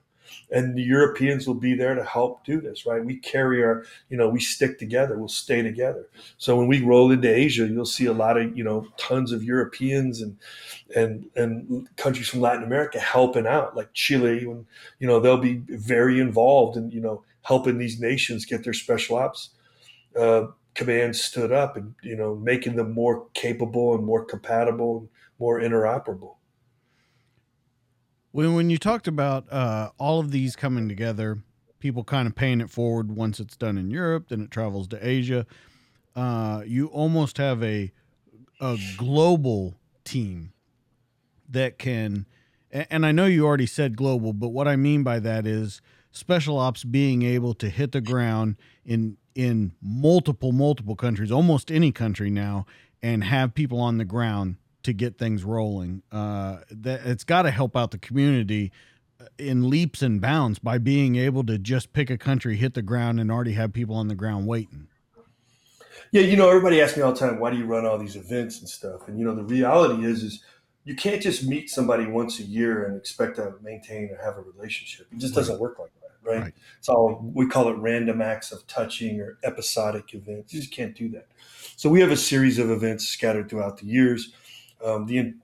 and the Europeans will be there to help do this, right? We carry our, you know, we stick together, we'll stay together. So when we roll into Asia, you'll see a lot of, you know, tons of Europeans and and and countries from Latin America helping out, like Chile, when you know they'll be very involved in, you know, helping these nations get their special ops uh, commands stood up and you know making them more capable and more compatible and more interoperable.
When when you talked about uh, all of these coming together, people kind of paying it forward once it's done in Europe, then it travels to Asia. Uh, you almost have a a global team that can, and I know you already said global, but what I mean by that is special ops being able to hit the ground in in multiple multiple countries, almost any country now, and have people on the ground to get things rolling. Uh, that it's got to help out the community uh, in leaps and bounds by being able to just pick a country, hit the ground, and already have people on the ground waiting.
Yeah, you know, everybody asks me all the time, why do you run all these events and stuff? And you know, the reality is, is you can't just meet somebody once a year and expect to maintain or have a relationship. It just doesn't work like that, right? right? It's all we call it random acts of touching or episodic events. You just can't do that. So we have a series of events scattered throughout the years um, the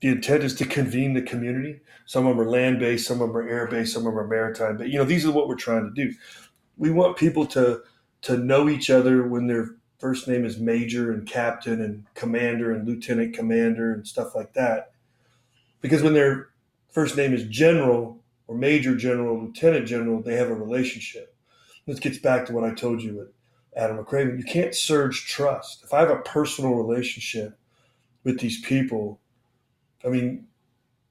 the intent is to convene the community. Some of them are land based, some of them are air based, some of them are maritime. But you know, these are what we're trying to do. We want people to to know each other when their first name is major and captain and commander and lieutenant commander and stuff like that. Because when their first name is general or major general, lieutenant general, they have a relationship. This gets back to what I told you with Adam McRaven. You can't surge trust. If I have a personal relationship with these people. I mean,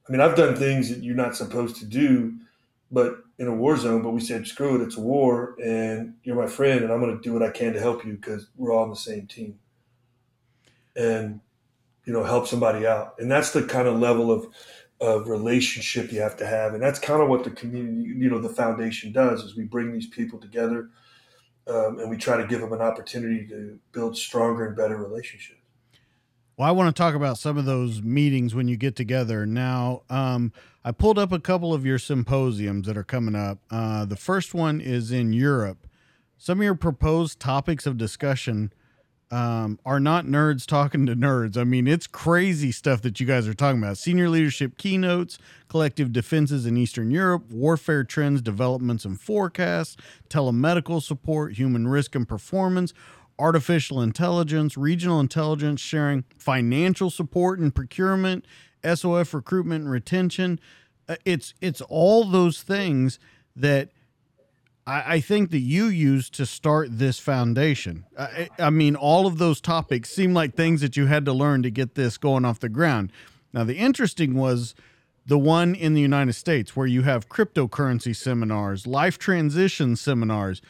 I mean, I've done things that you're not supposed to do, but in a war zone. But we said, screw it, it's a war, and you're my friend, and I'm going to do what I can to help you because we're all on the same team, and you know, help somebody out. And that's the kind of level of of relationship you have to have, and that's kind of what the community, you know, the foundation does. Is we bring these people together, um, and we try to give them an opportunity to build stronger and better relationships.
Well, I want to talk about some of those meetings when you get together. Now, um, I pulled up a couple of your symposiums that are coming up. Uh, the first one is in Europe. Some of your proposed topics of discussion um, are not nerds talking to nerds. I mean, it's crazy stuff that you guys are talking about. Senior leadership keynotes, collective defenses in Eastern Europe, warfare trends, developments and forecasts, telemedical support, human risk and performance artificial intelligence, regional intelligence sharing, financial support and procurement, SOF recruitment and retention. Uh, it's it's all those things that I, I think that you used to start this foundation. I, I mean, all of those topics seem like things that you had to learn to get this going off the ground. Now, the interesting was the one in the United States where you have cryptocurrency seminars, life transition seminars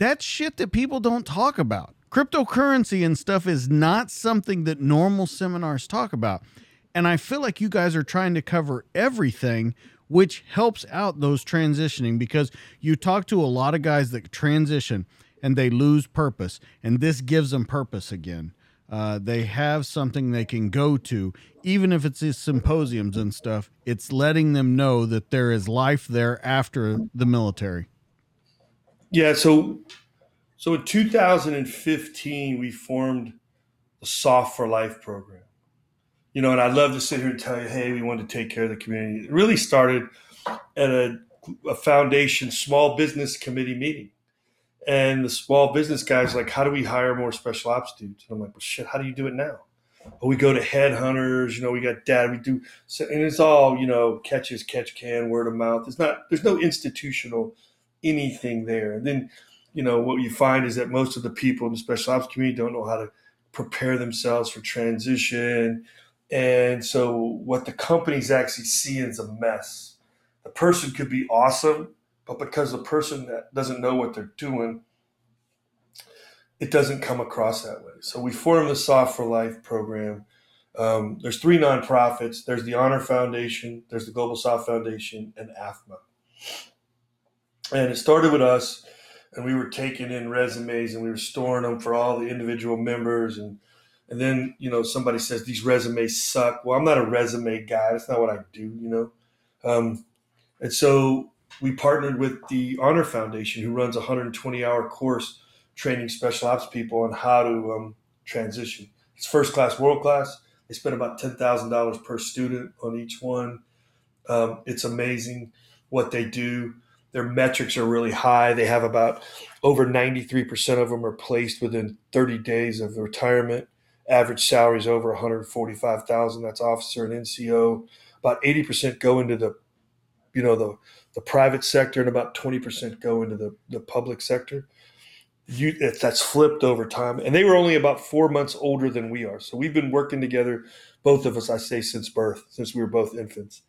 that's shit that people don't talk about. Cryptocurrency and stuff is not something that normal seminars talk about. And I feel like you guys are trying to cover everything, which helps out those transitioning because you talk to a lot of guys that transition and they lose purpose, and this gives them purpose again. Uh, they have something they can go to, even if it's these symposiums and stuff. It's letting them know that there is life there after the military.
Yeah, so so in 2015 we formed the SOF for Life program. You know, and I'd love to sit here and tell you, hey, we want to take care of the community. It really started at a, a foundation small business committee meeting. And the small business guys like, how do we hire more special ops dudes? And I'm like, well, shit, how do you do it now? We go to headhunters, you know, we got dad, we do, and it's all, you know, catches, catch can, word of mouth. It's not, there's no institutional anything there. And then, you know, what you find is that most of the people in the special ops community don't know how to prepare themselves for transition. And so what the companies actually see is a mess. The person could be awesome, but because the person that doesn't know what they're doing, it doesn't come across that way. So we formed the SOF for Life program. Um, there's three nonprofits. There's the Honor Foundation, there's the Global SOF Foundation, and AFMA. And it started with us, and we were taking in resumes and we were storing them for all the individual members. And And then, you know, somebody says these resumes suck. Well, I'm not a resume guy. That's not what I do, you know. Um, and so we partnered with the Honor Foundation, who runs a 120 hour course training special ops people on how to um, transition. It's first class, world class. They spend about $10,000 per student on each one. Um, it's amazing what they do. Their metrics are really high. They have about over 93% of them are placed within 30 days of retirement. Average salary is over 145,000. That's officer and NCO. About 80% go into the, you know, the the private sector, and about 20% go into the, the public sector. You, that's flipped over time, and they were only about four months older than we are. So we've been working together, both of us, I say, since birth, since we were both infants.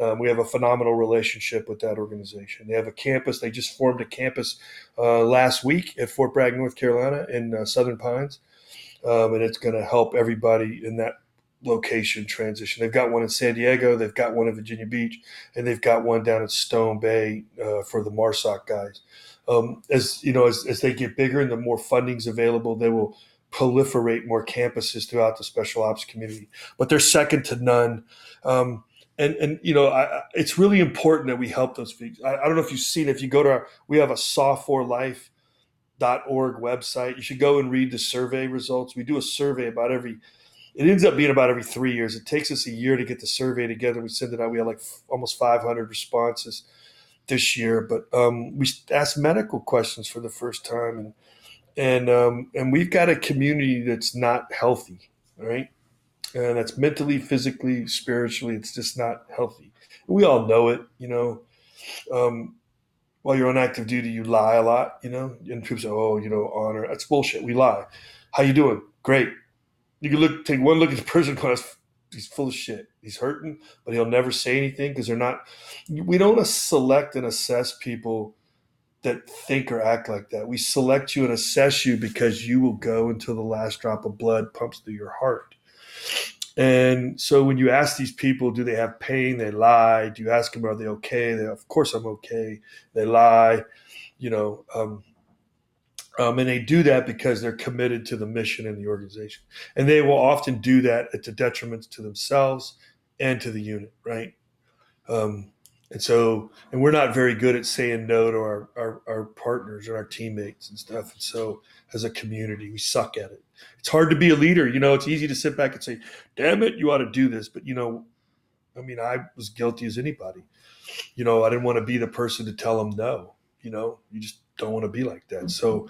Um, we have a phenomenal relationship with that organization. They have a campus. They just formed a campus uh, last week at Fort Bragg, North Carolina, in uh, Southern Pines, um, and it's going to help everybody in that location transition. They've got one in San Diego, they've got one in Virginia Beach, and they've got one down at Stone Bay uh, for the MARSOC guys. Um, as you know, as, as they get bigger and the more funding's available, they will proliferate more campuses throughout the special ops community. But they're second to none. Um, and and you know, I, it's really important that we help those people. I, I, don't know if you've seen. If you go to our, we have a SOF for dot org website. You should go and read the survey results. We do a survey about every it ends up being about every three years. It takes us a year to get the survey together. We send it out. We had like f- almost 500 responses this year, but um, we asked medical questions for the first time, and and um, and we've got a community that's not healthy, right? And that's mentally, physically, spiritually, it's just not healthy. We all know it, you know. Um, while you're on active duty, you lie a lot, you know. And people say, "Oh, you know, honor." That's bullshit. We lie. How you doing? Great you can look take one look at the person class he's full of shit he's hurting but he'll never say anything because they're not we don't select and assess people that think or act like that we select you and assess you because you will go until the last drop of blood pumps through your heart and so when you ask these people do they have pain they lie do you ask them are they okay they of course i'm okay they lie you know um, um, and they do that because they're committed to the mission and the organization. And they will often do that at the detriment to themselves and to the unit, right? Um, and so, and we're not very good at saying no to our, our, our, partners and our teammates and stuff. And so, as a community, we suck at it. It's hard to be a leader. You know, it's easy to sit back and say, damn it, you ought to do this. But, you know, I mean, I was guilty as anybody. You know, I didn't want to be the person to tell them no. You know, you just don't want to be like that. So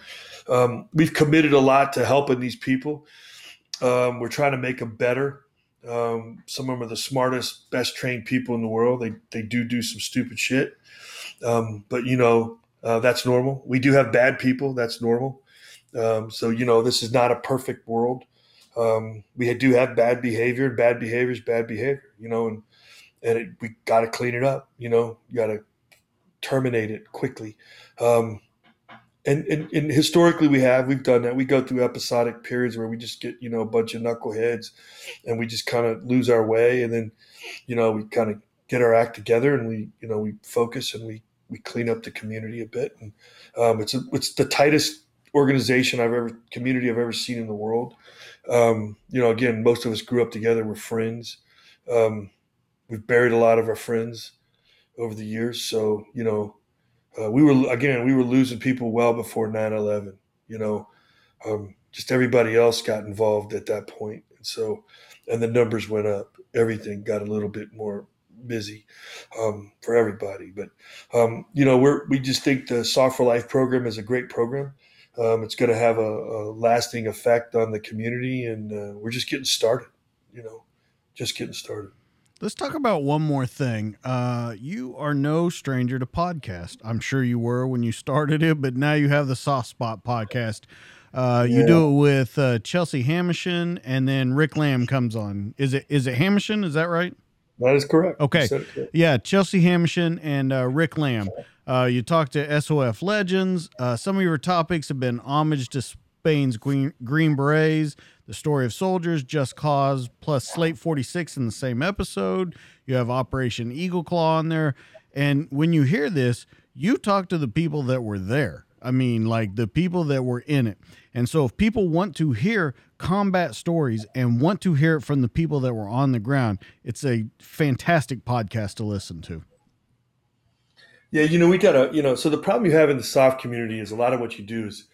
um, we've committed a lot to helping these people. Um, we're trying to make them better. Um, some of them are the smartest, best trained people in the world. They they do do some stupid shit, um, but you know uh, that's normal. We do have bad people. That's normal. Um, so you know this is not a perfect world. Um, we do have bad behavior, and bad behavior is bad behavior. You know, and and it, we got to clean it up. You know, you got to terminate it quickly. Um, and, and, and historically we have we've done that we go through episodic periods where we just get you know a bunch of knuckleheads and we just kind of lose our way and then you know we kind of get our act together and we you know we focus and we we clean up the community a bit and um, it's a, it's the tightest organization I've ever community I've ever seen in the world. Um, you know again most of us grew up together we're friends. Um, we've buried a lot of our friends over the years. So you know uh, we were again we were losing people well before 9-11 you know. Um, just everybody else got involved at that point. And so and the numbers went up. Everything got a little bit more busy um, for everybody. But um, you know we're we just think the SOF for Life program is a great program um, it's going to have a, a, lasting effect on the community and uh, we're just getting started you know just getting started
Let's talk about one more thing. Uh, you are no stranger to podcast. I'm sure you were when you started it, but now you have the SOF Spot podcast. Uh, yeah. You do it with uh, Chelsea Hamishin, and then Rick Lamb comes on. Is it is it Hamishin? Is that right?
That is correct.
Okay. Yeah, Chelsea Hamishin and uh, Rick Lamb. Uh, you talk to SOF legends. Uh, some of your topics have been homage to Spain's Green, Green Berets, the story of soldiers, Just Cause, plus Slate 46 in the same episode. You have Operation Eagle Claw on there. And when you hear this, you talk to the people that were there. I mean, like the people that were in it. And so, if people want to hear combat stories and want to hear it from the people that were on the ground, it's a fantastic podcast to listen to.
Yeah, you know, we got to, you know, so the problem you have in the SOF community is a lot of what you do is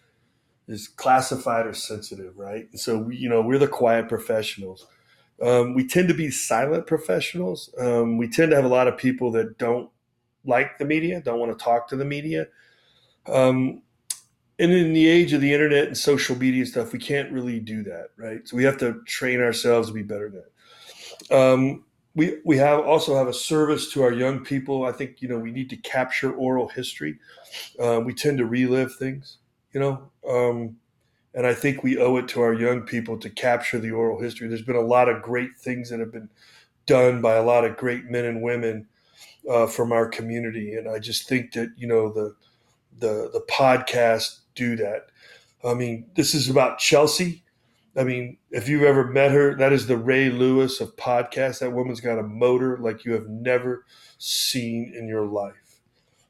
is classified or sensitive, right? And so, we, you know, we're the quiet professionals. Um, we tend to be silent professionals. Um, we tend to have a lot of people that don't like the media, don't want to talk to the media. Um, and in the age of the internet and social media stuff, we can't really do that, right? So we have to train ourselves to be better at that. Um, we we have also have a service to our young people. I think you know we need to capture oral history. Uh, we tend to relive things, you know, um, and I think we owe it to our young people to capture the oral history. There's been a lot of great things that have been done by a lot of great men and women uh, from our community, and I just think that you know the the the podcast do that. I mean, this is about Chelsea. I mean, if you've ever met her, that is the Ray Lewis of podcasts. That woman's got a motor like you have never seen in your life.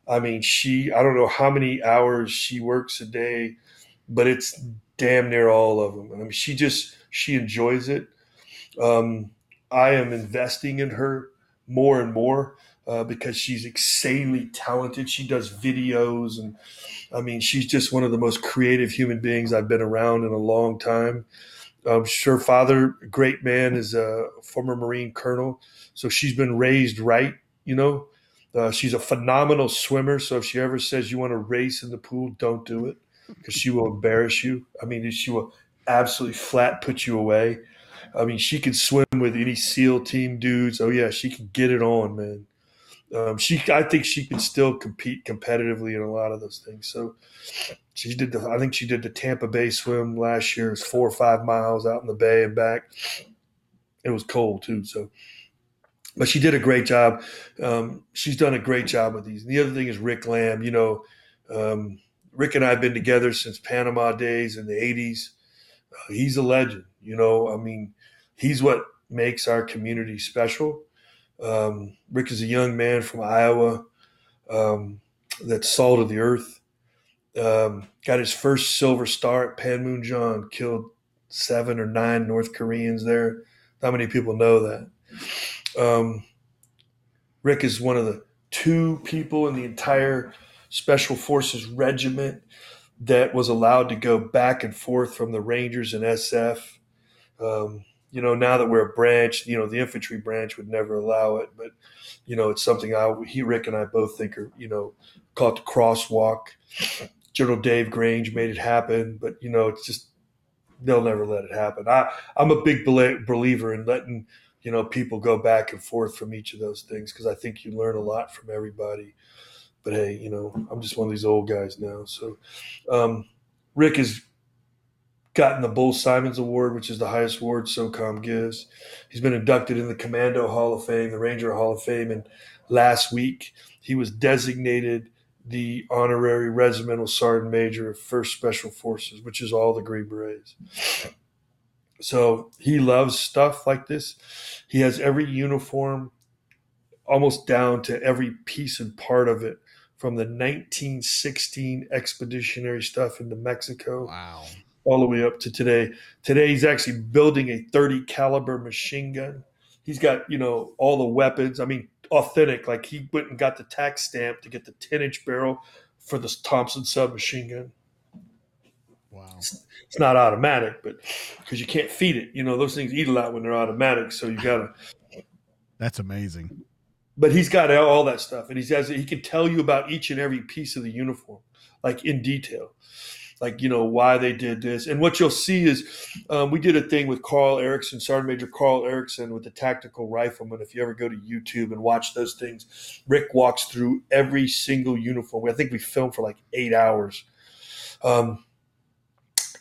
I mean, she, I don't know how many hours she works a day, but it's damn near all of them. And I mean, she just, she enjoys it. Um, I am investing in her more and more uh, because she's insanely talented. She does videos, and I mean, she's just one of the most creative human beings I've been around in a long time. Um, her father, great man, is a former Marine colonel, so she's been raised right. You know, uh, she's a phenomenal swimmer. So if she ever says you want to race in the pool, don't do it because she will embarrass you. I mean, she will absolutely flat put you away. I mean, she can swim with any SEAL team dudes. Oh yeah, she can get it on, man. Um, she, I think she can still compete competitively in a lot of those things. So she did the, I think she did the Tampa Bay swim last year. It's four or five miles out in the bay and back. It was cold too. So, but she did a great job. Um, she's done a great job with these. And the other thing is Rick Lamb. You know, um, Rick and I have been together since Panama days in the '80s. Uh, he's a legend. You know, I mean, he's what makes our community special. Um, Rick is a young man from Iowa um, that's salt of the earth. Um, got his first silver star at Panmunjom, killed seven or nine North Koreans there. Not many people know that. Um, Rick is one of the two people in the entire Special Forces regiment that was allowed to go back and forth from the Rangers and SF. Um, you know, now that we're a branch, you know, the infantry branch would never allow it, but you know, it's something I, he, Rick, and I both think are, you know, call it the crosswalk. General Dave Grange made it happen, but you know, it's just they'll never let it happen. I, I'm a big believer in letting you know people go back and forth from each of those things because I think you learn a lot from everybody. But hey, you know, I'm just one of these old guys now. So, um, Rick is gotten the Bull Simons Award, which is the highest award SOCOM gives. He's been inducted in the Commando Hall of Fame, the Ranger Hall of Fame, and last week he was designated the honorary regimental sergeant major of First Special Forces, which is all the Green Berets. So he loves stuff like this. He has every uniform almost down to every piece and part of it from the 1916 expeditionary stuff into Mexico.
Wow
all the way up to today. Today he's actually building a 30 caliber machine gun. He's got, you know, all the weapons. I mean, authentic. Like he went and got the tax stamp to get the 10 inch barrel for the Thompson submachine gun.
Wow.
It's, it's not automatic, but because you can't feed it. You know, those things eat a lot when they're automatic. So you got to.
That's amazing.
But he's got all that stuff, and he has he can tell you about each and every piece of the uniform, like in detail like you know why they did this. And what you'll see is um, we did a thing with Karl Erickson sergeant major Karl Erickson with the tactical rifleman. If you ever go to youtube and watch those things rick walks through every single uniform. I think we filmed for like eight hours. Um,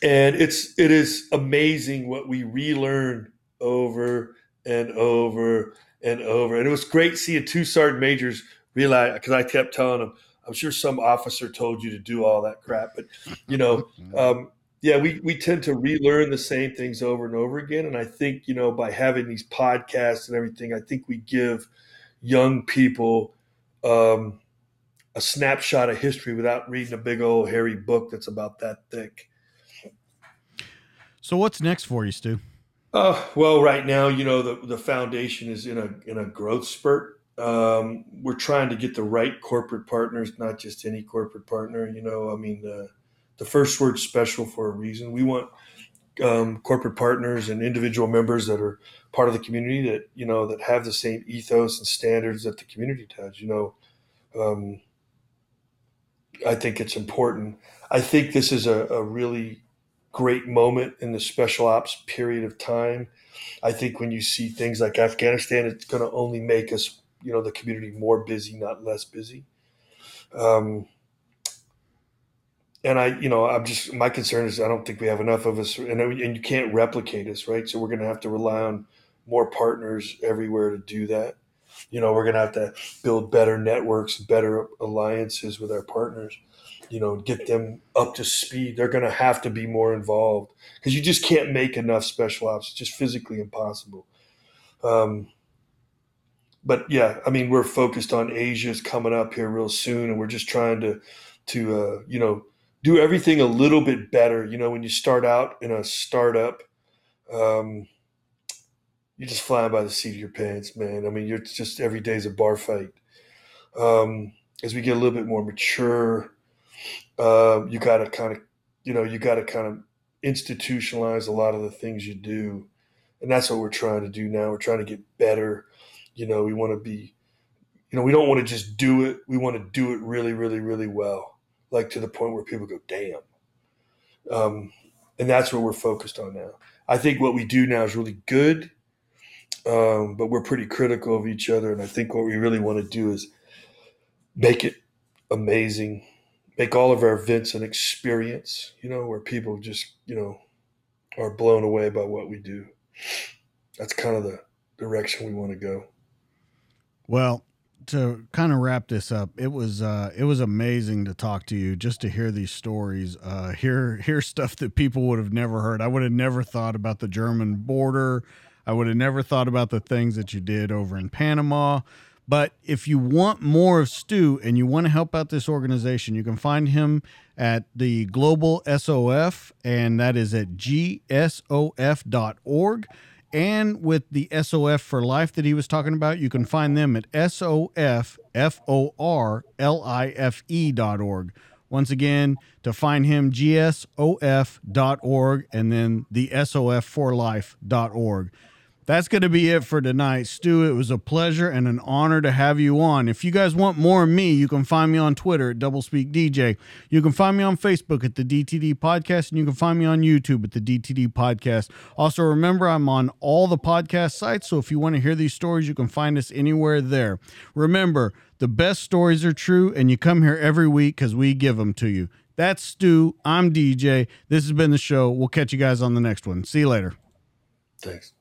and it's it is amazing what we relearn over and over and over. And it was great seeing two sergeant majors realize because i kept telling them I'm sure some officer told you to do all that crap, but you know, um, yeah, we we tend to relearn the same things over and over again. And I think you know by having these podcasts and everything, I think we give young people um, a snapshot of history without reading a big old hairy book that's about that thick.
So what's next for you, Stu?
Uh, well, right now, you know, the, the foundation is in a in a growth spurt. Um, we're trying to get the right corporate partners, not just any corporate partner. You know, I mean, uh, the first word's special for a reason. We want um, corporate partners and individual members that are part of the community that you know that have the same ethos and standards that the community does. You know, um, I think it's important. I think this is a, a really great moment in the special ops period of time. I think when you see things like Afghanistan, it's going to only make us, you know, the community more busy, not less busy. Um, and I, you know, I'm just my concern is I don't think we have enough of us, and and you can't replicate us, right? So we're going to have to rely on more partners everywhere to do that. You know, we're going to have to build better networks, better alliances with our partners you know, get them up to speed. They're going to have to be more involved because you just can't make enough special ops. It's just physically impossible. Um, but yeah, I mean, we're focused on Asia's coming up here real soon, and we're just trying to, to uh, you know, do everything a little bit better. You know, when you start out in a startup, um, you just flying by the seat of your pants, man. I mean, you're just every day's a bar fight. Um, as we get a little bit more mature, uh, you got to kind of, you know, you got to kind of institutionalize a lot of the things you do. And that's what we're trying to do now. We're trying to get better. You know, we want to be, you know, we don't want to just do it. We want to do it really, really, really well, like to the point where people go, damn. Um, and that's what we're focused on now. I think what we do now is really good, um, but we're pretty critical of each other. And I think what we really want to do is make it amazing make all of our events an experience, you know, where people just, you know, are blown away by what we do. That's kind of the direction we want to go.
Well, to kind of wrap this up, it was uh, it was amazing to talk to you, just to hear these stories, uh, hear hear stuff that people would have never heard. I would have never thought about the German border. I would have never thought about the things that you did over in Panama. But if you want more of Stu and you want to help out this organization, you can find him at the Global SOF, and that is at gsof.org. And with the SOF for Life that he was talking about, you can find them at SOFFORLIFE.org. Once again, to find him, gsof.org and then the SOF4Life.org. That's going to be it for tonight. Stu, it was a pleasure and an honor to have you on. If you guys want more of me, you can find me on Twitter at Doublespeak DJ. You can find me on Facebook at the DTD Podcast, and you can find me on YouTube at the DTD Podcast. Also, remember, I'm on all the podcast sites, so if you want to hear these stories, you can find us anywhere there. Remember, the best stories are true, and you come here every week because we give them to you. That's Stu. I'm DJ. This has been the show. We'll catch you guys on the next one. See you later.
Thanks.